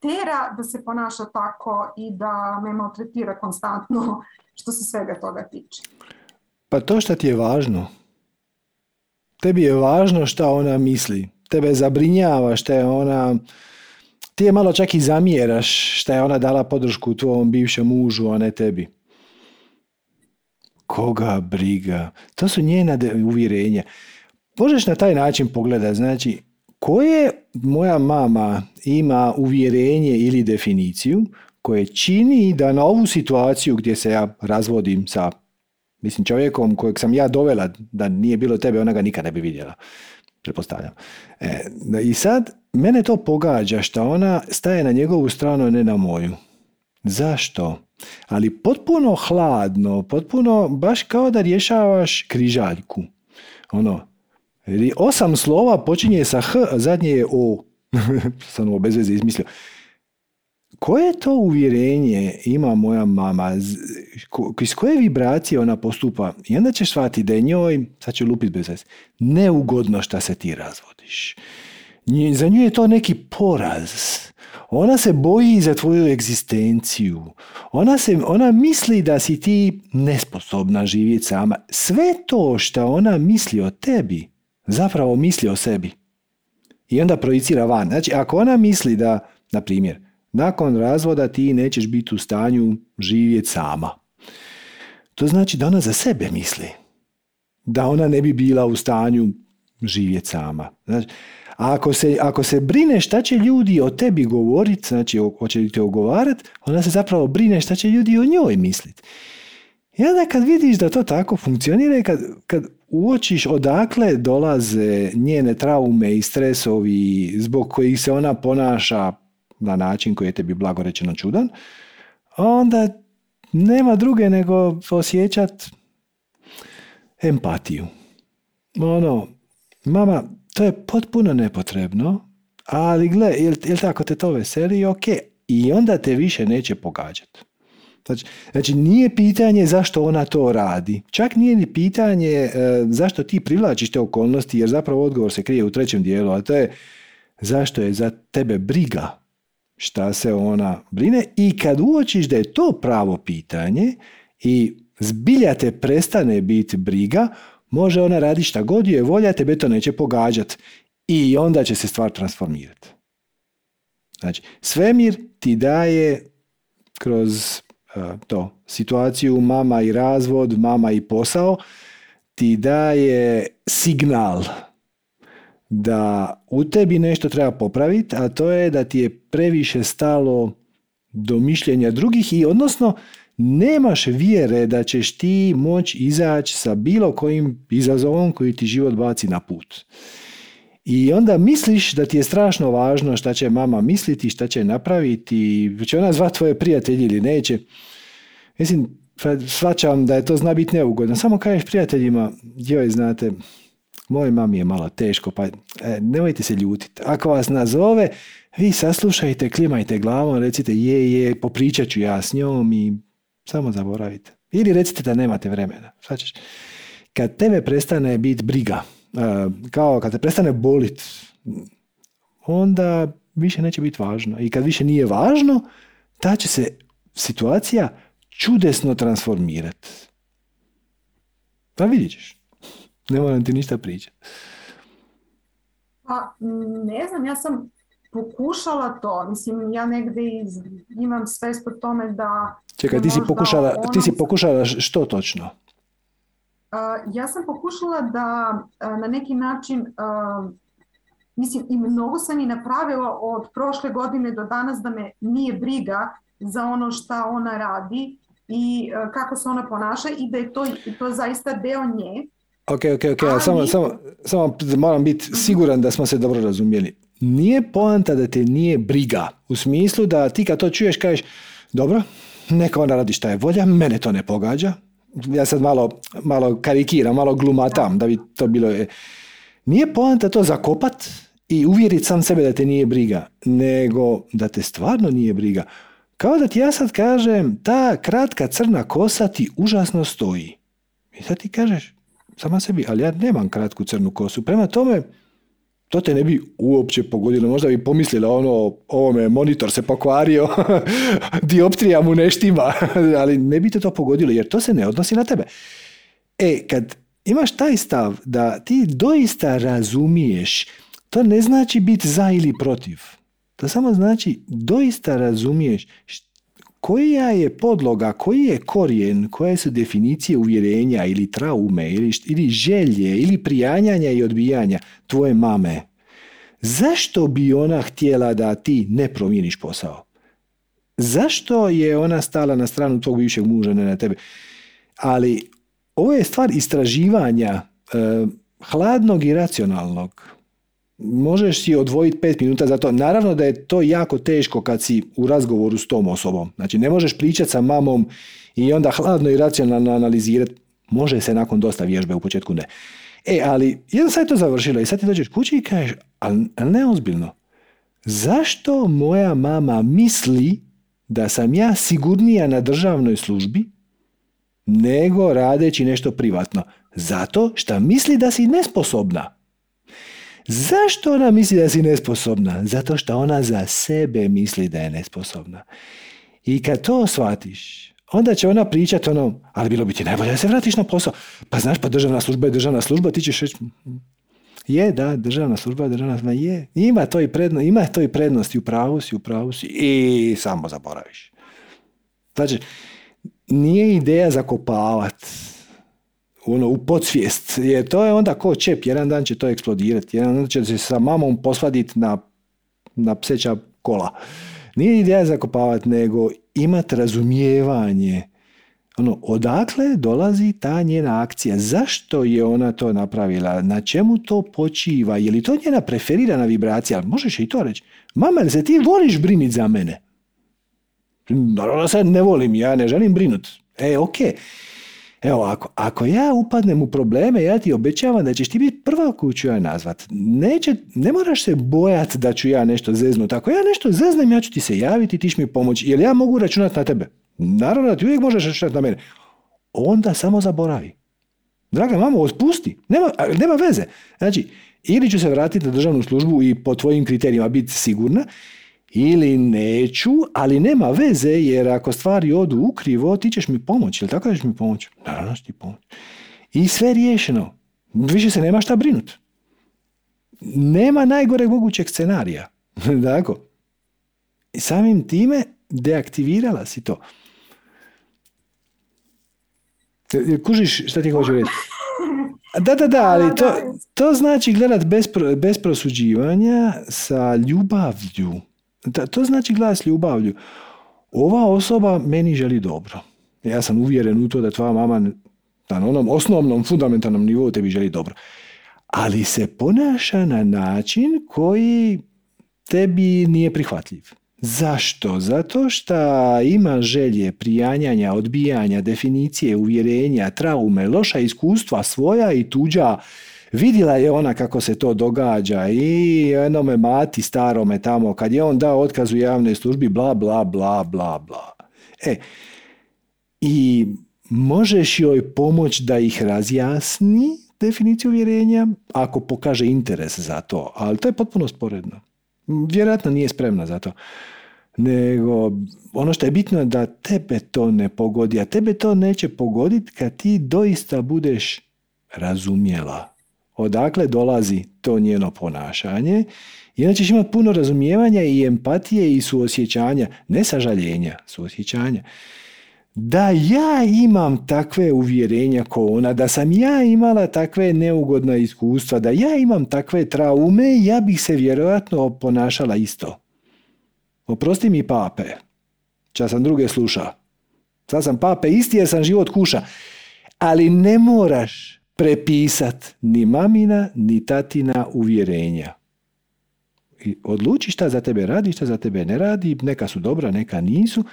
tera da se ponaša tako i da me maltretira konstantno što se svega toga tiče. Pa to što ti je važno. Tebi je važno šta ona misli. Tebe zabrinjava šta je ona... Ti je malo čak i zamjeraš šta je ona dala podršku tvom bivšem mužu, a ne tebi. Koga briga? To su njena uvjerenja. Možeš na taj način pogledati, znači, koje moja mama ima uvjerenje ili definiciju koje čini da na ovu situaciju gdje se ja razvodim sa mislim čovjekom kojeg sam ja dovela da nije bilo tebe, ona ga nikad ne bi vidjela. Pretpostavljam. E, I sad, mene to pogađa što ona staje na njegovu stranu, a ne na moju. Zašto? Ali potpuno hladno, potpuno baš kao da rješavaš križaljku. Ono, osam slova počinje sa H, a zadnje je O. sam ovo bez veze izmislio. koje to uvjerenje ima moja mama, iz koje vibracije ona postupa i onda ćeš shvatiti da je njoj, sad ću lupit bez veze, neugodno šta se ti razvodiš. Za nju je to neki poraz. Ona se boji za tvoju egzistenciju. Ona, se, ona misli da si ti nesposobna živjeti sama. Sve to što ona misli o tebi, zapravo misli o sebi. I onda projicira van. Znači, ako ona misli da, na primjer, nakon razvoda ti nećeš biti u stanju živjeti sama. To znači da ona za sebe misli. Da ona ne bi bila u stanju živjeti sama. Znači, a ako se, ako se brine šta će ljudi o tebi govoriti, znači hoće li te ogovarati, ona se zapravo brine šta će ljudi o njoj misliti. I onda kad vidiš da to tako funkcionira i kad, kad uočiš odakle dolaze njene traume i stresovi zbog kojih se ona ponaša na način koji je tebi blago rečeno čudan, onda nema druge nego osjećat empatiju. Ono, mama, to je potpuno nepotrebno, ali gle, jel, jel tako te to veseli? Ok. I onda te više neće pogađati. Znači, znači, nije pitanje zašto ona to radi. Čak nije ni pitanje e, zašto ti privlačiš te okolnosti, jer zapravo odgovor se krije u trećem dijelu, a to je zašto je za tebe briga šta se ona brine i kad uočiš da je to pravo pitanje i zbilja te prestane biti briga, može ona raditi šta god je volja, tebe to neće pogađati i onda će se stvar transformirati. Znači, svemir ti daje kroz to situaciju mama i razvod, mama i posao, ti daje signal da u tebi nešto treba popraviti, a to je da ti je previše stalo do mišljenja drugih i odnosno nemaš vjere da ćeš ti moći izaći sa bilo kojim izazovom koji ti život baci na put. I onda misliš da ti je strašno važno šta će mama misliti, šta će napraviti, će ona zvati tvoje prijatelji ili neće. Mislim, svačam da je to zna biti neugodno. Samo kažeš prijateljima, joj, znate, moj mami je malo teško, pa e, nemojte se ljutiti. Ako vas nazove, vi saslušajte, klimajte glavom, recite je, je, popričat ću ja s njom i samo zaboravite. Ili recite da nemate vremena. Svačeš. Kad tebe prestane biti briga, e, kao kad te prestane bolit, onda više neće biti važno. I kad više nije važno, ta će se situacija čudesno transformirati. Pa vidit ćeš. Ne moram ti ništa pričati. Pa, ne znam, ja sam pokušala to. Mislim, ja negdje imam svest po tome da... Čekaj, ti si, pokušala, ono... ti si pokušala što točno? ja sam pokušala da na neki način, mislim, i mnogo sam i napravila od prošle godine do danas da me nije briga za ono šta ona radi i kako se ona ponaša i da je to, to zaista deo nje. Ok, ok, ok, samo, samo, samo moram biti siguran da smo se dobro razumjeli. Nije poanta da te nije briga, u smislu da ti kad to čuješ kažeš, dobro, neka ona radi šta je volja, mene to ne pogađa. Ja sad malo, malo karikiram, malo glumatam da bi to bilo... Je. Nije poanta to zakopat i uvjeriti sam sebe da te nije briga, nego da te stvarno nije briga. Kao da ti ja sad kažem, ta kratka crna kosa ti užasno stoji. I sad ti kažeš, sama sebi, ali ja nemam kratku crnu kosu. Prema tome, to te ne bi uopće pogodilo. Možda bi pomislila ono, ovome monitor se pokvario, dioptrija mu neštima, ali ne bi te to pogodilo jer to se ne odnosi na tebe. E, kad imaš taj stav da ti doista razumiješ, to ne znači biti za ili protiv. To samo znači doista razumiješ koja je podloga, koji je korijen, koje su definicije uvjerenja ili traume ili, ili želje ili prijanjanja i odbijanja tvoje mame? Zašto bi ona htjela da ti ne promijeniš posao? Zašto je ona stala na stranu tog bivšeg muža, ne na tebe? Ali ovo je stvar istraživanja eh, hladnog i racionalnog možeš si odvojiti pet minuta za to. Naravno da je to jako teško kad si u razgovoru s tom osobom. Znači ne možeš pričati sa mamom i onda hladno i racionalno analizirati. Može se nakon dosta vježbe, u početku ne. E, ali jedan sad je to završilo i sad ti dođeš kući i kažeš, ali, ali ne ozbiljno. Zašto moja mama misli da sam ja sigurnija na državnoj službi nego radeći nešto privatno. Zato što misli da si nesposobna. Zašto ona misli da si nesposobna? Zato što ona za sebe misli da je nesposobna. I kad to shvatiš, onda će ona pričati ono, ali bilo bi ti najbolje da se vratiš na posao. Pa znaš, pa državna služba je državna služba, ti ćeš reći, je, da, državna služba, državna služba, je. Ima to i prednost, ima to i prednosti, u pravu si, u pravu si i samo zaboraviš. Znači, nije ideja zakopavat ono, u podsvijest, jer to je onda ko čep, jedan dan će to eksplodirati, jedan dan će se sa mamom posvaditi na, na pseća kola. Nije ideja zakopavati, nego imati razumijevanje ono, odakle dolazi ta njena akcija, zašto je ona to napravila, na čemu to počiva, je li to njena preferirana vibracija, možeš i to reći, mama, se ti voliš brinit za mene? Naravno sad ne volim, ja ne želim brinut. E, ok. Evo, ako, ako ja upadnem u probleme, ja ti obećavam da ćeš ti biti prva koju ću ja nazvat. Neće, ne moraš se bojati da ću ja nešto zeznut. Ako ja nešto zeznem, ja ću ti se javiti, ti ćeš mi pomoći. Jer ja mogu računati na tebe. Naravno da ti uvijek možeš računati na mene. Onda samo zaboravi. Draga mamo, otpusti. Nema, nema veze. Znači, ili ću se vratiti na državnu službu i po tvojim kriterijima biti sigurna, ili neću, ali nema veze jer ako stvari odu ukrivo, ti ćeš mi pomoći, jel tako da ćeš mi pomoći? Naravno ti pomoći. I sve riješeno. Više se nema šta brinut. Nema najgoreg mogućeg scenarija. tako? I samim time deaktivirala si to. Kužiš šta ti hoću reći? Da, da, da, ali to, to znači gledat bez, bez prosuđivanja sa ljubavlju to znači glas ljubavlju. Ova osoba meni želi dobro. Ja sam uvjeren u to da tvoja mama na onom osnovnom, fundamentalnom nivou tebi želi dobro. Ali se ponaša na način koji tebi nije prihvatljiv. Zašto? Zato što ima želje prijanjanja, odbijanja, definicije, uvjerenja, traume, loša iskustva svoja i tuđa Vidjela je ona kako se to događa i jednome mati starome tamo, kad je on dao otkaz u javnoj službi, bla, bla, bla, bla, bla. E, i možeš joj pomoći da ih razjasni definiciju uvjerenja ako pokaže interes za to, ali to je potpuno sporedno. Vjerojatno nije spremna za to. Nego ono što je bitno je da tebe to ne pogodi, a tebe to neće pogoditi kad ti doista budeš razumjela odakle dolazi to njeno ponašanje i onda ćeš imati puno razumijevanja i empatije i suosjećanja, ne sažaljenja, suosjećanja. Da ja imam takve uvjerenja ko ona, da sam ja imala takve neugodna iskustva, da ja imam takve traume, ja bih se vjerojatno ponašala isto. Oprosti mi pape, ča sam druge sluša. Sad sam pape isti jer sam život kuša. Ali ne moraš prepisat ni mamina, ni tatina uvjerenja. I odluči šta za tebe radi, šta za tebe ne radi, neka su dobra, neka nisu.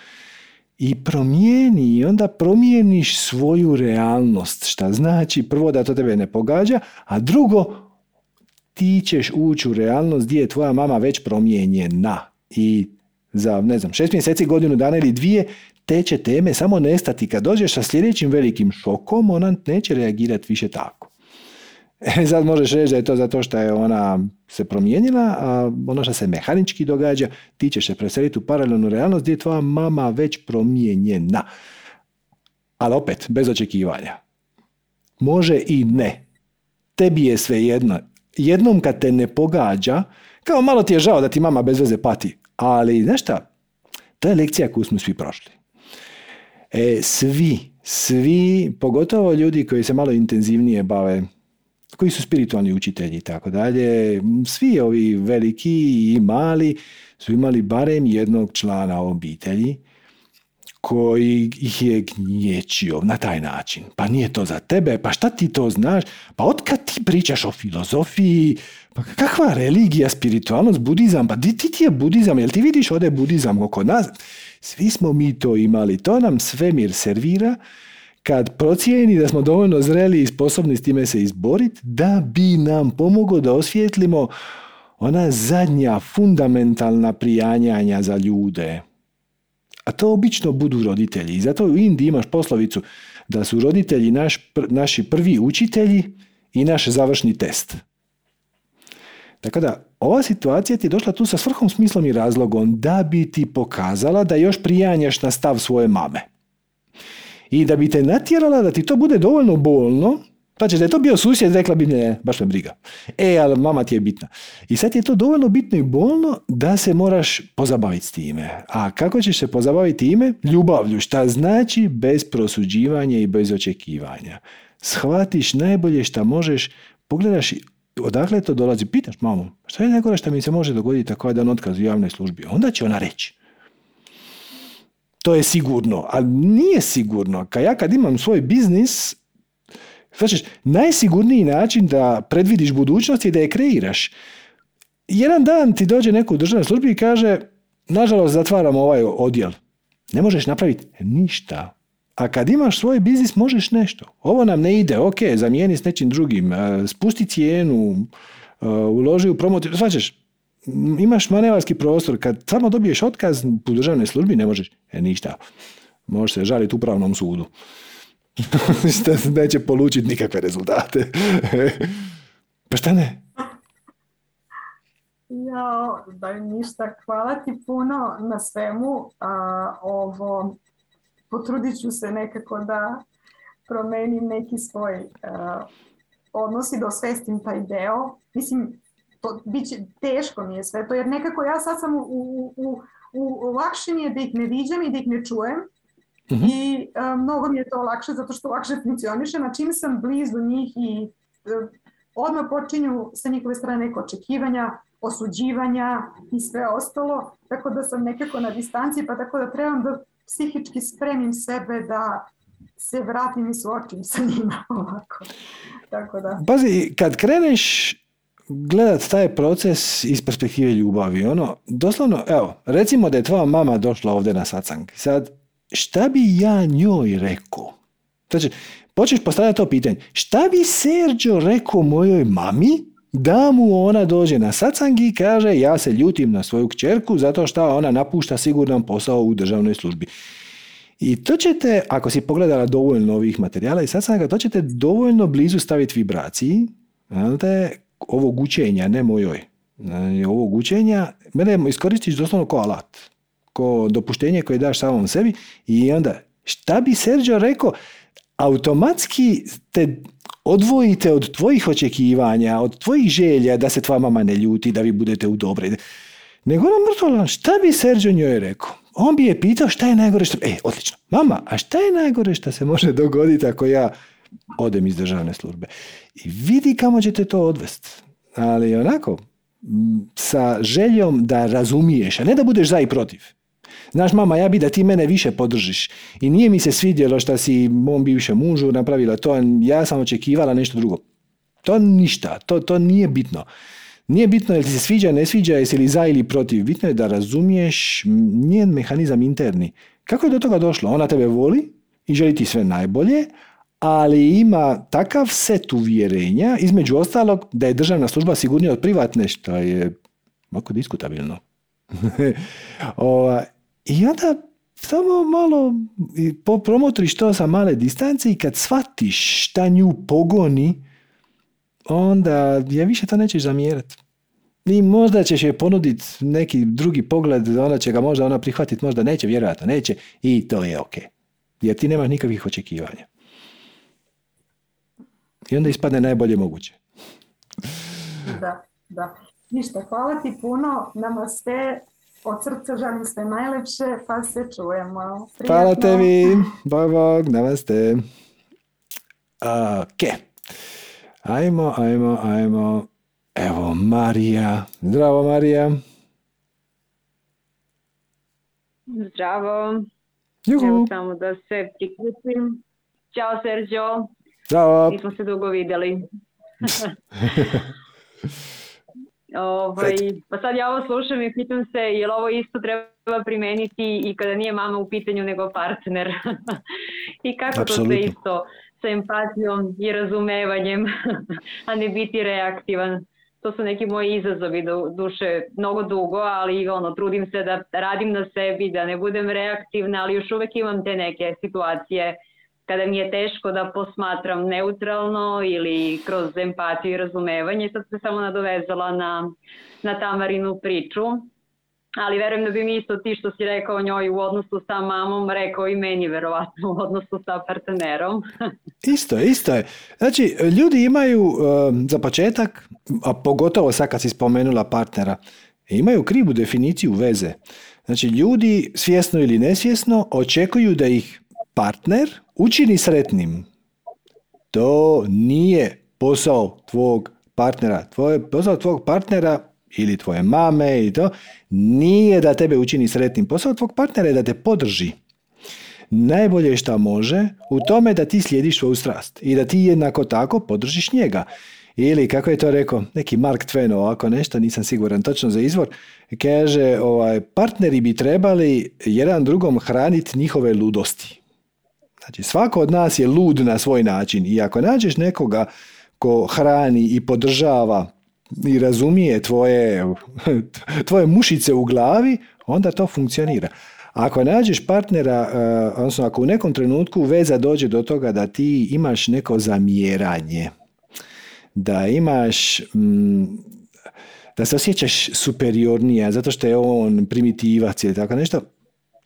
I promijeni, i onda promijeniš svoju realnost, šta znači prvo da to tebe ne pogađa, a drugo ti ćeš ući u realnost gdje je tvoja mama već promijenjena. I za, ne znam, šest mjeseci, godinu dana ili dvije, te će teme samo nestati. Kad dođeš sa sljedećim velikim šokom, ona neće reagirati više tako. E, sad možeš reći da je to zato što je ona se promijenila, a ono što se mehanički događa, ti ćeš se preseliti u paralelnu realnost gdje je tvoja mama već promijenjena. Ali opet, bez očekivanja. Može i ne. Tebi je sve jedno. Jednom kad te ne pogađa, kao malo ti je žao da ti mama bez veze pati, ali znaš šta, to je lekcija koju smo svi prošli. E, svi, svi, pogotovo ljudi koji se malo intenzivnije bave, koji su spiritualni učitelji i tako dalje, svi ovi veliki i mali su imali barem jednog člana obitelji koji ih je gnječio na taj način. Pa nije to za tebe, pa šta ti to znaš? Pa otkad ti pričaš o filozofiji? Pa kakva religija, spiritualnost, budizam? Pa di ti ti je budizam? Jel ti vidiš ovdje budizam oko nas? Svi smo mi to imali. To nam svemir servira kad procijeni da smo dovoljno zreli i sposobni s time se izboriti, da bi nam pomoglo da osvijetlimo ona zadnja fundamentalna prijanjanja za ljude. A to obično budu roditelji. I zato u Indiji imaš poslovicu da su roditelji naš, naši prvi učitelji i naš završni test. Tako da, ova situacija ti je došla tu sa svrhom, smislom i razlogom da bi ti pokazala da još prijanjaš na stav svoje mame. I da bi te natjerala da ti to bude dovoljno bolno, Znači, da je to bio susjed, rekla bi ne, baš me briga. E, ali mama ti je bitna. I sad je to dovoljno bitno i bolno da se moraš pozabaviti s time. A kako ćeš se pozabaviti time? Ljubavlju. Šta znači bez prosuđivanja i bez očekivanja. Shvatiš najbolje šta možeš, pogledaš odakle to dolazi, pitaš mamu, šta je najgore što mi se može dogoditi ako je dan otkaz u javnoj službi? Onda će ona reći. To je sigurno, ali nije sigurno. Kad ja kad imam svoj biznis, Znači, najsigurniji način da predvidiš budućnost je da je kreiraš. Jedan dan ti dođe neko u državnoj službi i kaže, nažalost, zatvaramo ovaj odjel. Ne možeš napraviti ništa. A kad imaš svoj biznis, možeš nešto. Ovo nam ne ide, ok, zamijeni s nečim drugim, e, spusti cijenu, e, uloži u promociju, svačeš, imaš manevarski prostor, kad samo dobiješ otkaz u državnoj službi, ne možeš, e, ništa. Možeš se žaliti upravnom sudu. neće polučiti nikakve rezultate. pa šta ne? Ja, da ništa, hvala ti puno na svemu. A, ovo, potrudit ću se nekako da promenim neki svoj a, odnos i da osvestim taj deo. Mislim, to bit će, teško mi je sve to, jer nekako ja sad sam u, u, u, u lakše mi je da ih ne viđam i da ih ne čujem, Mhm. I a, mnogo mi je to lakše zato što lakše funkcioniše. Na čim sam blizu njih i a, odmah počinju sa njihove strane neke očekivanja, osuđivanja i sve ostalo. Tako da sam nekako na distanci, pa tako da trebam da psihički spremim sebe da se vratim i suočim sa njima ovako. Tako da. Pazi, kad kreneš gledat taj proces iz perspektive ljubavi, ono, doslovno, evo, recimo da je tvoja mama došla ovdje na sacang. Sad, šta bi ja njoj rekao? Znači, počeš postavljati to pitanje. Šta bi Sergio rekao mojoj mami da mu ona dođe na sacang i kaže ja se ljutim na svoju kćerku zato što ona napušta siguran posao u državnoj službi. I to ćete, ako si pogledala dovoljno ovih materijala i satsanga, to ćete dovoljno blizu staviti vibraciji znate, ovog učenja, ne mojoj. Ovog učenja, mene iskoristiš doslovno kao alat ko dopuštenje koje daš samom sebi i onda šta bi Sergio rekao automatski te odvojite od tvojih očekivanja, od tvojih želja da se tvoja mama ne ljuti, da vi budete u dobre. Nego ona mrtvo, šta bi Sergio njoj rekao? On bi je pitao šta je najgore što... E, odlično. Mama, a šta je najgore što se može dogoditi ako ja odem iz državne službe? I vidi kamo ćete to odvesti. Ali onako, sa željom da razumiješ, a ne da budeš za i protiv. Znaš mama, ja bi da ti mene više podržiš. I nije mi se svidjelo što si mom bivšem mužu napravila to, ja sam očekivala nešto drugo. To ništa, to, to nije bitno. Nije bitno jel ti se sviđa, ne sviđa, jesi li za ili protiv. Bitno je da razumiješ njen mehanizam interni. Kako je do toga došlo? Ona tebe voli i želi ti sve najbolje, ali ima takav set uvjerenja, između ostalog, da je državna služba sigurnija od privatne, što je malo diskutabilno. I onda samo malo promotriš to sa male distance i kad shvatiš šta nju pogoni, onda je više to nećeš zamjerati. I možda ćeš je ponuditi neki drugi pogled, ona će ga možda ona prihvatiti, možda neće, vjerojatno neće i to je ok. Jer ti nemaš nikakvih očekivanja. I onda ispadne najbolje moguće. Da, da. Ništa, hvala ti puno. Namaste od srca želim sve najlepše, pa se čujemo. Prijatno. Hvala tebi, bog, bog, namaste. Ok, ajmo, ajmo, ajmo. Evo Marija. Zdravo Marija. Zdravo. Juhu. Evo samo da se priključim. Ćao Sergio. Zdravo. Nismo se dugo vidjeli. Ovaj, pa sad ja ovo slušam i pitam se je li ovo isto treba primeniti i kada nije mama u pitanju nego partner. I kako Absolutno. to sve isto sa empatijom i razumevanjem, a ne biti reaktivan. to su neki moji izazovi do duše mnogo dugo, ali ono, trudim se da radim na sebi, da ne budem reaktivna, ali još uvek imam te neke situacije kada mi je teško da posmatram neutralno ili kroz empatiju i razumevanje. Sad se samo nadovezala na, na Tamarinu priču ali verujem da bi mi isto ti što si rekao njoj u odnosu sa mamom, rekao i meni verovatno u odnosu sa partnerom. isto je, isto je. Znači, ljudi imaju um, za početak, a pogotovo sad kad si spomenula partnera, imaju krivu definiciju veze. Znači, ljudi svjesno ili nesvjesno očekuju da ih partner učini sretnim. To nije posao tvog partnera. Tvoje, posao tvog partnera ili tvoje mame i to, nije da tebe učini sretnim. Posao tvog partnera je da te podrži. Najbolje što može u tome da ti slijediš svoju strast i da ti jednako tako podržiš njega. Ili kako je to rekao, neki Mark Twain ovako nešto, nisam siguran točno za izvor, kaže ovaj, partneri bi trebali jedan drugom hraniti njihove ludosti. Znači svako od nas je lud na svoj način i ako nađeš nekoga ko hrani i podržava i razumije tvoje, tvoje mušice u glavi, onda to funkcionira. Ako nađeš partnera, eh, odnosno ako u nekom trenutku veza dođe do toga da ti imaš neko zamjeranje, da imaš, mm, da se osjećaš superiornija zato što je on primitivac ili tako nešto,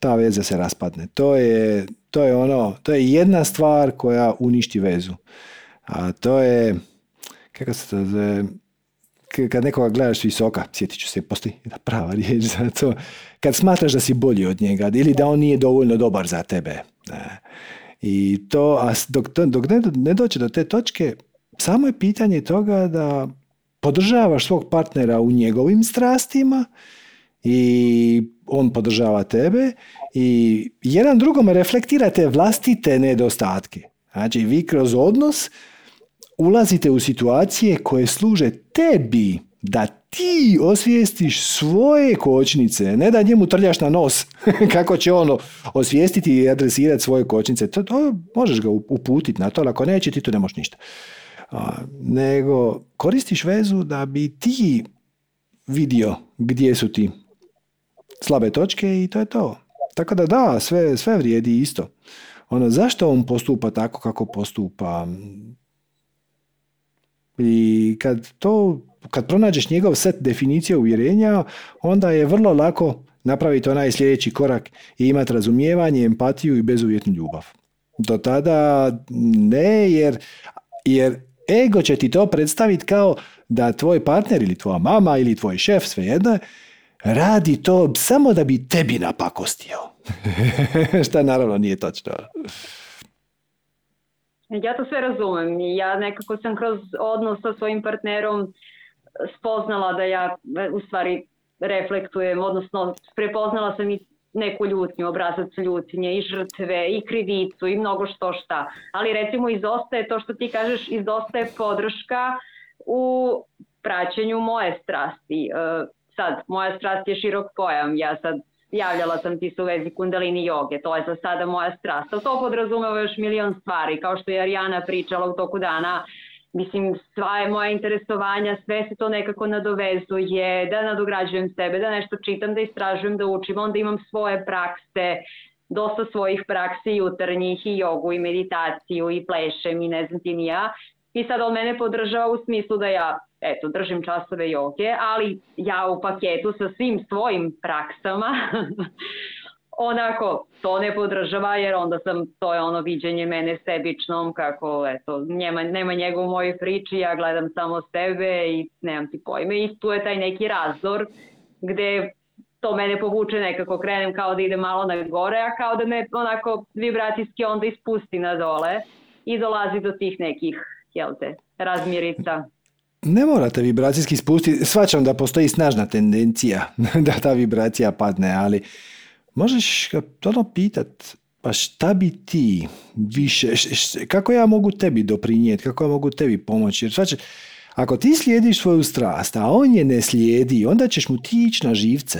ta veza se raspadne. To je, to je ono, to je jedna stvar koja uništi vezu. A to je, kako se to zove, kad nekoga gledaš visoka, sjetit ću se, postoji prava riječ za to, kad smatraš da si bolji od njega ili da on nije dovoljno dobar za tebe. I to, a dok, dok ne, ne dođe do te točke, samo je pitanje toga da podržavaš svog partnera u njegovim strastima i on podržava tebe i jedan drugome reflektirate vlastite nedostatke. Znači, vi kroz odnos ulazite u situacije koje služe tebi da ti osvijestiš svoje kočnice, ne da njemu trljaš na nos kako će on osvijestiti i adresirati svoje kočnice. To, to možeš ga uputiti na to, ali ako neće ti to ne možeš ništa. nego koristiš vezu da bi ti vidio gdje su ti slabe točke i to je to. Tako da da, sve, sve vrijedi isto. Ono, zašto on postupa tako kako postupa? I kad to, kad pronađeš njegov set definicije uvjerenja, onda je vrlo lako napraviti onaj sljedeći korak i imati razumijevanje, empatiju i bezuvjetnu ljubav. Do tada ne, jer, jer ego će ti to predstaviti kao da tvoj partner ili tvoja mama ili tvoj šef, svejedno, radi to samo da bi tebi napakostio. Šta naravno nije točno. Ja to sve razumem ja nekako sam kroz odnos sa svojim partnerom spoznala da ja u stvari reflektujem, odnosno prepoznala sam i neku ljutnju, obrazac ljutnje i žrtve i krivicu i mnogo što šta. Ali recimo izostaje to što ti kažeš, izostaje podrška u praćenju moje strasti. Sad, moja strast je širok pojam, ja sad javljala sam ti se u vezi kundalini joge, to je za sada moja strast. Ali to podrazumeva još milion stvari, kao što je Arijana pričala u toku dana, mislim, sva je moja interesovanja, sve se to nekako nadovezuje, da nadograđujem sebe, da nešto čitam, da istražujem, da učim, onda imam svoje prakse, dosta svojih praksi jutarnjih i jogu i meditaciju i plešem i ne znam ti ni ja. I sad on mene podržava u smislu da ja eto, držim časove joge, ali ja u paketu sa svim svojim praksama onako to ne podržava jer onda sam, to je ono viđenje mene sebičnom kako eto, njema, nema njega u mojoj priči, ja gledam samo sebe i nemam ti pojme i tu je taj neki razdor gde to mene povuče nekako, krenem kao da ide malo na gore, a kao da me onako vibracijski onda ispusti na dole i dolazi do tih nekih, jel te, razmirica ne morate vibracijski spustiti. Svačam da postoji snažna tendencija da ta vibracija padne, ali možeš ga ono pitat, pa šta bi ti više, kako ja mogu tebi doprinijeti, kako ja mogu tebi pomoći? Jer svačam, ako ti slijediš svoju strast, a on je ne slijedi, onda ćeš mu ti ići na živce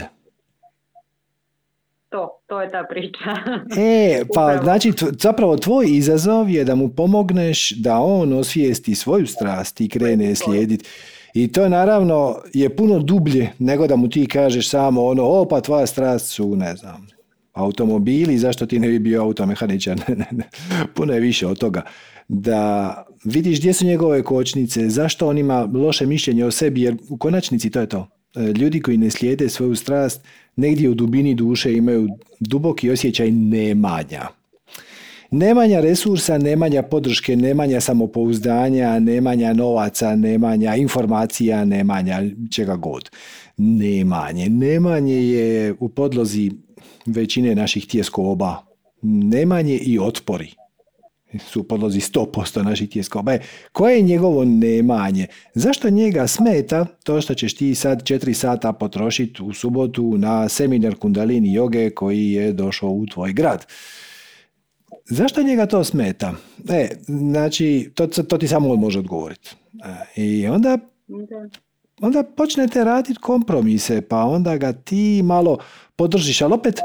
to, to je ta priča. E, pa znači zapravo tvoj izazov je da mu pomogneš da on osvijesti svoju strast i krene slijediti. I to naravno je puno dublje nego da mu ti kažeš samo ono, o pa tvoja strast su, ne znam, automobili, zašto ti ne bi bio automehaničar, ne, ne, ne. puno je više od toga. Da vidiš gdje su njegove kočnice, zašto on ima loše mišljenje o sebi, jer u konačnici to je to. E, ljudi koji ne slijede svoju strast, negdje u dubini duše imaju duboki osjećaj nemanja. Nemanja resursa, nemanja podrške, nemanja samopouzdanja, nemanja novaca, nemanja informacija, nemanja čega god. Nemanje. Nemanje je u podlozi većine naših tjeskoba. Nemanje i otpori su podlozi 100% naših tjeskoba. Koje je njegovo nemanje? Zašto njega smeta to što ćeš ti sad 4 sata potrošiti u subotu na seminar kundalini joge koji je došao u tvoj grad? Zašto njega to smeta? E, znači, to, to ti samo on može odgovoriti. E, I onda, onda počnete raditi kompromise, pa onda ga ti malo podržiš, ali opet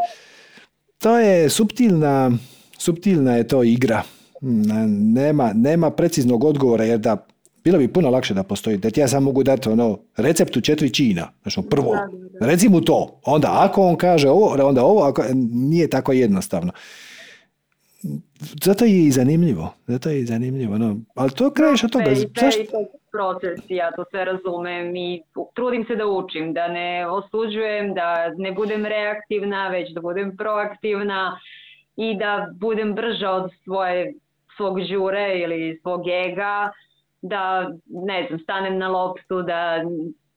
to je subtilna, subtilna je to igra. Nema, nema preciznog odgovora jer da bilo bi puno lakše da postoji. Da ti ja sam mogu dati ono, recept u četiri čina. Znači, prvo, reci mu to. Onda ako on kaže ovo, onda ovo, ako, nije tako jednostavno. Zato je i zanimljivo. Zato je i zanimljivo. No. Ali to kraješ od toga. Zašto? proces, ja to sve razumem i trudim se da učim, da ne osuđujem, da ne budem reaktivna, već da budem proaktivna i da budem brža od svoje, svog žure ili svog ega, da ne znam, stanem na loptu, da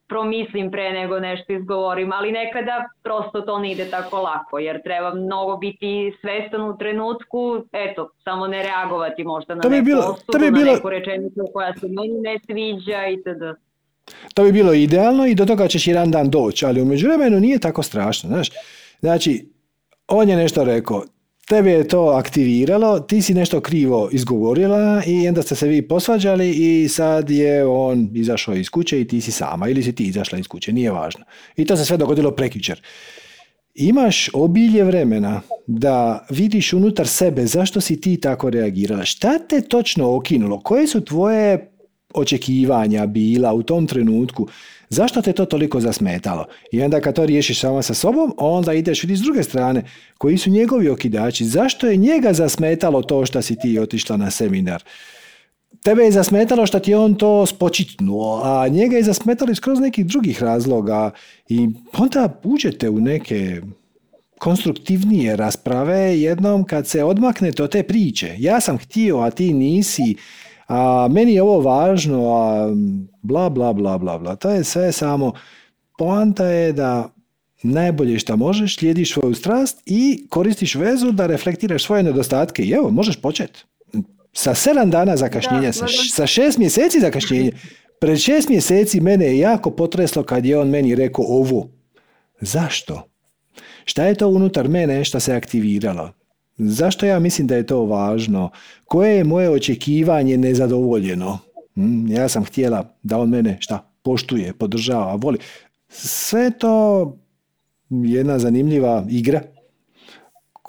promislim pre nego nešto izgovorim, ali nekada prosto to ne ide tako lako, jer treba mnogo biti svestan u trenutku, eto, samo ne reagovati možda na to neku bilo, osudu, to bi bilo... na neku rečenicu koja se meni ne sviđa itd. To bi bilo idealno i do toga ćeš jedan dan doći, ali u međuvremenu nije tako strašno, znaš. Znači, on je nešto rekao, tebe je to aktiviralo, ti si nešto krivo izgovorila i onda ste se vi posvađali i sad je on izašao iz kuće i ti si sama ili si ti izašla iz kuće, nije važno. I to se sve dogodilo prekjučer. Imaš obilje vremena da vidiš unutar sebe zašto si ti tako reagirala. Šta te točno okinulo? Koje su tvoje očekivanja bila u tom trenutku? Zašto te to toliko zasmetalo? I onda kad to riješiš sama sa sobom, onda ideš vidi s druge strane, koji su njegovi okidači. Zašto je njega zasmetalo to što si ti otišla na seminar? Tebe je zasmetalo što ti je on to spočitnuo, a njega je zasmetalo skroz nekih drugih razloga i onda uđete u neke konstruktivnije rasprave jednom kad se odmaknete od te priče. Ja sam htio, a ti nisi, a meni je ovo važno, a bla, bla, bla, bla, bla. To je sve samo, poanta je da najbolje što možeš, slijediš svoju strast i koristiš vezu da reflektiraš svoje nedostatke. I evo, možeš početi. Sa sedam dana zakašnjenja, sa, sa šest mjeseci zakašnjenja. Pred šest mjeseci mene je jako potreslo kad je on meni rekao ovo. Zašto? Šta je to unutar mene što se aktiviralo? Zašto ja mislim da je to važno? Koje je moje očekivanje nezadovoljeno? Hm, ja sam htjela da on mene šta poštuje, podržava, voli. Sve to jedna zanimljiva igra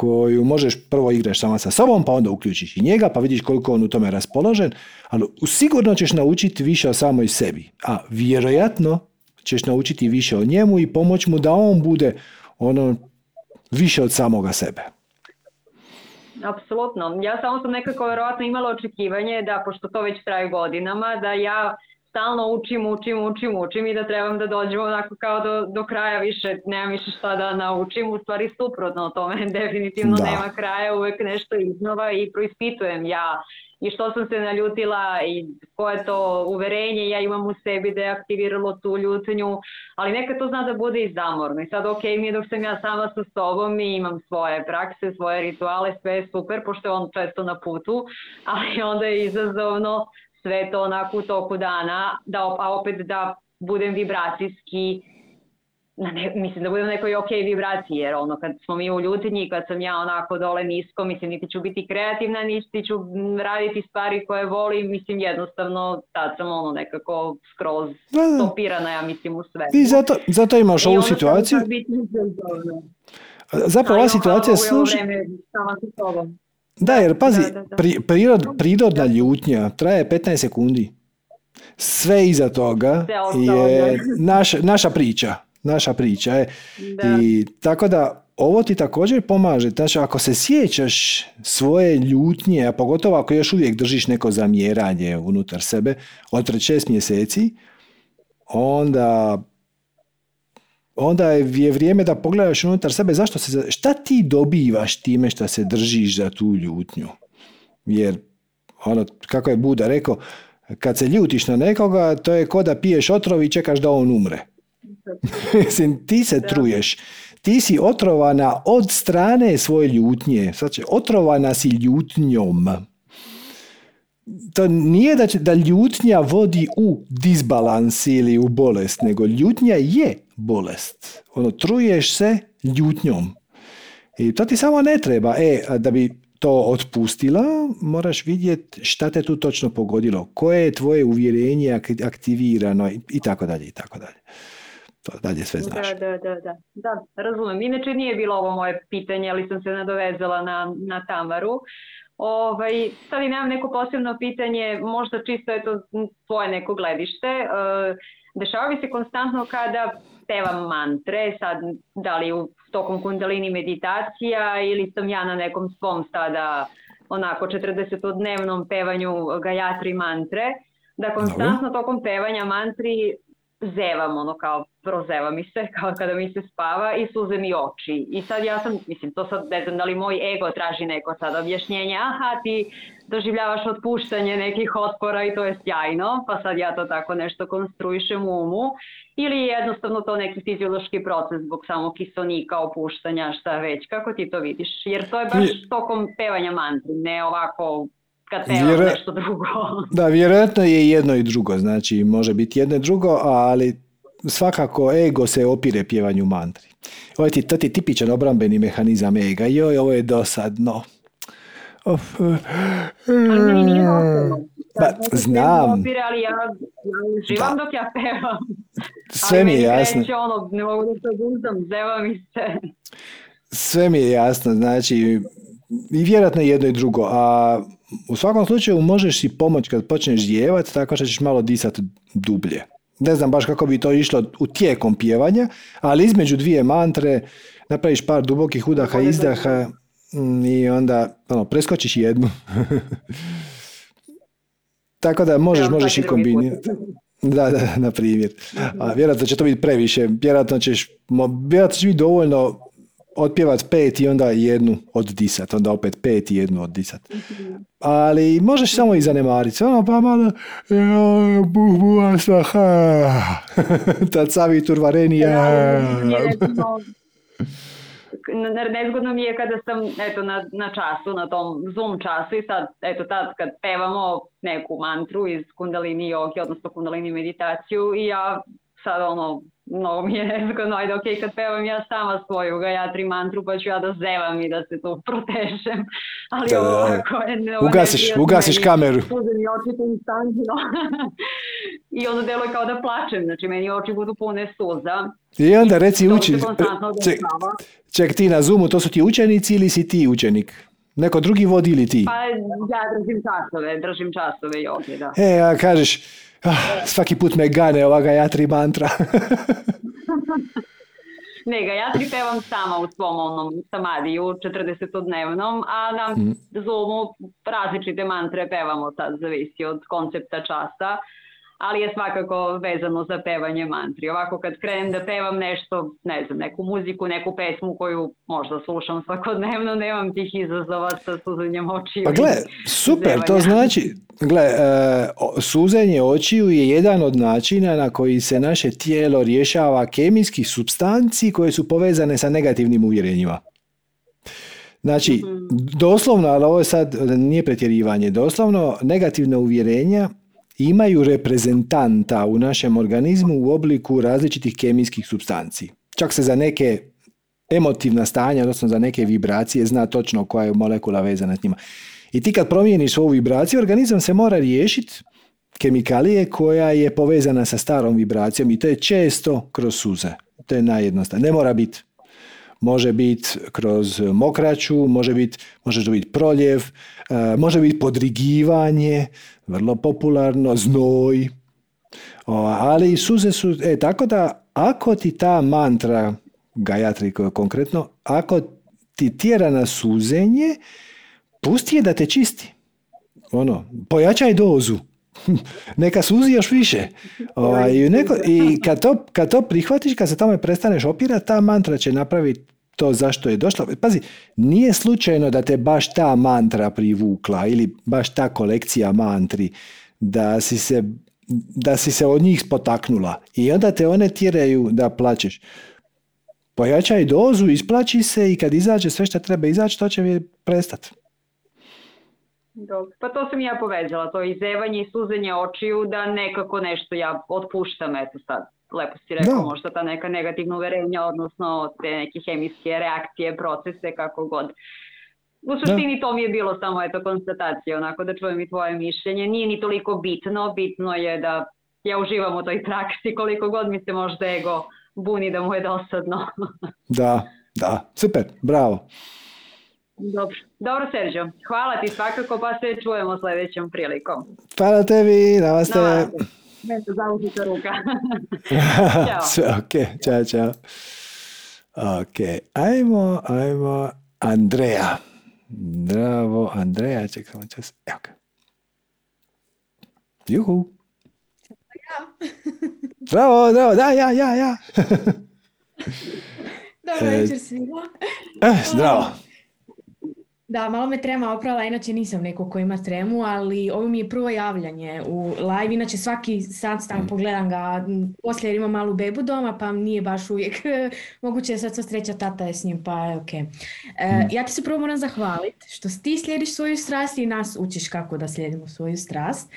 koju možeš prvo igraš sama sa sobom, pa onda uključiš i njega, pa vidiš koliko on u tome raspoložen, ali sigurno ćeš naučiti više o samoj sebi. A vjerojatno ćeš naučiti više o njemu i pomoć mu da on bude ono više od samoga sebe. Apsolutno. Ja samo sam nekako vjerojatno imala očekivanje da, pošto to već traje godinama, da ja stalno učim, učim, učim, učim i da trebam da dođem onako kao do, do kraja više, nemam više šta da naučim, u stvari suprotno tome, definitivno nema kraja, uvek nešto iznova i proispitujem ja i što sam se naljutila i koje to uverenje ja imam u sebi da je aktiviralo tu ljutnju, ali nekad to zna da bude i zamorno. I sad ok mi je dok sam ja sama sa sobom i imam svoje prakse, svoje rituale, sve je super pošto je on često na putu, ali onda je izazovno sve to onako u toku dana, da, a opet da budem vibracijski na ne, mislim da budem u nekoj ok vibraciji, jer ono kad smo mi u ljutnji, kad sam ja onako dole nisko, mislim niti ću biti kreativna, niti ću raditi stvari koje volim, mislim jednostavno tad sam ono nekako skroz stopirana, ja mislim u sve. I zato, zato imaš ovu situaciju. Zapravo ova situacija služi... Da, jer pazi, Pri, prirod, prirodna ljutnja traje 15 sekundi. Sve iza toga je da. naša, naša priča. Naša priča je. Da. I tako da ovo ti također pomaže. Znači, ako se sjećaš svoje ljutnje, a pogotovo ako još uvijek držiš neko zamjeranje unutar sebe od šest mjeseci, onda onda je vrijeme da pogledaš unutar sebe zašto se, šta ti dobivaš time što se držiš za tu ljutnju. Jer, ono, kako je Buda rekao, kad se ljutiš na nekoga, to je ko da piješ otrov i čekaš da on umre. Mislim, ti se truješ. Ti si otrovana od strane svoje ljutnje. Znači, otrovana si ljutnjom. To nije da, će, da ljutnja vodi u disbalans ili u bolest, nego ljutnja je bolest. Ono, truješ se ljutnjom. I to ti samo ne treba. E, da bi to otpustila, moraš vidjeti šta te tu točno pogodilo, koje je tvoje uvjerenje ak- aktivirano i tako dalje i tako dalje. To dalje sve znaš. Da, da, da, da. Da, razumem. Inače nije bilo ovo moje pitanje, ali sam se nadovezala na, na Tamaru. Ovaj, sad i nemam neko posebno pitanje, možda čisto je to tvoje neko gledište. E, dešava mi se konstantno kada pevam mantre, sad da li u tokom kundalini meditacija ili sam ja na nekom svom sada onako 40-dnevnom pevanju Gayatri mantre, da konstantno tokom pevanja mantri zevam, ono kao prozeva mi se, kao kada mi se spava i suze mi oči. I sad ja sam, mislim, to sad ne znam da li moj ego traži neko sad objašnjenje, aha ti doživljavaš otpuštanje nekih otpora i to je sjajno, pa sad ja to tako nešto konstruišem u umu. Ili je jednostavno to neki fiziološki proces zbog samog kisonika, opuštanja, šta već, kako ti to vidiš? Jer to je baš tokom pevanja mantri, ne ovako kad pevam Vjera- nešto drugo. Da, vjerojatno je jedno i drugo, znači može biti jedno i drugo, ali svakako ego se opire pjevanju mantri. Ovo je ti, to ti je tipičan obrambeni mehanizam ega. Joj, ovo je dosadno. Of, eh, dosadno. Ba, znam. ali ja, ja uživam dok ja pevam. Sve mi je jasno. ono, ne mogu da se obuzdam, zeva mi se. Sve mi je jasno, znači i vjerojatno jedno i drugo, a u svakom slučaju možeš si pomoći kad počneš zjevat tako što ćeš malo disati dublje. Ne znam baš kako bi to išlo u tijekom pjevanja, ali između dvije mantre napraviš par dubokih udaha, izdaha mm, i onda ono, preskočiš jednu. tako da možeš, Evo, možeš i kombinirati. Da, da, na primjer. A vjerojatno će to biti previše. Vjerojatno ćeš, mo- vjerojatno će biti dovoljno otpjevat pet i onda jednu oddisat, onda opet pet i jednu oddisat. Ali možeš samo i zanemariti. Ono pa malo "Ja, buh, svaha. Tad savi turvarenija. Nezgodno mi je kada sam eto, na, na času, na tom Zoom času i sad, eto, tad kad pevamo neku mantru iz kundalini jogi, odnosno kundalini meditaciju i ja sad ono, mnogo mi je nezgodno, ajde ok, kad pevam ja sama svoju Gayatri mantru pa ću ja da zevam i da se tu protešem, ali Da, ovo ovako je ne- Ugasiš, neprijatno ugasiš i kameru. suze mi oči tu instantno. I onda deluje kao da plačem, znači meni oči budu pune suza. I onda reci To uči... Ček, ček, ti na Zoomu, to su ti učenici ili si ti učenik? Neko drugi vodi ili ti? Pa ja držim časove, držim časove joge, da. E, a kažeš, ah, svaki put me gane ova Gayatri mantra. Ne ga, ja tri pevam sama u svom onom samadiju, 40-dnevnom, a na Mhm. Zoomu različite mantre pevamo, sad zavisi od koncepta časa, ali je svakako vezano za pevanje mantri. Ovako kad krenem da pevam nešto, ne znam, neku muziku, neku pesmu koju možda slušam svakodnevno, nemam tih izazova sa suzanjem očiju. Pa gle, super, to znači, gle, e, suzenje očiju je jedan od načina na koji se naše tijelo rješava kemijskih substanci koje su povezane sa negativnim uvjerenjima. Znači, doslovno, ali ovo je sad nije pretjerivanje, doslovno negativna uvjerenja imaju reprezentanta u našem organizmu u obliku različitih kemijskih substanci. Čak se za neke emotivna stanja, odnosno za neke vibracije, zna točno koja je molekula vezana s njima. I ti kad promijeniš ovu vibraciju, organizam se mora riješiti kemikalije koja je povezana sa starom vibracijom i to je često kroz suze. To je najjednostavnije. Ne mora biti. Može biti kroz mokraću, može biti, može to biti proljev, e, može biti podrigivanje, vrlo popularno, znoj, ali suze su, e, tako da ako ti ta mantra, Gajatri konkretno, ako ti tjera na suzenje, pusti je da te čisti. Ono, pojačaj dozu. Neka suzi još više. Ovaj, I, neko, I kad to, kad to prihvatiš, kad se tome prestaneš opirati, ta mantra će napraviti to zašto je došla. Pazi, nije slučajno da te baš ta mantra privukla ili baš ta kolekcija mantri da si se, da si se od njih spotaknula i onda te one tjeraju da plaćeš. Pojačaj dozu, isplaći se i kad izađe sve što treba izaći, to će prestati. Dobro. Pa to sam ja povezala, to izevanje i suzenje očiju da nekako nešto ja otpuštam, eto sad, lepo si rekao, možda ta neka negativna uverenja, odnosno te neke hemijske reakcije, procese, kako god. U suštini to mi je bilo samo eto konstatacija, onako da čujem i tvoje mišljenje. Nije ni toliko bitno, bitno je da ja uživam u toj praksi, koliko god mi se možda ego buni da mu je dosadno. da, da, super, bravo. Dobro, dobro Sergio, hvala ti svakako pa se čujemo sljedećom prilikom. Hvala tebi, namaste. Namaste. zauzite ruka. Sve ok, čao, čao. Ok, ajmo, ajmo, Andreja. Bravo, Andreja, čekamo čas. Evo ga. Juhu. Ja. Bravo, bravo, da, ja, ja, ja. Dobro večer svima. Eh, zdravo. Da, malo me trema oprala, inače nisam neko ko ima tremu, ali ovo mi je prvo javljanje u live, inače svaki sat stan mm. pogledam ga, poslije imam malu bebu doma, pa nije baš uvijek moguće sad sa sreća tata je s njim, pa je ok. E, mm. ja ti se prvo moram zahvaliti što ti slijediš svoju strast i nas učiš kako da slijedimo svoju strast.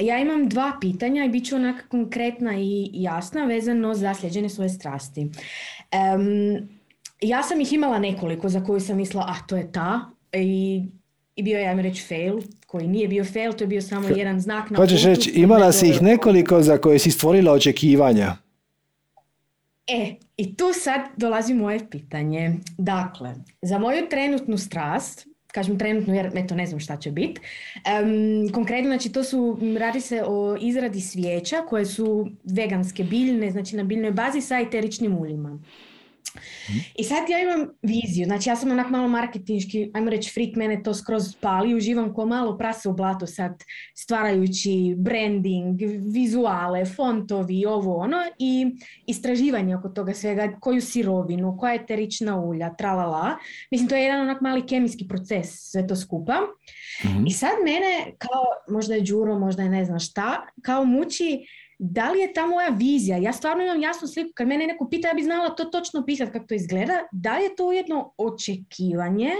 ja imam dva pitanja i bit ću onako konkretna i jasna vezano za sljeđenje svoje strasti. Um, ja sam ih imala nekoliko za koju sam mislila, ah, to je ta. I, i bio je, ajmo reći, fail, koji nije bio fail, to je bio samo jedan znak na Hoćeš reći, imala si ih nekoliko za koje si stvorila očekivanja. E, i tu sad dolazi moje pitanje. Dakle, za moju trenutnu strast, kažem trenutno jer eto ne znam šta će biti. Um, konkretno, znači to su, radi se o izradi svijeća koje su veganske biljne, znači na biljnoj bazi sa eteričnim uljima. I sad ja imam viziju, znači ja sam onak malo marketinški, ajmo reći freak, mene to skroz pali, uživam ko malo prase u blatu sad stvarajući branding, vizuale, fontovi, ovo ono i istraživanje oko toga svega, koju sirovinu, koja je terična ulja, tralala. Mislim, to je jedan onak mali kemijski proces, sve to skupa. Mhm. I sad mene, kao možda je Đuro, možda je ne znam šta, kao muči da li je ta moja vizija, ja stvarno imam jasnu sliku, kad mene neko pita, ja bi znala to točno pisati kako to izgleda, da li je to ujedno očekivanje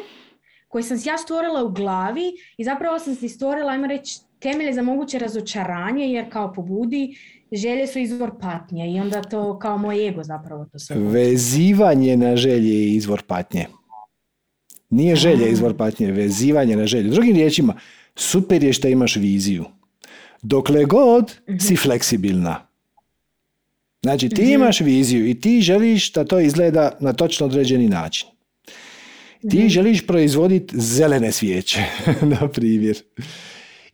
koje sam si ja stvorila u glavi i zapravo sam si stvorila, ajmo reći, temelje za moguće razočaranje, jer kao pobudi, želje su izvor patnje i onda to kao moj ego zapravo to sve. Vezivanje na želje je izvor patnje. Nije želje izvor patnje, vezivanje na želje. Drugim riječima, super je što imaš viziju. Dokle god mhm. si fleksibilna. Znači ti mhm. imaš viziju i ti želiš da to izgleda na točno određeni način. Ti mhm. želiš proizvoditi zelene svijeće, na primjer.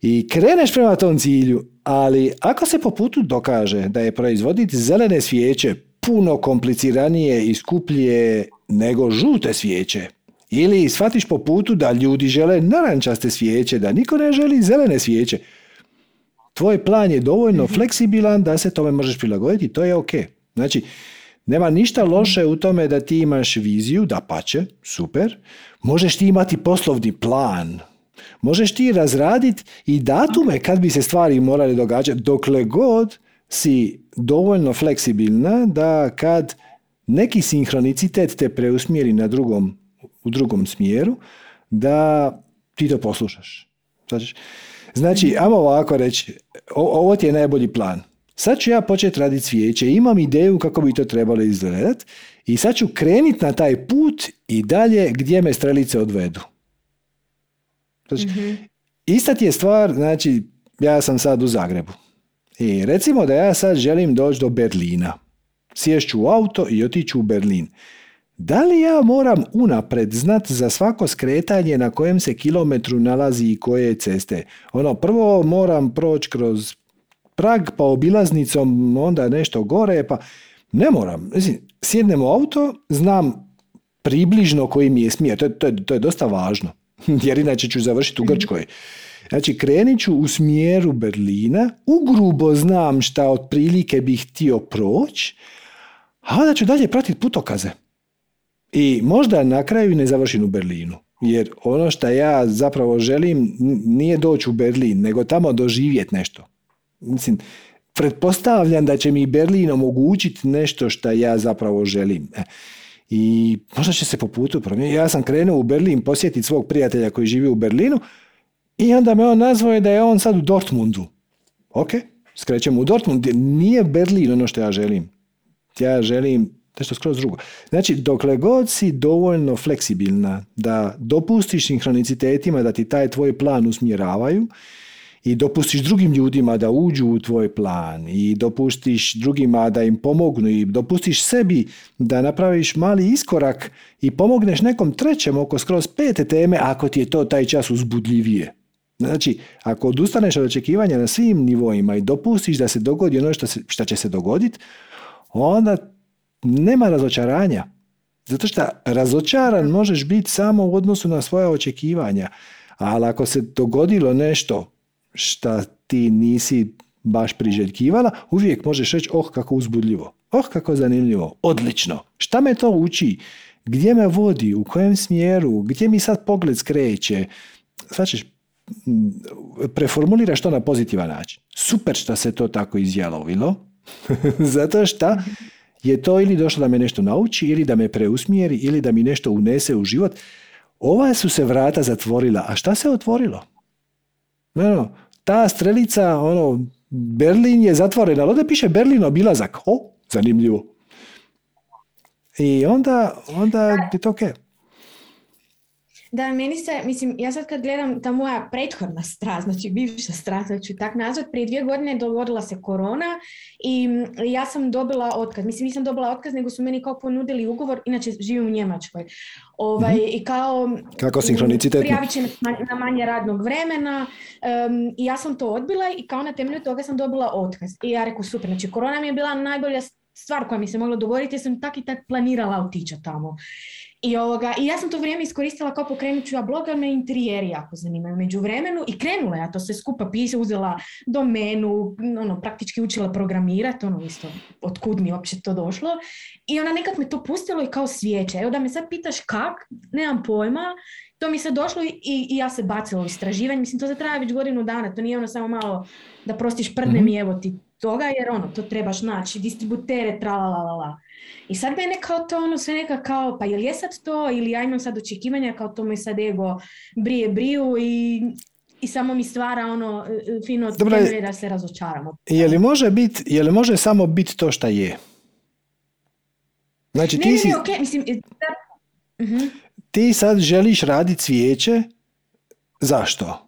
I kreneš prema tom cilju, ali ako se po putu dokaže da je proizvoditi zelene svijeće puno kompliciranije i skuplje nego žute svijeće, ili shvatiš po putu da ljudi žele narančaste svijeće, da niko ne želi zelene svijeće, tvoj plan je dovoljno mhm. fleksibilan da se tome možeš prilagoditi, to je ok. Znači, nema ništa loše u tome da ti imaš viziju, da pače, super. Možeš ti imati poslovni plan, možeš ti razraditi i datume kad bi se stvari morali događati, dokle god si dovoljno fleksibilna da kad neki sinhronicitet te preusmjeri na drugom, u drugom smjeru, da ti to poslušaš. Znači, Znači, ajmo ovako reći, ovo ti je najbolji plan. Sad ću ja početi raditi svijeće, imam ideju kako bi to trebalo izgledati i sad ću krenuti na taj put i dalje gdje me strelice odvedu. Znači, mm Ista ti je stvar, znači, ja sam sad u Zagrebu. I recimo da ja sad želim doći do Berlina. Sješću u auto i otiću u Berlin. Da li ja moram unapred znat za svako skretanje na kojem se kilometru nalazi i koje ceste? Ono, prvo moram proći kroz prag, pa obilaznicom onda nešto gore, pa ne moram. Mislim, sjednem u auto, znam približno koji mi je smjer. To je, to je, to je dosta važno, jer inače ću završiti u Grčkoj. Znači, krenit ću u smjeru Berlina, ugrubo znam šta otprilike bih htio proći, a onda ću dalje pratiti putokaze. I možda na kraju ne završim u Berlinu. Jer ono što ja zapravo želim nije doći u Berlin, nego tamo doživjeti nešto. Mislim, pretpostavljam da će mi Berlin omogućiti nešto što ja zapravo želim. E, I možda će se po putu promijeniti. Ja sam krenuo u Berlin posjetiti svog prijatelja koji živi u Berlinu i onda me on nazvao da je on sad u Dortmundu. Ok, skrećemo u Dortmund. Nije Berlin ono što ja želim. Ja želim nešto skroz drugo. Znači, dokle god si dovoljno fleksibilna da dopustiš sinhronicitetima da ti taj tvoj plan usmjeravaju i dopustiš drugim ljudima da uđu u tvoj plan i dopustiš drugima da im pomognu i dopustiš sebi da napraviš mali iskorak i pomogneš nekom trećem oko skroz pete teme ako ti je to taj čas uzbudljivije. Znači, ako odustaneš od očekivanja na svim nivoima i dopustiš da se dogodi ono što, se, što će se dogoditi, onda nema razočaranja. Zato što razočaran možeš biti samo u odnosu na svoje očekivanja. Ali ako se dogodilo nešto što ti nisi baš priželjkivala, uvijek možeš reći, oh kako uzbudljivo, oh kako zanimljivo, odlično. Šta me to uči? Gdje me vodi? U kojem smjeru? Gdje mi sad pogled skreće? Znači, preformuliraš to na pozitivan način. Super što se to tako izjalovilo. Zato što je to ili došlo da me nešto nauči, ili da me preusmjeri, ili da mi nešto unese u život. Ova su se vrata zatvorila. A šta se otvorilo? No, ta strelica, ono, Berlin je zatvorena, ali ovdje piše Berlin obilazak. O, zanimljivo. I onda, onda je to okej. Da, meni se, mislim, ja sad kad gledam ta moja prethodna strast, znači bivša strast, znači tak nazvat, prije dvije godine dogodila se korona i ja sam dobila otkaz. Mislim, nisam dobila otkaz, nego su meni kao ponudili ugovor, inače živim u Njemačkoj. Ovaj, mm I kao... Kako sinhronicitetno? Prijavit će na manje radnog vremena i ja sam to odbila i kao na temelju toga sam dobila otkaz. I ja rekao, super, znači korona mi je bila najbolja stvar koja mi se mogla dogoditi, ja sam tak i tak planirala otići tamo. I, ovoga, I ja sam to vrijeme iskoristila kao pokrenut ću ja blog, ali me interijeri jako zanimaju među vremenu i krenula ja to sve skupa pisa, uzela domenu, ono, praktički učila programirati, ono isto, otkud mi uopće to došlo. I ona nekad me to pustilo i kao svijeće. Evo da me sad pitaš kak, nemam pojma, to mi se došlo i, i ja se bacila u istraživanje. Mislim, to se traje već godinu dana, to nije ono samo malo da prostiš prdne mm-hmm. evo ti toga, jer ono, to trebaš naći, distributere, la. I sad mene kao to ono sve neka kao, pa jel je sad to ili ja imam sad očekivanja kao to mi sad ego brije briju i, i samo mi stvara ono fino Dobro, da se razočaramo. Je li može biti, je li može samo biti to šta je? Znači, ne, ti ne, si... ne, okay. mislim, uh Ti sad želiš raditi cvijeće, zašto?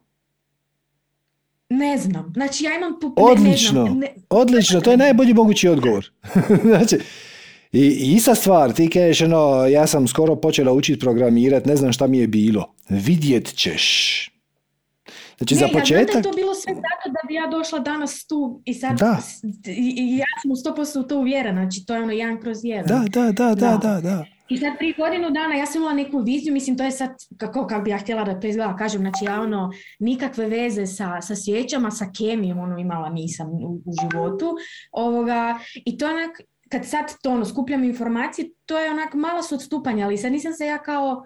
Ne znam. Znači, ja imam... Odlično. Ne, ne Odlično, to je najbolji mogući odgovor. znači, i ista stvar, ti kažeš, ono, ja sam skoro počela učiti programirati, ne znam šta mi je bilo. Vidjet ćeš. Znači, ne, za početak... Ja to bilo sve zato da bi ja došla danas tu i sad... Da. I, ja sam u 100% to uvjerena, znači to je ono jedan kroz jedan. Da, da, da, da, da. da. I sad prije godinu dana ja sam imala neku viziju, mislim to je sad kako, kako bi ja htjela da to izgleda, kažem, znači ja ono nikakve veze sa, sa sjećama, sa kemijom ono imala nisam u, u životu. Ovoga, I to onak, kad sad to ono, skupljam informacije, to je onak malo su odstupanja, ali sad nisam se ja kao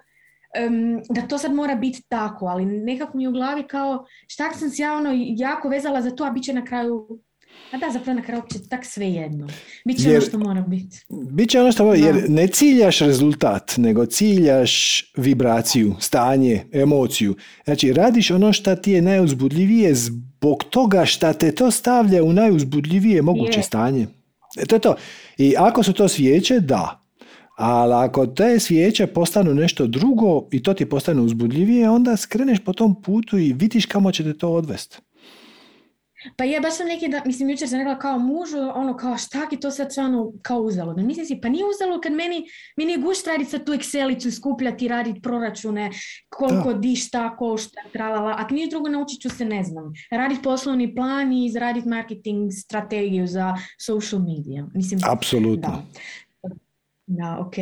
da to sad mora biti tako, ali nekako mi u glavi kao šta sam se ja ono jako vezala za to, a bit će na kraju a da, zapravo na kraju uopće tak sve jedno. Biće ono što mora biti. Biće ono što mora, jer ne ciljaš rezultat, nego ciljaš vibraciju, stanje, emociju. Znači, radiš ono što ti je najuzbudljivije zbog toga što te to stavlja u najuzbudljivije moguće stanje. E, to je to. I ako su to svijeće, da. Ali ako te svijeće postanu nešto drugo i to ti postane uzbudljivije, onda skreneš po tom putu i vidiš kamo će te to odvesti. Pa je, baš sam neki da, mislim, jučer sam rekla kao mužu, ono kao šta ki to sad stvarno kao uzalo. Da mislim si, pa nije uzalo kad meni, meni je gušt raditi sad tu Excelicu, skupljati, raditi proračune, koliko di šta košta, tralala. Ako nije drugo, naučit ću se, ne znam, raditi poslovni plan i izraditi marketing strategiju za social media. Mislim, Apsolutno. Da. Da, ok.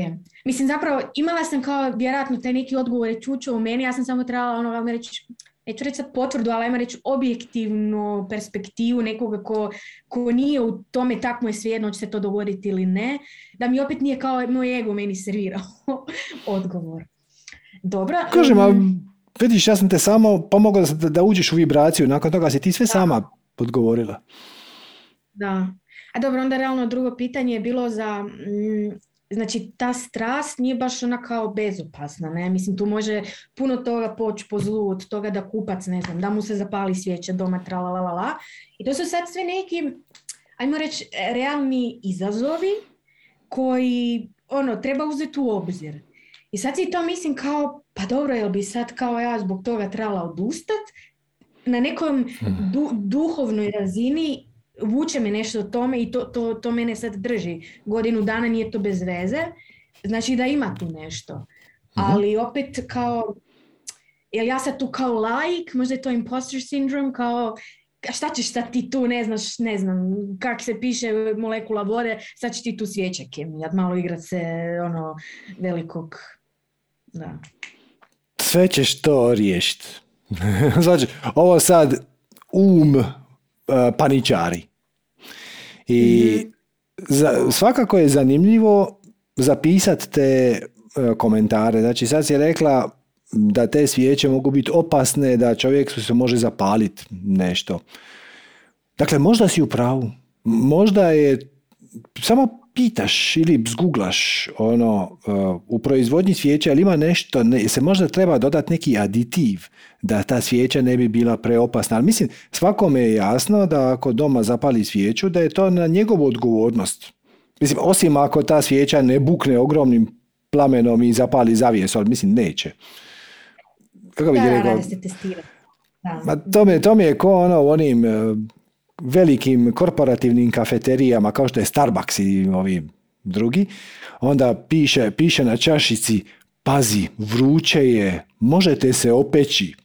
Mislim, zapravo, imala sam kao vjerojatno te neki odgovore čučo u meni, ja sam samo trebala ono, vam reći, neću reći sad potvrdu, ali ajmo reći objektivnu perspektivu nekoga ko, ko nije u tome tako je svejedno će se to dogoditi ili ne, da mi opet nije kao moj ego meni servirao odgovor. Dobro. Kažem, a vidiš, ja sam te samo pomogao da, da uđeš u vibraciju, nakon toga si ti sve sama odgovorila. Da. A dobro, onda realno drugo pitanje je bilo za, mm, znači ta strast nije baš ona kao bezopasna, ne? Mislim, tu može puno toga poći po zlu, od toga da kupac, ne znam, da mu se zapali svijeća doma, tralalala. I to su sad sve neki, ajmo reći, realni izazovi koji, ono, treba uzeti u obzir. I sad si to mislim kao, pa dobro, jel bi sad kao ja zbog toga trebala odustat? Na nekom du, duhovnoj razini vuče me nešto o tome i to, to, to mene sad drži. Godinu dana nije to bez veze, znači da ima tu nešto. Ali opet kao, jel ja sad tu kao laik, možda je to imposter syndrome, kao šta ćeš sad ti tu, ne znaš, ne znam, kak se piše molekula vode, sad će ti tu svijeća kemijat, malo igrat se ono velikog, da. Sve ćeš to riješiti. znači, ovo sad um uh, paničari. I za, svakako je zanimljivo zapisati te uh, komentare. Znači sad si rekla da te svijeće mogu biti opasne, da čovjek se može zapaliti nešto. Dakle, možda si u pravu. Možda je, samo pitaš ili zguglaš ono, uh, u proizvodnji svijeća, ali ima nešto, ne, se možda treba dodati neki aditiv da ta svijeća ne bi bila preopasna. Ali mislim, svakome je jasno da ako doma zapali svijeću, da je to na njegovu odgovornost. Mislim, osim ako ta svijeća ne bukne ogromnim plamenom i zapali zavijesu, ali mislim, neće. Kako bi Da, ti da, rekao? radi se testirati. Da. Ma to mi, to mi je ko ono u onim e, velikim korporativnim kafeterijama kao što je Starbucks i ovi drugi. Onda piše, piše na čašici pazi, vruće je, možete se opeći.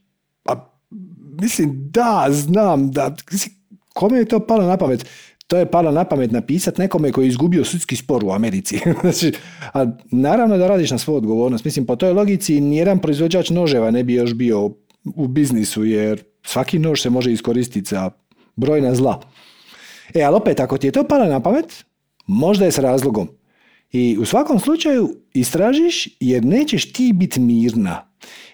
Pa, mislim, da, znam, da, kome je to palo na pamet? To je palo na pamet napisati nekome koji je izgubio sudski spor u Americi. znači, a naravno da radiš na svoju odgovornost. Mislim, po toj logici nijedan proizvođač noževa ne bi još bio u biznisu, jer svaki nož se može iskoristiti za brojna zla. E, ali opet, ako ti je to palo na pamet, možda je s razlogom. I u svakom slučaju istražiš jer nećeš ti biti mirna.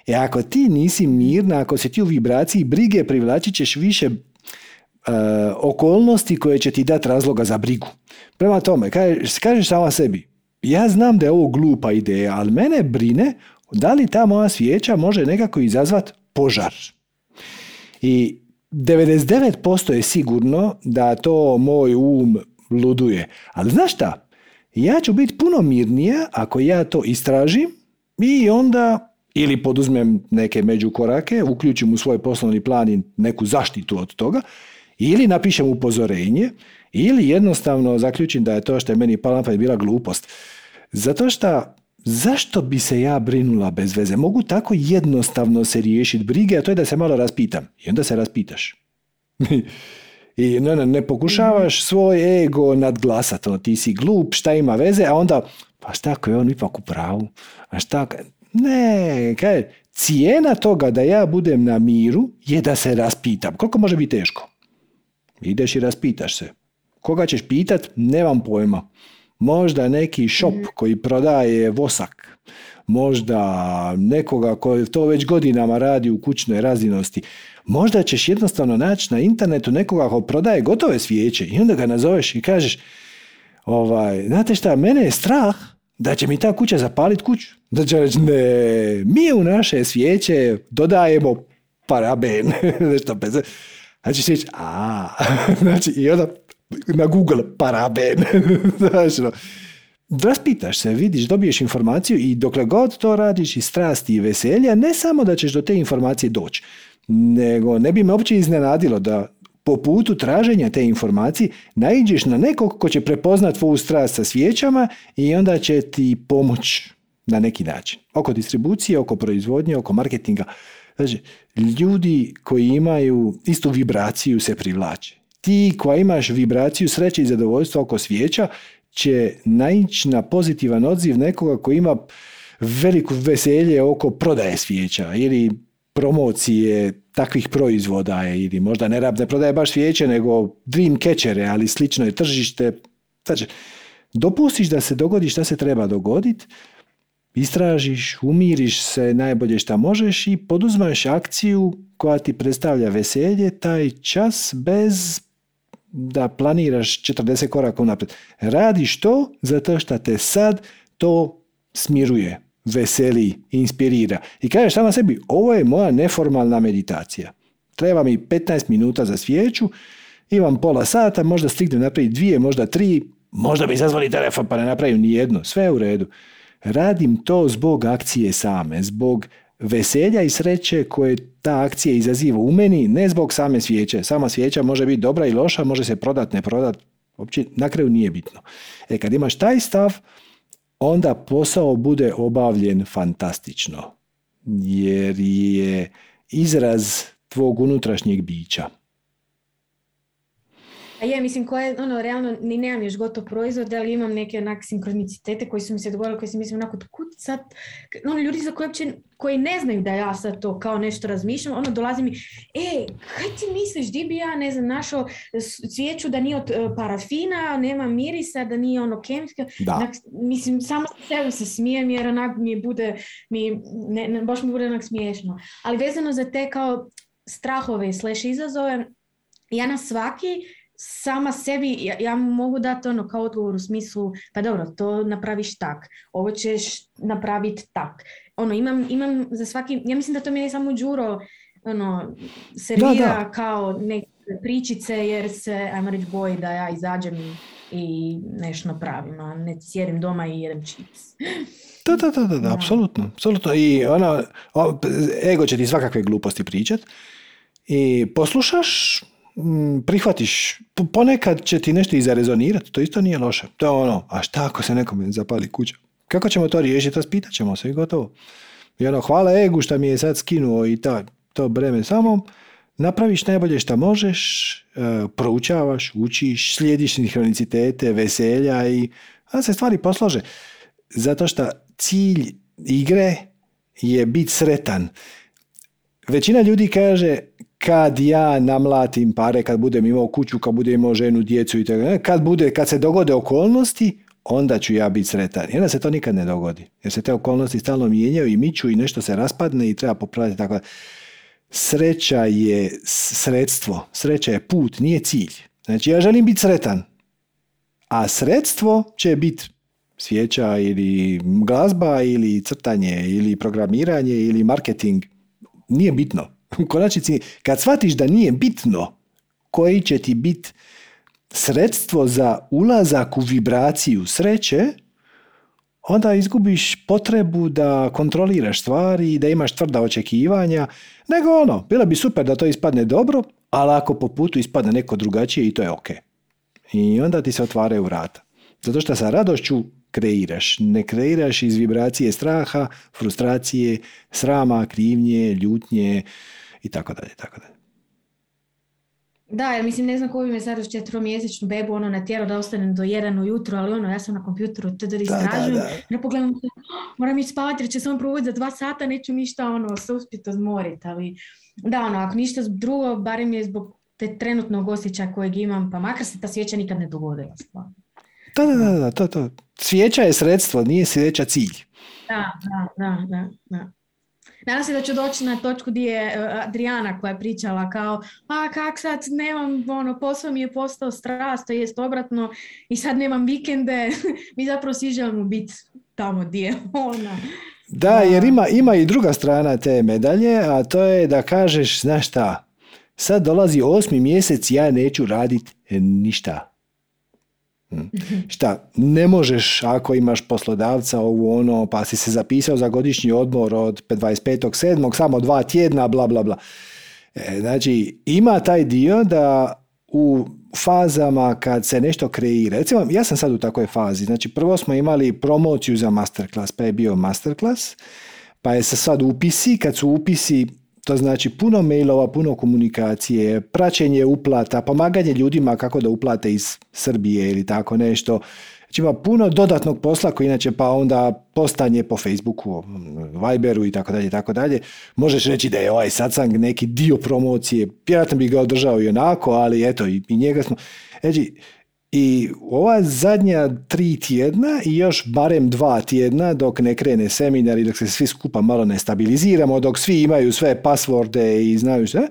E ako ti nisi mirna, ako si ti u vibraciji brige, privlačit ćeš više e, okolnosti koje će ti dati razloga za brigu. Prema tome, kažeš, kažeš sama sebi, ja znam da je ovo glupa ideja, ali mene brine da li ta moja svijeća može nekako izazvat požar. I 99% je sigurno da to moj um luduje. Ali znaš šta? Ja ću biti puno mirnija ako ja to istražim i onda ili poduzmem neke međukorake, uključim u svoj poslovni plan i neku zaštitu od toga, ili napišem upozorenje, ili jednostavno zaključim da je to što je meni pala bila glupost. Zato što zašto bi se ja brinula bez veze? Mogu tako jednostavno se riješiti brige, a to je da se malo raspitam. I onda se raspitaš. I ne, ne, ne pokušavaš svoj ego nadglasati, ono, ti si glup, šta ima veze, a onda, pa šta ako je on ipak u pravu, a šta, ka- ne, kaj, cijena toga da ja budem na miru je da se raspitam. Koliko može biti teško? Ideš i raspitaš se. Koga ćeš pitat? Nemam pojma. Možda neki šop koji prodaje vosak. Možda nekoga koji to već godinama radi u kućnoj razinosti. Možda ćeš jednostavno naći na internetu nekoga ko prodaje gotove svijeće i onda ga nazoveš i kažeš ovaj, znate šta, mene je strah da će mi ta kuća zapalit kuću. Da će reći, ne, mi u naše svijeće dodajemo paraben. Nešto bez... Znači reći, a, znači i onda na Google paraben. Znaš. Raspitaš se, vidiš, dobiješ informaciju i dokle god to radiš i strasti i veselja, ne samo da ćeš do te informacije doći, nego ne bi me uopće iznenadilo da po putu traženja te informacije naiđeš na nekog ko će prepoznat tvoju strast sa svijećama i onda će ti pomoć na neki način. Oko distribucije, oko proizvodnje, oko marketinga. Znači, ljudi koji imaju istu vibraciju se privlače. Ti koji imaš vibraciju sreće i zadovoljstva oko svijeća će naići na pozitivan odziv nekoga koji ima veliko veselje oko prodaje svijeća ili promocije takvih proizvoda ili možda ne, ne prodaje baš svijeće nego dream catchere, ali slično je tržište. Znači, dopustiš da se dogodi šta se treba dogoditi, istražiš, umiriš se najbolje šta možeš i poduzmaš akciju koja ti predstavlja veselje taj čas bez da planiraš 40 koraka unaprijed. Radiš to zato što te sad to smiruje, veseli, inspirira. I kažeš sama sebi, ovo je moja neformalna meditacija. Treba mi 15 minuta za svijeću, imam pola sata, možda stignem napraviti dvije, možda tri, možda mi zazvali telefon pa ne napravim ni jedno, sve je u redu. Radim to zbog akcije same, zbog veselja i sreće koje ta akcija izaziva u meni, ne zbog same svijeće. Sama svijeća može biti dobra i loša, može se prodat, ne prodat, uopće na kraju nije bitno. E kad imaš taj stav, onda posao bude obavljen fantastično, jer je izraz tvog unutrašnjeg bića. A je, mislim, koje, ono, realno, ni nemam još gotov proizvod, ali imam neke onak sinkronicitete koji su mi se dogodili, koji si mislim onako, kud sad, ono, ljudi za koje uopće, koji ne znaju da ja sad to kao nešto razmišljam, ono, dolazi mi, e, kaj ti misliš, di bi ja, ne znam, našao svijeću da nije od uh, parafina, nema mirisa, da nije ono kemijska, da. mislim, samo sebe se smijem jer onak mi bude, mi, ne, ne, baš mi bude onak smiješno. Ali vezano za te kao strahove slash izazove, ja na svaki sama sebi, ja, ja mogu dati ono kao odgovor u smislu, pa dobro, to napraviš tak, ovo ćeš napraviti tak. Ono, imam, imam za svaki, ja mislim da to mi je samo Đuro ono, servira kao neke pričice jer se, ajmo reći, boji da ja izađem i, nešto napravim, a ne sjedim doma i jedem čips. Da, da, da, da, da, apsolutno, apsolutno. I ono, ego će ti svakakve gluposti pričat i poslušaš, prihvatiš, ponekad će ti nešto i zarezonirati, to isto nije loše. To je ono, a šta ako se nekome zapali kuća? Kako ćemo to riješiti? Raspitat ćemo se i gotovo. I ono, hvala egu što mi je sad skinuo i ta, to breme samo. Napraviš najbolje što možeš, e, proučavaš, učiš, slijediš sinhronicitete, veselja i da se stvari poslože. Zato što cilj igre je biti sretan. Većina ljudi kaže kad ja namlatim pare, kad budem imao kuću, kad budem imao ženu, djecu i tako, kad, bude, kad se dogode okolnosti, onda ću ja biti sretan. I onda se to nikad ne dogodi. Jer se te okolnosti stalno mijenjaju i miću i nešto se raspadne i treba popraviti. Tako Sreća je sredstvo, sreća je put, nije cilj. Znači ja želim biti sretan, a sredstvo će biti svijeća ili glazba ili crtanje ili programiranje ili marketing. Nije bitno. U konačnici, kad shvatiš da nije bitno koji će ti biti sredstvo za ulazak u vibraciju sreće, onda izgubiš potrebu da kontroliraš stvari i da imaš tvrda očekivanja, nego ono, bilo bi super da to ispadne dobro, ali ako po putu ispadne neko drugačije i to je ok. I onda ti se otvaraju vrata. Zato što sa radošću kreiraš. Ne kreiraš iz vibracije straha, frustracije, srama, krivnje, ljutnje, i tako dalje, tako dalje. Da, jer mislim, ne znam ko bi me sad uz četvromjesečnu bebu ono natjerao da ostanem do jedan ujutro, ali ono, ja sam na kompjuteru to da istražujem, ne pogledam, moram ići spavati jer će samo provoditi za dva sata, neću ništa ono, se uspjeti odmoriti, ali da, ono, ako ništa drugo, barem je zbog te trenutnog osjećaja kojeg imam, pa makar se ta svijeća nikad ne dogodila. Da, da, da, da, to, to. Svijeća je sredstvo, nije svijeća cilj. Da, da, da, da. da. Nadam se da ću doći na točku gdje je e, Adriana koja je pričala kao a kak sad nemam, ono, posao mi je postao strast, to jest obratno i sad nemam vikende. Mi zapravo svi želimo biti tamo gdje je ona. Da, jer ima, ima i druga strana te medalje, a to je da kažeš, znaš šta, sad dolazi osmi mjesec, ja neću raditi ništa. Hm. Šta, ne možeš ako imaš poslodavca ovo ono, pa si se zapisao za godišnji odmor od 25.7. samo dva tjedna, bla, bla, bla. E, znači, ima taj dio da u fazama kad se nešto kreira. Recimo, ja sam sad u takvoj fazi. Znači, prvo smo imali promociju za masterclass, pa je bio masterclass, pa je se sad upisi, kad su upisi, to znači puno mailova, puno komunikacije, praćenje uplata, pomaganje ljudima kako da uplate iz Srbije ili tako nešto. Znači ima puno dodatnog posla koji inače pa onda postanje po Facebooku, Viberu i tako dalje tako dalje. Možeš reći da je ovaj satsang neki dio promocije, vjerojatno bi ga održao i onako, ali eto i, i njega smo. Znači, i ova zadnja tri tjedna i još barem dva tjedna dok ne krene seminar i dok se svi skupa malo ne stabiliziramo, dok svi imaju sve pasvorde i znaju sve,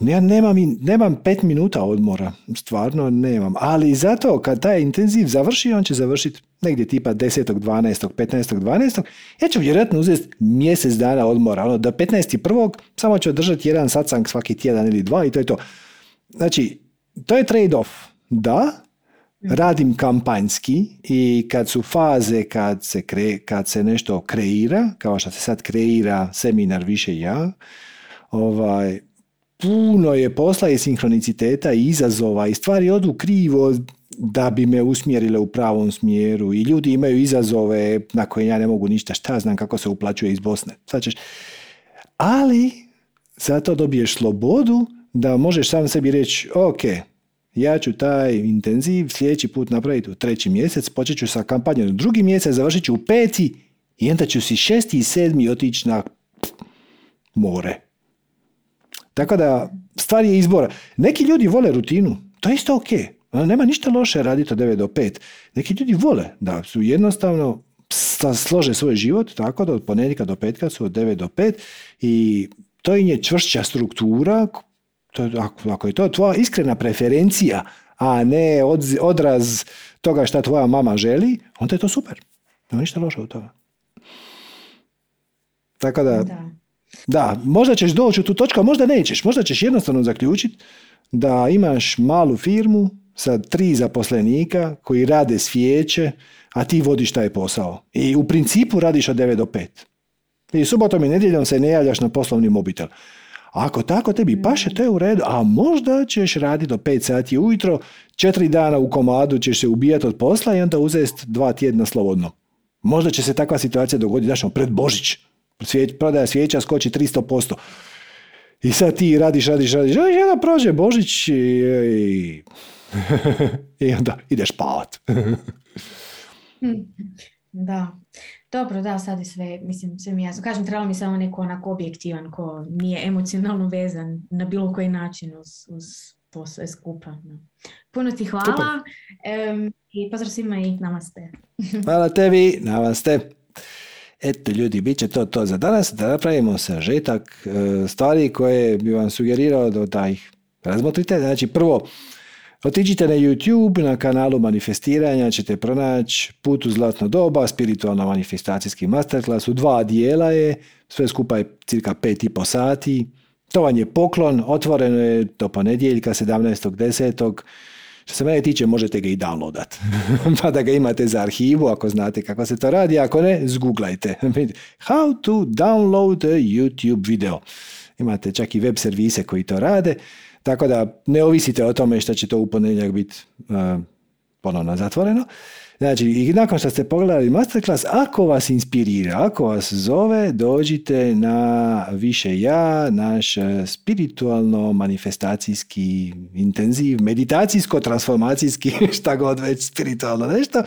ja nemam, nemam pet minuta odmora, stvarno nemam. Ali zato kad taj intenziv završi, on će završiti negdje tipa 10. 12. 15. 12. Ja ću vjerojatno uzeti mjesec dana odmora. Ono, do 15. prvog samo ću održati jedan satsang svaki tjedan ili dva i to je to. Znači, to je trade-off. Da, radim kampanjski i kad su faze kad se, kre, kad se nešto kreira, kao što se sad kreira seminar više ja, ovaj, puno je posla i sinhroniciteta i izazova i stvari odu krivo da bi me usmjerile u pravom smjeru i ljudi imaju izazove na koje ja ne mogu ništa, šta znam kako se uplaćuje iz Bosne. Sad ćeš... Ali zato dobiješ slobodu da možeš sam sebi reći ok, ja ću taj intenziv sljedeći put napraviti u treći mjesec, počet ću sa kampanjom u drugi mjesec, završit ću u peti i onda ću si šesti i sedmi otići na more tako da, stvar je izbora. Neki ljudi vole rutinu, to je isto ok. Nema ništa loše raditi od 9 do 5. Neki ljudi vole da su jednostavno slože svoj život tako da od ponedjeljka do petka su od 9 do 5 i to im je čvršća struktura, to, ako, ako je to tvoja iskrena preferencija, a ne odraz toga šta tvoja mama želi, onda je to super. Nema ništa loše od toga. Tako da, da. Da, možda ćeš doći u tu točku, a možda nećeš. Možda ćeš jednostavno zaključiti da imaš malu firmu sa tri zaposlenika koji rade svijeće, a ti vodiš taj posao. I u principu radiš od 9 do 5. I subotom i nedjeljom se ne javljaš na poslovni mobitel. Ako tako tebi paše, to je u redu, a možda ćeš raditi do 5 sati ujutro, četiri dana u komadu ćeš se ubijati od posla i onda uzeti dva tjedna slobodno. Možda će se takva situacija dogoditi, znaš, ono, pred Božić prodaja svijeća skoči 300%. I sad ti radiš, radiš, radiš, i onda prođe Božić i, i, i onda ideš spavat. da. Dobro, da, sad je sve, mislim, sve mi jasno. Kažem, trebalo mi samo neko onako objektivan ko nije emocionalno vezan na bilo koji način uz, uz to sve skupa. Puno ti hvala um, i pozdrav svima i namaste. hvala tebi, namaste. Eto ljudi, bit će to to za danas, da napravimo sažetak e, stvari koje bi vam sugerirao da ih razmotrite. Znači prvo, otiđite na YouTube, na kanalu manifestiranja ćete pronaći put u zlatno doba, spiritualno manifestacijski masterclass, u dva dijela je, sve skupa je cirka pet i po sati. To vam je poklon, otvoreno je do ponedjeljka 17.10. Što se mene tiče, možete ga i downloadat. pa da ga imate za arhivu, ako znate kako se to radi. Ako ne, zguglajte. How to download a YouTube video. Imate čak i web servise koji to rade. Tako da ne ovisite o tome što će to u ponedjeljak biti uh, ponovno zatvoreno. Znači, i nakon što ste pogledali masterclass, ako vas inspirira, ako vas zove, dođite na više ja, naš spiritualno manifestacijski intenziv, meditacijsko-transformacijski, šta god već spiritualno nešto.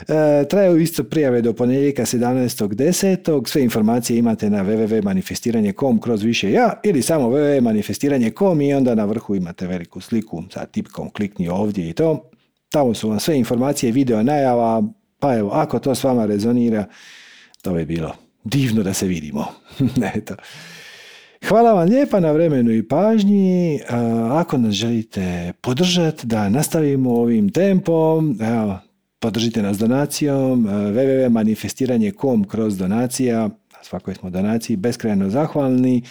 E, traju isto prijave do ponedjeljka 17.10. Sve informacije imate na www.manifestiranje.com kroz više ja ili samo www.manifestiranje.com i onda na vrhu imate veliku sliku sa tipkom klikni ovdje i to. Tamo su vam sve informacije, video najava, pa evo, ako to s vama rezonira, to bi bilo divno da se vidimo. Eto. Hvala vam lijepa na vremenu i pažnji. Ako nas želite podržati da nastavimo ovim tempom, evo, podržite nas donacijom www.manifestiranje.com kroz donacija, svakoj smo donaciji beskrajno zahvalni.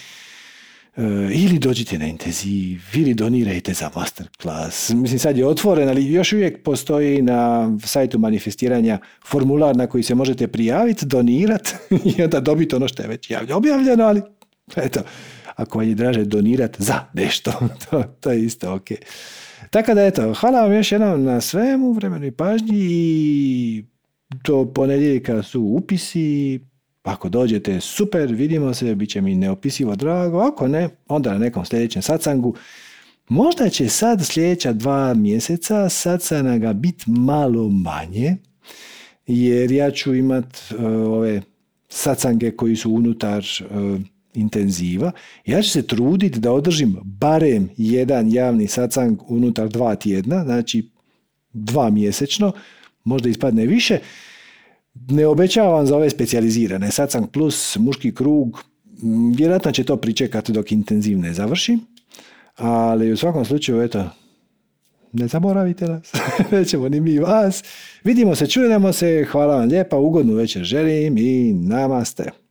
E, ili dođite na intenziv, ili donirajte za masterclass. Mislim, sad je otvoren, ali još uvijek postoji na sajtu manifestiranja formular na koji se možete prijaviti, donirati i onda dobiti ono što je već objavljeno, ali eto, ako vam je draže donirati za nešto, to, to je isto ok. Tako da eto, hvala vam još jednom na svemu, vremenu i pažnji i do ponedjeljka su upisi, ako dođete, super, vidimo se, bit će mi neopisivo drago, ako ne, onda na nekom sljedećem sacangu. Možda će sad sljedeća dva mjeseca sacanaga biti malo manje, jer ja ću imat uh, ove sacange koji su unutar uh, intenziva. Ja ću se truditi da održim barem jedan javni sacang unutar dva tjedna, znači dva mjesečno, možda ispadne više. Ne obećavam za ove specijalizirane. Satsang plus, muški krug, vjerojatno će to pričekati dok intenzivne završi. Ali u svakom slučaju, eto, ne zaboravite nas, nećemo ni mi vas. Vidimo se, čujemo se, hvala vam lijepa, ugodnu večer želim i namaste.